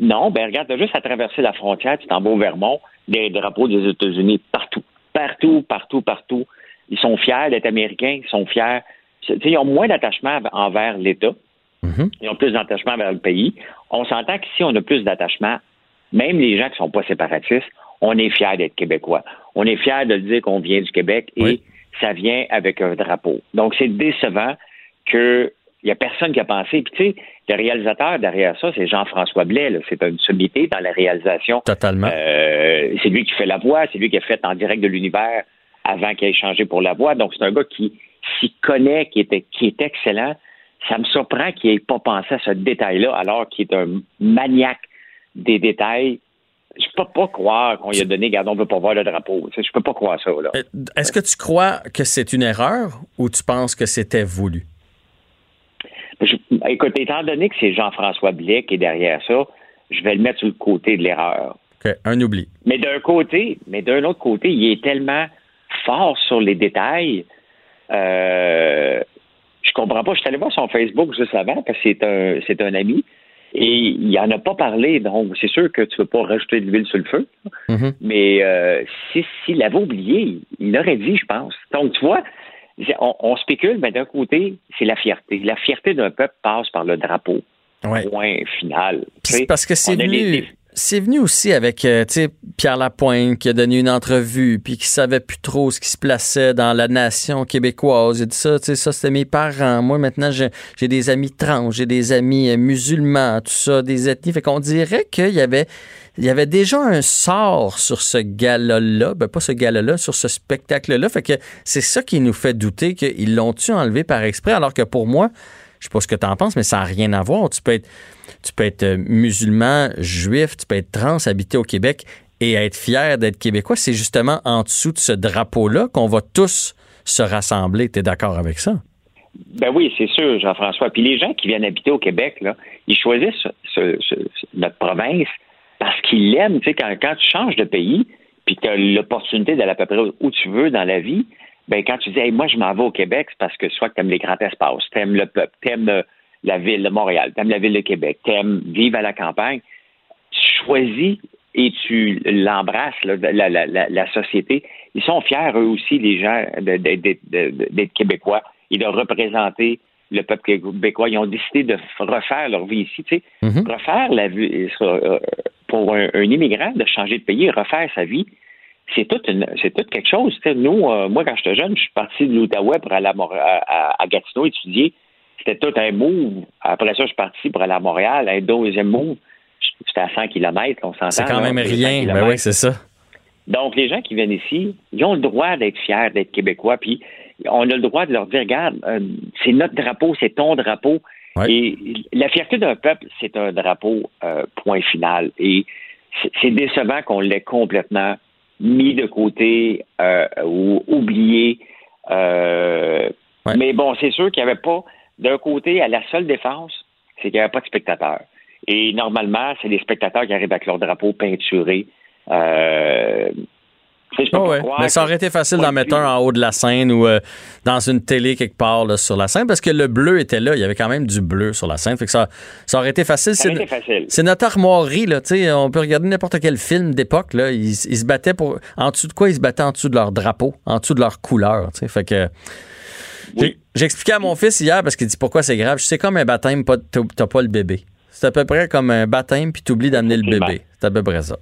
Non, ben regarde, t'as juste à traverser la frontière, tu t'en vas au Vermont, des drapeaux des États-Unis partout. Partout, partout, partout. Ils sont fiers d'être américains, ils sont fiers. Ils ont moins d'attachement envers l'État. Ils ont plus d'attachement vers le pays. On s'entend qu'ici, on a plus d'attachement. Même les gens qui sont pas séparatistes, on est fiers d'être québécois. On est fiers de dire qu'on vient du Québec et ça vient avec un drapeau. Donc, c'est décevant que il n'y a personne qui a pensé. Puis, tu sais, le réalisateur derrière ça, c'est Jean-François Blais. C'est une sommité dans la réalisation. Totalement. Euh, c'est lui qui fait la voix, c'est lui qui a fait en direct de l'univers avant qu'il ait changé pour la voix. Donc, c'est un gars qui s'y connaît, qui, était, qui est excellent. Ça me surprend qu'il n'ait pas pensé à ce détail-là, alors qu'il est un maniaque des détails. Je peux pas croire qu'on lui a donné, regarde, on veut pas voir le drapeau. Je peux pas croire ça, là. Euh, Est-ce que tu crois que c'est une erreur ou tu penses que c'était voulu? Je- écoute, étant donné que c'est Jean-François Blais qui est derrière ça, je vais le mettre sur le côté de l'erreur. Un oubli. Mais d'un côté, mais d'un autre côté, il est tellement fort sur les détails. Euh, je comprends pas. Je suis allé voir son Facebook juste avant parce que c'est un, c'est un ami. Et il en a pas parlé, donc c'est sûr que tu ne veux pas rajouter de l'huile sur le feu. Mhm. Mais euh, si- s'il avait oublié, il l'aurait dit, je pense. Donc, tu vois, on, on spécule, mais d'un côté, c'est la fierté. La fierté d'un peuple passe par le drapeau. Ouais. Point final. Parce que c'est venu, les- c'est venu aussi avec euh, Pierre Lapointe qui a donné une entrevue puis qui savait plus trop ce qui se plaçait dans la nation québécoise. Il dit ça, ça c'était mes parents. Moi maintenant j'ai j'ai des amis trans, j'ai des amis euh, musulmans, tout ça, des ethnies. Fait qu'on dirait qu'il y avait il y avait déjà un sort sur ce gala-là, ben pas ce gala-là, sur ce spectacle-là. Fait que c'est ça qui nous fait douter qu'ils l'ont-tu enlevé par exprès, alors que pour moi, je sais pas ce que tu en penses, mais ça n'a rien à voir. Tu peux être, euh, musulman, juif, tu peux être trans, habiter au Québec et être fier d'être québécois. C'est justement en dessous de ce drapeau-là qu'on va tous se rassembler. Tu es d'accord avec ça? Ben oui, c'est sûr, Jean-François. Puis les gens qui viennent habiter au Québec, là, ils choisissent notre province parce qu'ils l'aiment. Tu sais, quand, quand tu changes de pays, puis tu as l'opportunité d'aller à peu près où tu veux dans la vie, ben quand tu dis hey, moi je m'en vais au Québec, c'est parce que soit que tu aimes les grands espaces, tu aimes le peuple, tu aimes la ville de Montréal, tu aimes la ville de Québec, tu aimes vivre à la campagne, tu choisis et tu l'embrasses, la, la, la, la société. Ils sont fiers, eux aussi, les gens, d'être québécois et de représenter le peuple québécois. Ils ont décidé de refaire leur vie ici. Tu sais, refaire la vie euh, pour un, un immigrant de changer de pays, refaire sa vie, c'est tout, une- c'est tout quelque chose. Nous, euh, moi, quand j'étais jeune, je suis parti de l'Outaouais pour aller à, à- Gatineau étudier. C'était tout un move. Après ça, je suis parti pour aller à Montréal. Un deuxième move, c'était à 100 km, on s'entend. C'est quand même 200 rien. Ben oui, c'est ça. Donc, les gens qui viennent ici, ils ont le droit d'être fiers d'être québécois. Puis, on a le droit de leur dire, regarde, euh, c'est notre drapeau, c'est ton drapeau. Et la fierté d'un peuple, c'est un drapeau, euh, point final. Et c'est- c'est décevant qu'on l'ait complètement mis de côté euh, ou oublié. Euh, Mais bon, c'est sûr qu'il n'y avait pas, d'un côté, à la seule défense, c'est qu'il n'y avait pas de spectateurs. Et normalement, c'est les spectateurs qui arrivent avec leur drapeau peinturé. Euh, je peux pas ouais. croire Mais ça aurait été facile d'en mettre un en haut de la scène ou euh, dans une télé quelque part là, sur la scène parce que le bleu était là. Il y avait quand même du bleu sur la scène. Fait que ça, ça aurait été facile. C'est- notre armoirie. Là, on peut regarder n'importe quel film d'époque. Là, ils, ils se battaient pour. En dessous de quoi Ils se battaient en dessous de leur drapeau, en dessous de leur couleur. tu sais. Fait que. Expliqué à mon fils hier parce qu'il dit pourquoi c'est grave? C'est comme un baptême, t'as pas le bébé. C'est à peu près comme un baptême puis t'oublies d'amener le bébé. C'est à peu près ça.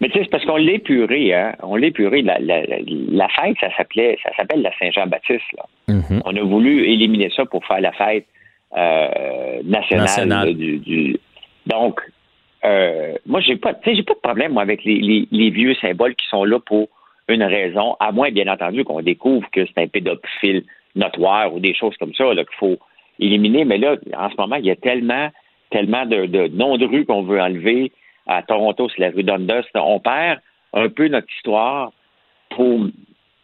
Mais tu sais, c'est parce qu'on l'a épuré, hein. On l'a épuré. La, la, la- la fête, ça s'appelait, ça s'appelle la Saint-Jean-Baptiste, là. Mm-hmm. On a voulu éliminer ça pour faire la fête euh, nationale, du, du- Donc, euh, moi, j'ai pas, tu sais, j'ai pas de problème moi, avec les, les- les vieux symboles qui sont là pour une raison, à moins, bien entendu, qu'on découvre que c'est un pédophile notoire ou des choses comme ça là, qu'il faut éliminer. Mais là, en ce moment, il y a tellement, tellement de, de noms de rues qu'on veut enlever. À Toronto, c'est la rue Dundas. On perd un peu notre histoire pour,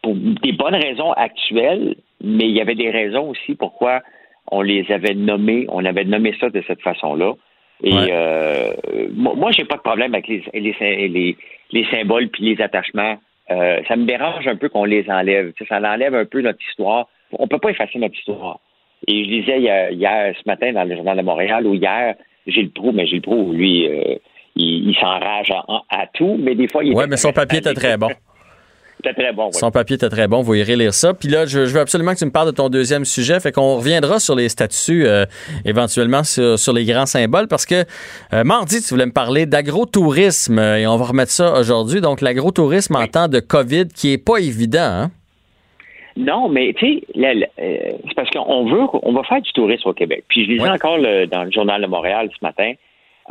pour des bonnes raisons actuelles, mais il y avait des raisons aussi pourquoi on les avait nommés, on avait nommé ça de cette façon-là. Et euh, moi, j'ai pas de problème avec les, les, les, les symboles puis les attachements. Euh, ça me dérange un peu qu'on les enlève. Ça enlève un peu notre histoire. On peut pas effacer notre histoire. Et je lisais hier, hier, ce matin dans le journal de Montréal, ou hier, Gilles Proux, mais Gilles Proux, lui, euh, il, il s'enrage à, à tout, mais des fois, il Ouais, mais son papier était très bon. [laughs] C'était très bon, oui. Son papier était très bon, vous irez lire ça. Puis là, je, je veux absolument que tu me parles de ton deuxième sujet. Fait qu'on reviendra sur les statuts, euh, éventuellement sur, sur les grands symboles, parce que euh, mardi, tu voulais me parler d'agrotourisme euh, et on va remettre ça aujourd'hui. Donc, l'agrotourisme en temps de COVID qui est pas évident. Hein? Non, mais tu sais, c'est parce qu'on veut, on va faire du tourisme au Québec. Puis je lisais encore le- dans le journal de Montréal ce matin.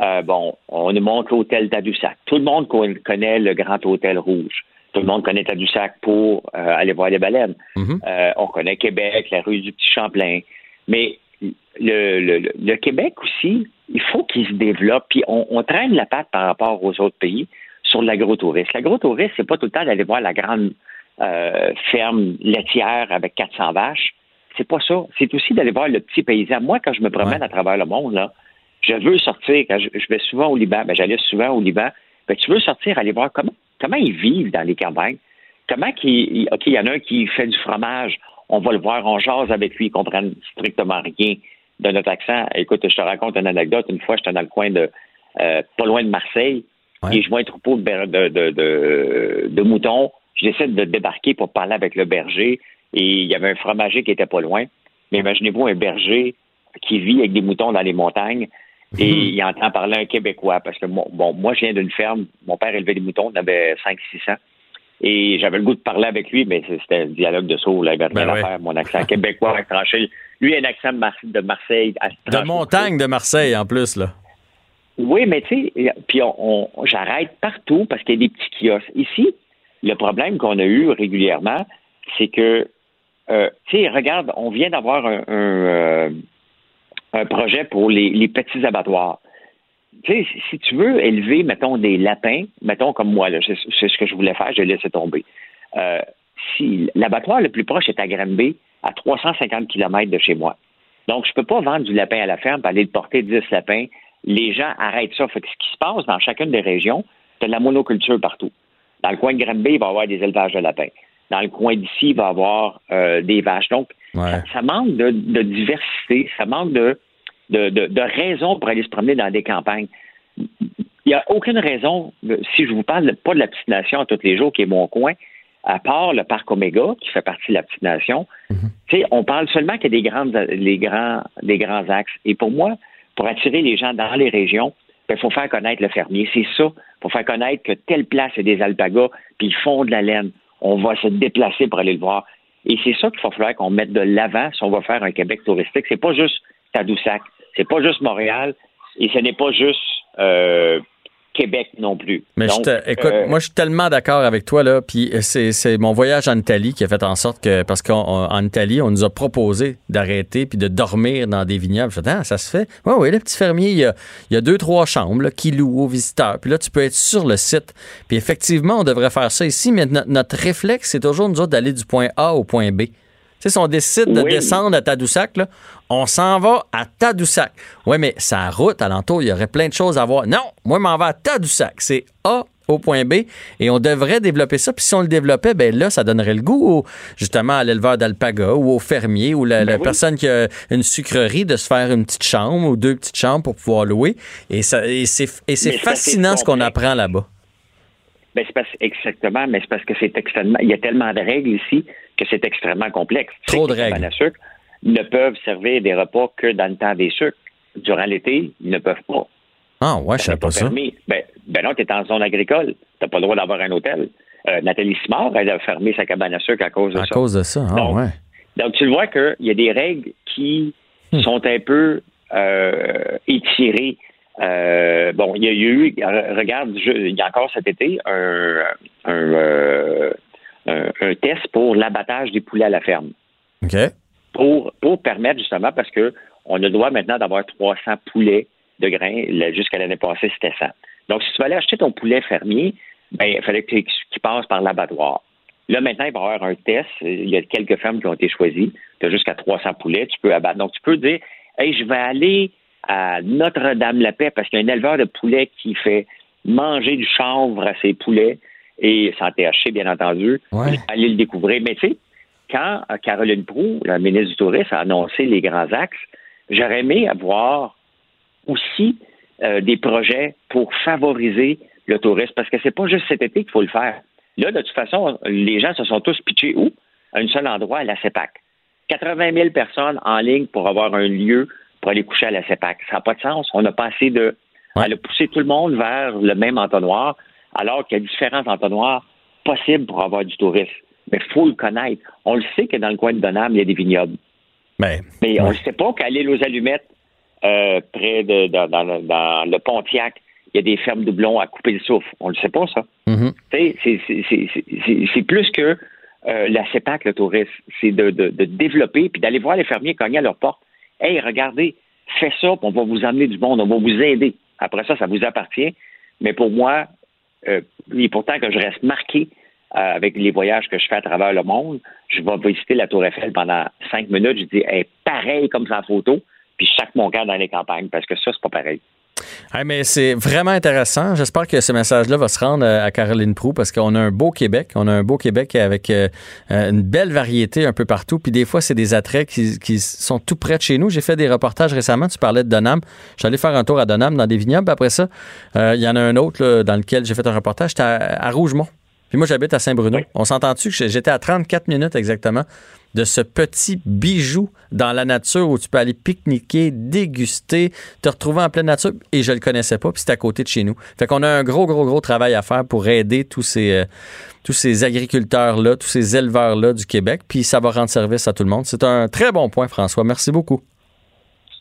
Euh, bon, on nous montre l'hôtel Tadoussac. Tout le monde con- connaît le Grand Hôtel Rouge. Tout le monde connaît Tadoussac pour euh, aller voir les baleines. Euh, on connaît Québec, la rue du Petit Champlain. Mais le, le- Québec aussi, il faut qu'il se développe. Puis on, on traîne la patte par rapport aux autres pays sur l'agrotourisme. L'agrotourisme, c'est pas tout le temps d'aller voir la grande ferme laitière avec 400 vaches. C'est pas ça. C'est aussi d'aller voir le petit paysan. Moi, quand je me promène à travers le monde, là, je veux sortir. Quand je, je vais souvent au Liban, ben, j'allais souvent au Liban. Ben, tu veux sortir, aller voir comment, comment ils vivent dans les campagnes? Comment qu'ils. OK, il y en a un qui fait du fromage. On va le voir, on jase avec lui, ils comprennent strictement rien de notre accent. Écoute, je te raconte une anecdote. Une fois, j'étais dans le coin de. euh, pas loin de Marseille. Et je vois un troupeau de- de moutons. Je décide de débarquer pour parler avec le berger. Et il y avait un fromager qui était pas loin. Mais imaginez-vous un berger qui vit avec des moutons dans les montagnes et il entend parler un Québécois. Parce que, mon- bon, moi, je viens d'une ferme. Mon père élevait des moutons. On avait 500-600. Et j'avais le goût de parler avec lui, mais c'était un dialogue de sourd. Là, il avait rien Ben à oui. faire. Mon accent québécois [laughs] a tranché. Lui, un accent de, Mar- de Marseille. De montagne de Marseille, en plus. là. Oui, mais tu sais, puis on, on- j'arrête partout parce qu'il y a des petits kiosques. Ici, le problème qu'on a eu régulièrement, c'est que, euh, tu sais, regarde, on vient d'avoir un, un, euh, un projet pour les, petits abattoirs. Tu sais, si- tu veux élever, mettons, des lapins, mettons comme moi, c'est ce que je voulais faire, j'ai laissé tomber. Euh, si l'abattoir le plus proche est à Granby, à 350 km de chez moi. Donc, je ne peux pas vendre du lapin à la ferme, aller le porter 10 lapins. Les gens arrêtent ça. Fait que ce qui se passe dans chacune des régions, c'est de la monoculture partout. Dans le coin de Granby, il va y avoir des élevages de lapins. Dans le coin d'ici, il va y avoir euh, des vaches. Donc, ça, ça manque de, de diversité, ça manque de, de, de, de raisons pour aller se promener dans des campagnes. Il n'y a aucune raison, de- si je vous parle pas de la petite nation à tous les jours, qui est mon coin, à part le parc Oméga, qui fait partie de la petite nation, tu sais, on parle seulement qu'il y a des, grandes, les grands, des grands axes. Et pour moi, pour attirer les gens dans les régions, il faut faire connaître le fermier. C'est ça. Il faut faire connaître que telle place est des alpagas, puis ils font de la laine. On va se déplacer pour aller le voir. Et c'est ça qu'il va falloir qu'on mette de l'avant si on va faire un Québec touristique. C'est pas juste Tadoussac, c'est pas juste Montréal, et ce n'est pas juste euh, Québec non plus. Mais Donc, écoute, euh, moi, je suis tellement d'accord avec toi, là. Puis c'est c'est mon voyage en Italie qui a fait en sorte que, parce qu'en Italie, on nous a proposé d'arrêter puis de dormir dans des vignobles. Je fais, ah, ça se fait? Oui, oui, le petit fermier, il y a, il y a deux, trois chambres qui louent aux visiteurs. Puis là, tu peux être sur le site. Puis effectivement, on devrait faire ça ici, mais no- notre réflexe, c'est toujours, nous autres, d'aller du point A au point B. Tu sais, si on décide de descendre à Tadoussac, là, on s'en va à Tadoussac. Oui, mais sa route alentour, il y aurait plein de choses à voir. Non, moi, je m'en vais à Tadoussac. C'est A au point B et on devrait développer ça. Puis si on le développait, ben là, ça donnerait le goût au- justement à l'éleveur d'alpaga ou au fermier ou la, la personne qui a une sucrerie de se faire une petite chambre ou deux petites chambres pour pouvoir louer. Et, ça, et c'est, et fascinant ce qu'on apprend là-bas. Ben, c'est parce, exactement, mais c'est parce que c'est extrêmement. Il y a tellement de règles ici que c'est extrêmement complexe. Trop de les règles. cabanes à sucre ne peuvent servir des repas que dans le temps des sucres. Durant l'été, ils ne peuvent pas. Ah, ouais, je savais pas ça. Permis. Ben, ben non, tu es en zone agricole. Tu n'as pas le droit d'avoir un hôtel. Euh, Nathalie Simard, elle a fermé sa cabane à sucre à cause de À ça. cause de ça. Ah, Donc, ouais. Donc, tu le vois qu'il y a des règles qui Hmm. sont un peu euh, étirées. Euh, bon, il y a eu, re- regarde, je- il y a encore cet été un, un, euh, un- un test pour l'abattage des poulets à la ferme. OK. Pour, pour permettre justement, parce que on a le droit maintenant d'avoir 300 poulets de grains. Jusqu'à l'année passée, c'était 100. Donc, si tu veux aller acheter ton poulet fermier, ben, il fallait que tu- qu'il passe par l'abattoir. Là, maintenant, il va y avoir un test. Il y a quelques fermes qui ont été choisies. Tu as jusqu'à 300 poulets. Tu peux abattre. Donc, tu peux dire, hey, je vais aller à Notre-Dame-la-Paix parce qu'il y a un éleveur de poulets qui fait manger du chanvre à ses poulets et sans THC, bien entendu. Ouais. Aller le découvrir. Mais tu sais, quand euh, Caroline Proux, la ministre du Tourisme, a annoncé les grands axes, j'aurais aimé avoir aussi euh, des projets pour favoriser le tourisme, parce que c'est pas juste cet été qu'il faut le faire. Là, de toute façon, les gens se sont tous pitchés où? À un seul endroit, à la CEPAC. 80 000 personnes en ligne pour avoir un lieu pour aller coucher à la CEPAC. Ça n'a pas de sens. On n'a pas assez de... Elle a poussé tout le monde vers le même entonnoir, alors qu'il y a différents entonnoirs possibles pour avoir du tourisme. Mais il faut le connaître. On le sait que dans le coin de Donham, il y a des vignobles. Ben, Mais on ne sait pas qu'à l'île aux Allumettes, euh, près de dans, dans le- dans le Pontiac, il y a des fermes doublons à couper le souffle. On ne le sait pas, ça. Tu sais, c'est- plus que euh, la CEPAC, le tourisme. C'est de, de- de développer puis d'aller voir les fermiers cogner à leur porte. Hey, regardez, fais ça, puis on va vous amener du monde, on va vous aider. Après ça, ça vous appartient. Mais pour moi, et pourtant que je reste marqué euh, avec les voyages que je fais à travers le monde, je vais visiter la Tour Eiffel pendant cinq minutes. Je dis, hey, pareil comme sa photo, puis sac mon dans les campagnes, parce que ça, c'est pas pareil. Hey, mais c'est vraiment intéressant. J'espère que ce message-là va se rendre euh, à Caroline Prou parce qu'on a un beau Québec. On a un beau Québec avec euh, euh, une belle variété un peu partout. Puis des fois, c'est des attraits qui, qui sont tout près de chez nous. J'ai fait des reportages récemment. Tu parlais de Donham. Je suis allé faire un tour à Donham dans des vignobles. Après ça, euh, il y en a un autre là, dans lequel j'ai fait un reportage. J'étais à, à Rougemont. Puis moi, j'habite à Saint-Bruno. On s'entend-tu que j'étais à 34 minutes exactement? De ce petit bijou dans la nature où tu peux aller pique-niquer, déguster, te retrouver en pleine nature. Et je le connaissais pas, puis c'est à côté de chez nous. Fait qu'on a un gros, gros, gros travail à faire pour aider tous ces, euh, tous ces agriculteurs-là, tous ces éleveurs-là du Québec. Puis ça va rendre service à tout le monde. C'est un très bon point, François. Merci beaucoup.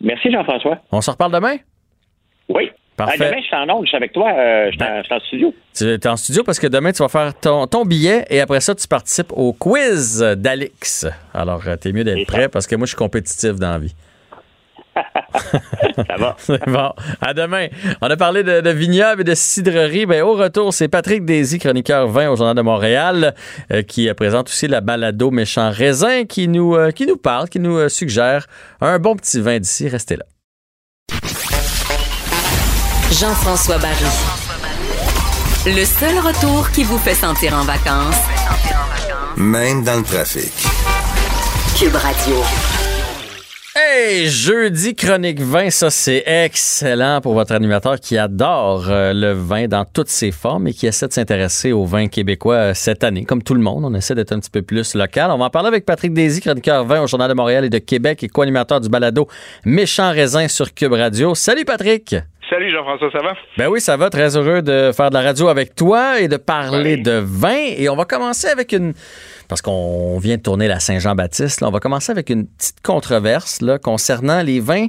Merci, Jean-François. On se reparle demain? Oui. Parfait. Ah, demain, je suis en onde, je suis avec toi, euh, je suis en- je suis en studio. Tu es en studio parce que demain, tu vas faire ton, ton billet et après ça, tu participes au quiz d'Alix. Alors, tu es mieux d'être prêt parce que moi, je suis compétitif dans la vie. [laughs] Ça va. [laughs] C'est bon. À demain. On a parlé de, de vignobles et de cidrerie. Ben, au retour, c'est Patrick Daisy, chroniqueur vin au Journal de Montréal, euh, qui euh, présente aussi la balado Méchant Raisin, qui nous, euh, qui nous parle, qui nous euh, suggère un bon petit vin d'ici. Restez là. Jean-François Barry. Le seul retour qui vous fait sentir en vacances, Même dans le trafic. Cube Radio. Hey, jeudi chronique vin, ça c'est excellent pour votre animateur qui adore euh, le vin dans toutes ses formes et qui essaie de s'intéresser au vin québécois euh, cette année. Comme tout le monde, on essaie d'être un petit peu plus local. On va en parler avec Patrick Daisy, chroniqueur vin au Journal de Montréal et de Québec et co-animateur du balado Méchant Raisin sur Cube Radio. Salut Patrick! Salut Jean-François, ça va? Ben oui, ça va. Très heureux de faire de la radio avec toi et de parler de vin. Et on va commencer avec une. Parce qu'on vient de tourner la Saint-Jean-Baptiste, on va commencer avec une petite controverse là, concernant les vins,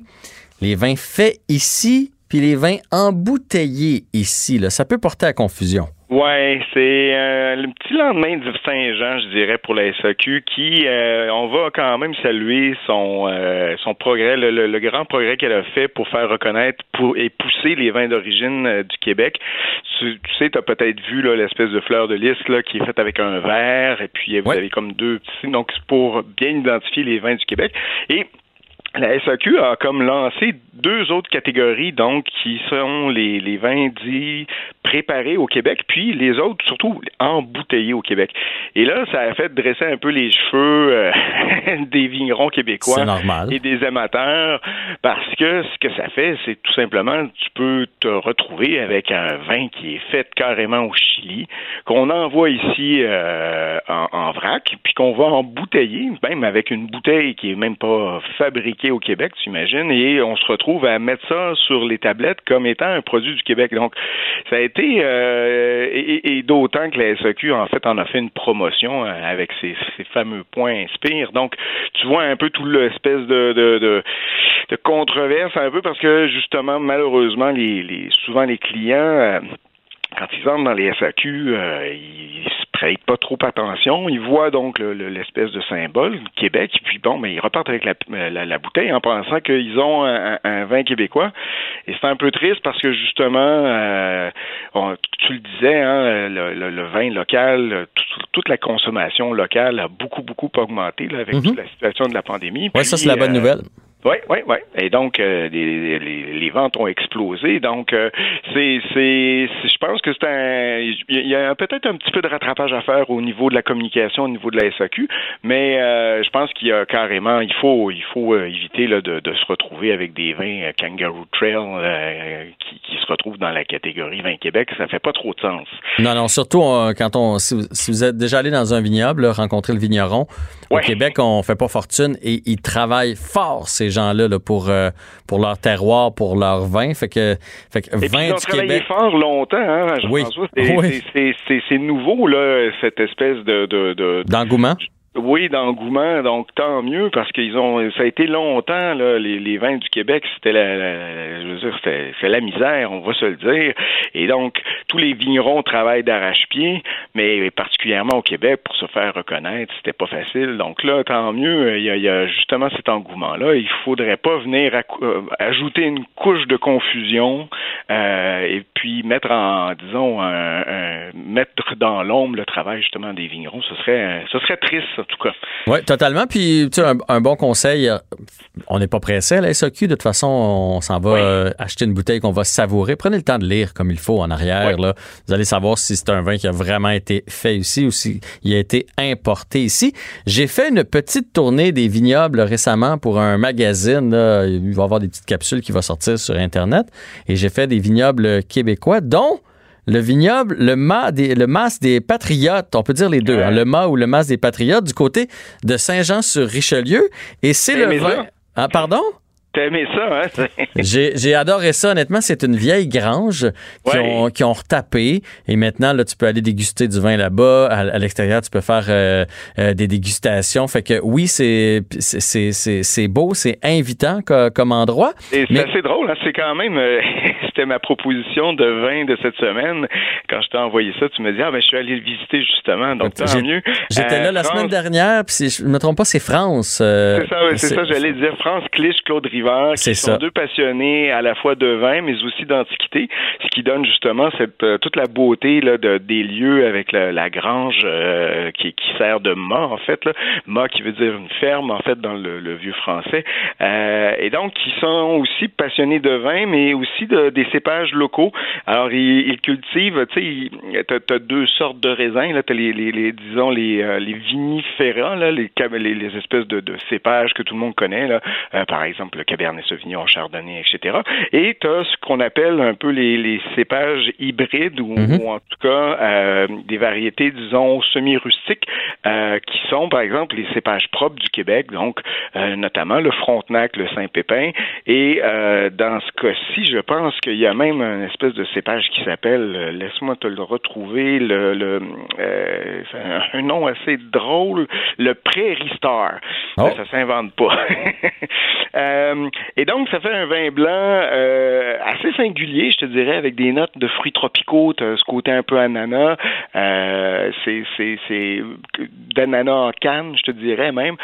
les vins faits ici, puis les vins embouteillés ici. Là. Ça peut porter à confusion. Ouais, c'est euh, le petit lendemain du Saint-Jean, je dirais, pour la SAQ, qui, euh, on va quand même saluer son euh, son progrès, le, le- le grand progrès qu'elle a fait pour faire reconnaître pour, et pousser les vins d'origine euh, du Québec. Tu, tu sais, tu as peut-être vu là, l'espèce de fleur de lys là, qui est faite avec un verre, et puis vous avez comme deux petits, donc c'est pour bien identifier les vins du Québec. Et la SAQ a comme lancé deux autres catégories, donc, qui sont les, les vins dits préparés au Québec, puis les autres, surtout, embouteillés au Québec. Et là, ça a fait dresser un peu les cheveux euh, [laughs] des vignerons québécois C'est normal. et des amateurs, parce que ce que ça fait, c'est tout simplement, tu peux te retrouver avec un vin qui est fait carrément au Chili, qu'on envoie ici euh, en, en vrac, puis qu'on va embouteiller, même avec une bouteille qui est même pas fabriquée au Québec, tu imagines, et on se retrouve à mettre ça sur les tablettes comme étant un produit du Québec. Donc, ça a été, euh, et, d'autant que la SAQ, en fait, en a fait une promotion euh, avec ces fameux points Inspire. Donc, tu vois un peu tout l'espèce de, controverse, un peu parce que, justement, malheureusement, les, souvent les clients... euh, quand ils entrent dans les SAQ, euh, ils se prêtent pas trop attention. Ils voient donc le- le- l'espèce de symbole Québec, puis bon, mais ils repartent avec la, la- la bouteille en pensant qu'ils ont un, vin québécois. Et c'est un peu triste parce que justement, euh, on- tu le disais, hein, le, vin local, tout- toute la consommation locale a beaucoup, beaucoup augmenté là, avec toute la situation de la pandémie. Oui, ça, c'est la bonne euh, nouvelle. Oui, oui, oui. Et donc, euh, les, les, les ventes ont explosé. Donc, euh, c'est, c'est, je pense que c'est un, il y a peut-être un petit peu de rattrapage à faire au niveau de la communication, au niveau de la SAQ, mais euh, je pense qu'il y a carrément, il faut, il faut éviter là, de, de se retrouver avec des vins Kangaroo Trail qui, qui se retrouvent dans la catégorie vin Québec. Ça fait pas trop de sens. Non, non, surtout quand on. Si vous, si vous êtes déjà allé dans un vignoble, rencontrer le vigneron, au Québec, on fait pas fortune et ils travaillent fort, ces gens-là, là, pour, euh, pour leur terroir, pour leur vin. Fait que, fait que Et puis, vin ils ont du travaillé Québec. fort longtemps, hein, Oui. Jean-François. C'est, Oui. c'est, c'est nouveau, là, cette espèce de, de, de, D'engouement? Oui, d'engouement, donc tant mieux parce qu'ils ont ça a été longtemps là, les, vins du Québec, c'était la, je veux dire, c'est la misère, on va se le dire. Et donc tous les vignerons travaillent d'arrache-pied, mais particulièrement au Québec pour se faire reconnaître, c'était pas facile. Donc là, tant mieux, il y a, justement cet engouement là. Il faudrait pas venir euh, ajouter une couche de confusion euh, et puis mettre en disons un, un- mettre dans l'ombre le travail justement des vignerons. Ce serait ce serait triste en tout cas. Oui, totalement. Puis, tu sais, un, un bon conseil, euh, on n'est pas pressé à la SAQ. De toute façon, on s'en va euh, acheter une bouteille qu'on va savourer. Prenez le temps de lire comme il faut en arrière. Là. Vous allez savoir si c'est un vin qui a vraiment été fait ici ou s'il a été importé ici. J'ai fait une petite tournée des vignobles récemment pour un magazine. là. Il va y avoir des petites capsules qui vont sortir sur Internet. Et j'ai fait des vignobles québécois, dont le vignoble, le mât des, le mas des Patriotes, on peut dire les deux, hein, le mât ou le mas des Patriotes du côté de Saint-Jean-sur-Richelieu. Et c'est le vin. Ah, pardon? T'as aimé ça, hein? [laughs] J'ai adoré ça, honnêtement. C'est une vieille grange qui, ont, qui ont retapé. Et maintenant, là, tu peux aller déguster du vin là-bas. À, à l'extérieur, tu peux faire euh, euh, des dégustations. Fait que oui, c'est c'est- c'est c'est beau, c'est invitant co- comme endroit. Et c'est Mais- assez drôle, hein? c'est quand même, euh, [laughs] c'était ma proposition de vin de cette semaine. Quand je t'ai envoyé ça, tu me dis, ah ben je suis allé le visiter justement, donc tant mieux. J'étais Euh, là la France- semaine dernière, puis si je me trompe pas, c'est France. euh, C'est ça, ouais, c'est ça, j'allais dire France Clich, Claude Rivard, qui sont ça. deux passionnés à la fois de vin, mais aussi d'antiquité, ce qui donne justement cette euh, toute la beauté là, de, des lieux avec la, la grange euh, qui, qui sert de mât, en fait. Là. Mât qui veut dire une ferme, en fait, dans le, le vieux français. Euh, et donc, qui sont aussi passionnés de vin, mais aussi de, des cépages locaux. Alors, ils, ils cultivent, tu sais, tu as, deux sortes de raisins. Tu as les, les, les, disons, les, euh, les vinifera, là, les, les, les espèces de, de cépages que tout le monde connaît, là. Euh, par exemple le Cabernet Sauvignon, Chardonnay, etc. Et tu as ce qu'on appelle un peu les, les cépages hybrides ou, Mhm. ou en tout cas euh, des variétés, disons, semi-rustiques qui sont, par exemple, les cépages propres du Québec, donc notamment le Frontenac, le Saint-Pépin. Et dans ce cas-ci, je pense que qu'il y a même une espèce de cépage qui s'appelle, euh, laisse-moi te le retrouver, le, le euh, un, nom assez drôle, le Prairie Star. Oh. Ça s'invente pas. [laughs] Euh, et donc, ça fait un vin blanc assez singulier, je te dirais, avec des notes de fruits tropicaux, t'as ce côté un peu ananas, c'est c'est c'est d'ananas en canne, je te dirais même.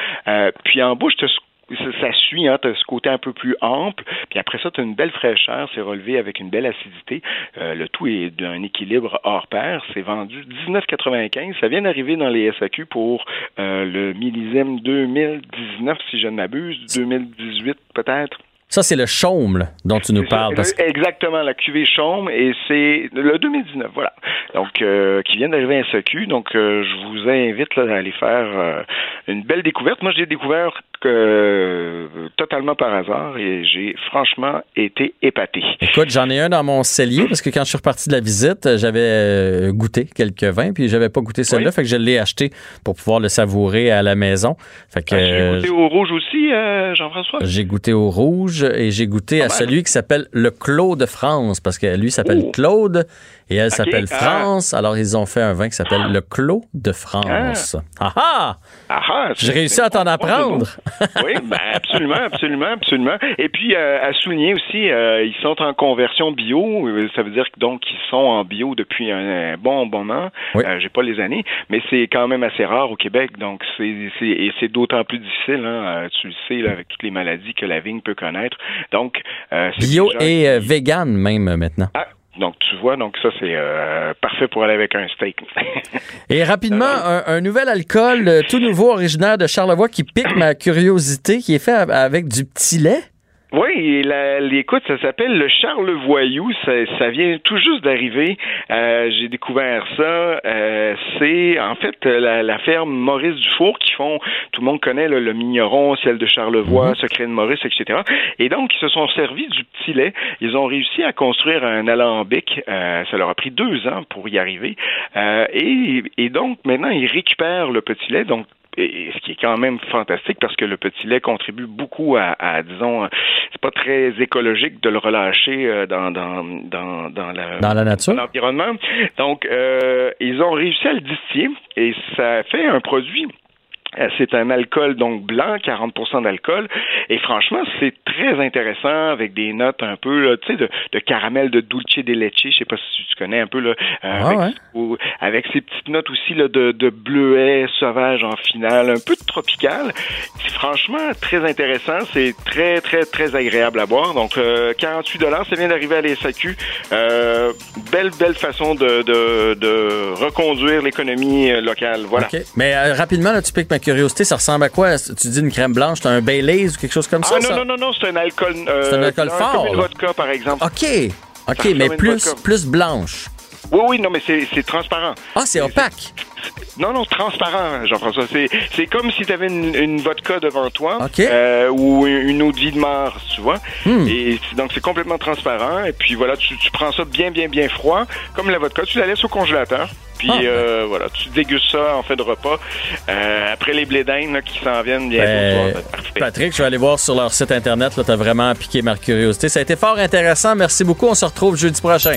Puis en bouche, t'as ce ça, ça suit, hein, tu as ce côté un peu plus ample, puis après ça, tu as une belle fraîcheur, c'est relevé avec une belle acidité. Euh, le tout est d'un équilibre hors pair. C'est vendu 19,95. Ça vient d'arriver dans les SAQ pour euh, le millésime 2019, si je ne m'abuse, 2018 peut-être. Ça, c'est le chaume là, dont tu nous parles. parce Exactement, la cuvée Chaume, et c'est le 2019, voilà. Donc, euh, qui vient d'arriver à SAQ. Donc, euh, je vous invite là, à aller faire euh, une belle découverte. Moi, j'ai découvert que, euh, totalement par hasard et j'ai franchement été épaté. Écoute, j'en ai un dans mon cellier parce que quand je suis reparti de la visite, euh, j'avais euh, goûté quelques vins, puis j'avais pas goûté celui-là, fait que je l'ai acheté pour pouvoir le savourer à la maison. Fait que Ah, J'ai goûté au rouge aussi, euh, Jean-François? j'ai goûté au rouge et j'ai goûté à celui qui s'appelle le Clos de France parce que lui s'appelle Claude et elle s'appelle ah. France. Alors ils ont fait un vin qui s'appelle le Clos de France. Ah ah! Ah ah, J'ai réussi à t'en apprendre. Oui, ben absolument, absolument, absolument. Et puis euh, à souligner aussi, euh, ils sont en conversion bio. Ça veut dire que donc ils sont en bio depuis un, un bon moment. Euh, J'ai pas les années, mais c'est quand même assez rare au Québec. Donc c'est et c'est d'autant plus difficile. Hein, euh, tu le sais là, avec toutes les maladies que la vigne peut connaître. Donc Bio et vegan même maintenant. Ah, donc tu vois, donc ça c'est euh, parfait pour aller avec un steak. [laughs] Et rapidement, un, un nouvel alcool euh, tout nouveau, originaire de Charlevoix, qui pique ma curiosité, qui est fait av- avec du petit lait. Oui, la- écoute, ça s'appelle le Charlevoyou. Ça, ça vient tout juste d'arriver. Euh, J'ai découvert ça. Euh, c'est en fait la, la ferme Maurice Dufour qui font, tout le monde connaît là, le Migneron, celle de Charlevoix, Secret de Maurice, etc. Et donc, ils se sont servis du petit lait. Ils ont réussi à construire un alambic. Euh, ça leur a pris deux ans pour y arriver. Euh, et, et donc, maintenant, ils récupèrent le petit lait. Donc, et ce qui est quand même fantastique parce que le petit lait contribue beaucoup à, à, disons, c'est pas très écologique de le relâcher euh, dans, dans, dans, dans la, Dans la nature? dans l'environnement. Donc, euh, ils ont réussi à le distiller et ça fait un produit C'est un alcool donc blanc, 40% d'alcool, et franchement c'est très intéressant avec des notes un peu, tu sais, de, de caramel de dulce de leche, je sais pas si tu connais un peu là, euh, Ah avec, ouais. ou- avec ces petites notes aussi là, de, de bleuet sauvage en finale, un peu de tropical. C'est franchement très intéressant, c'est très très très agréable à boire. Donc euh, 48 dollars, ça vient d'arriver à la SAQ. Euh, belle belle façon de, reconduire l'économie euh, locale. Voilà. OK. Mais euh, rapidement, là, tu piques ma curiosité. Ça ressemble à quoi? Tu dis une crème blanche, t'as un Baileys ou quelque chose comme ça? Ah non, ça? non, non, non, c'est un alcool. euh, C'est un alcool fort, Comme une vodka, par exemple. OK. OK, Ça mais plus, plus blanche. Oui, oui, non, mais c'est transparent. Ah, c'est opaque. Non, non, transparent, Jean-François. C'est c'est comme si tu avais une, une vodka devant toi euh, ou une eau de mars, tu vois. Hmm. Et c'est- donc, c'est complètement transparent. Et puis, voilà, tu, tu prends ça bien, bien, bien froid, comme la vodka. Tu la laisses au congélateur. Puis, Ah. euh, voilà, tu dégustes ça en fin de repas. Euh, après les là, qui s'en viennent bientôt. Ben, tu. Patrick, je vais aller voir sur leur site Internet. Là, t'as vraiment piqué ma curiosité. Ça a été fort intéressant. Merci beaucoup. On se retrouve jeudi prochain.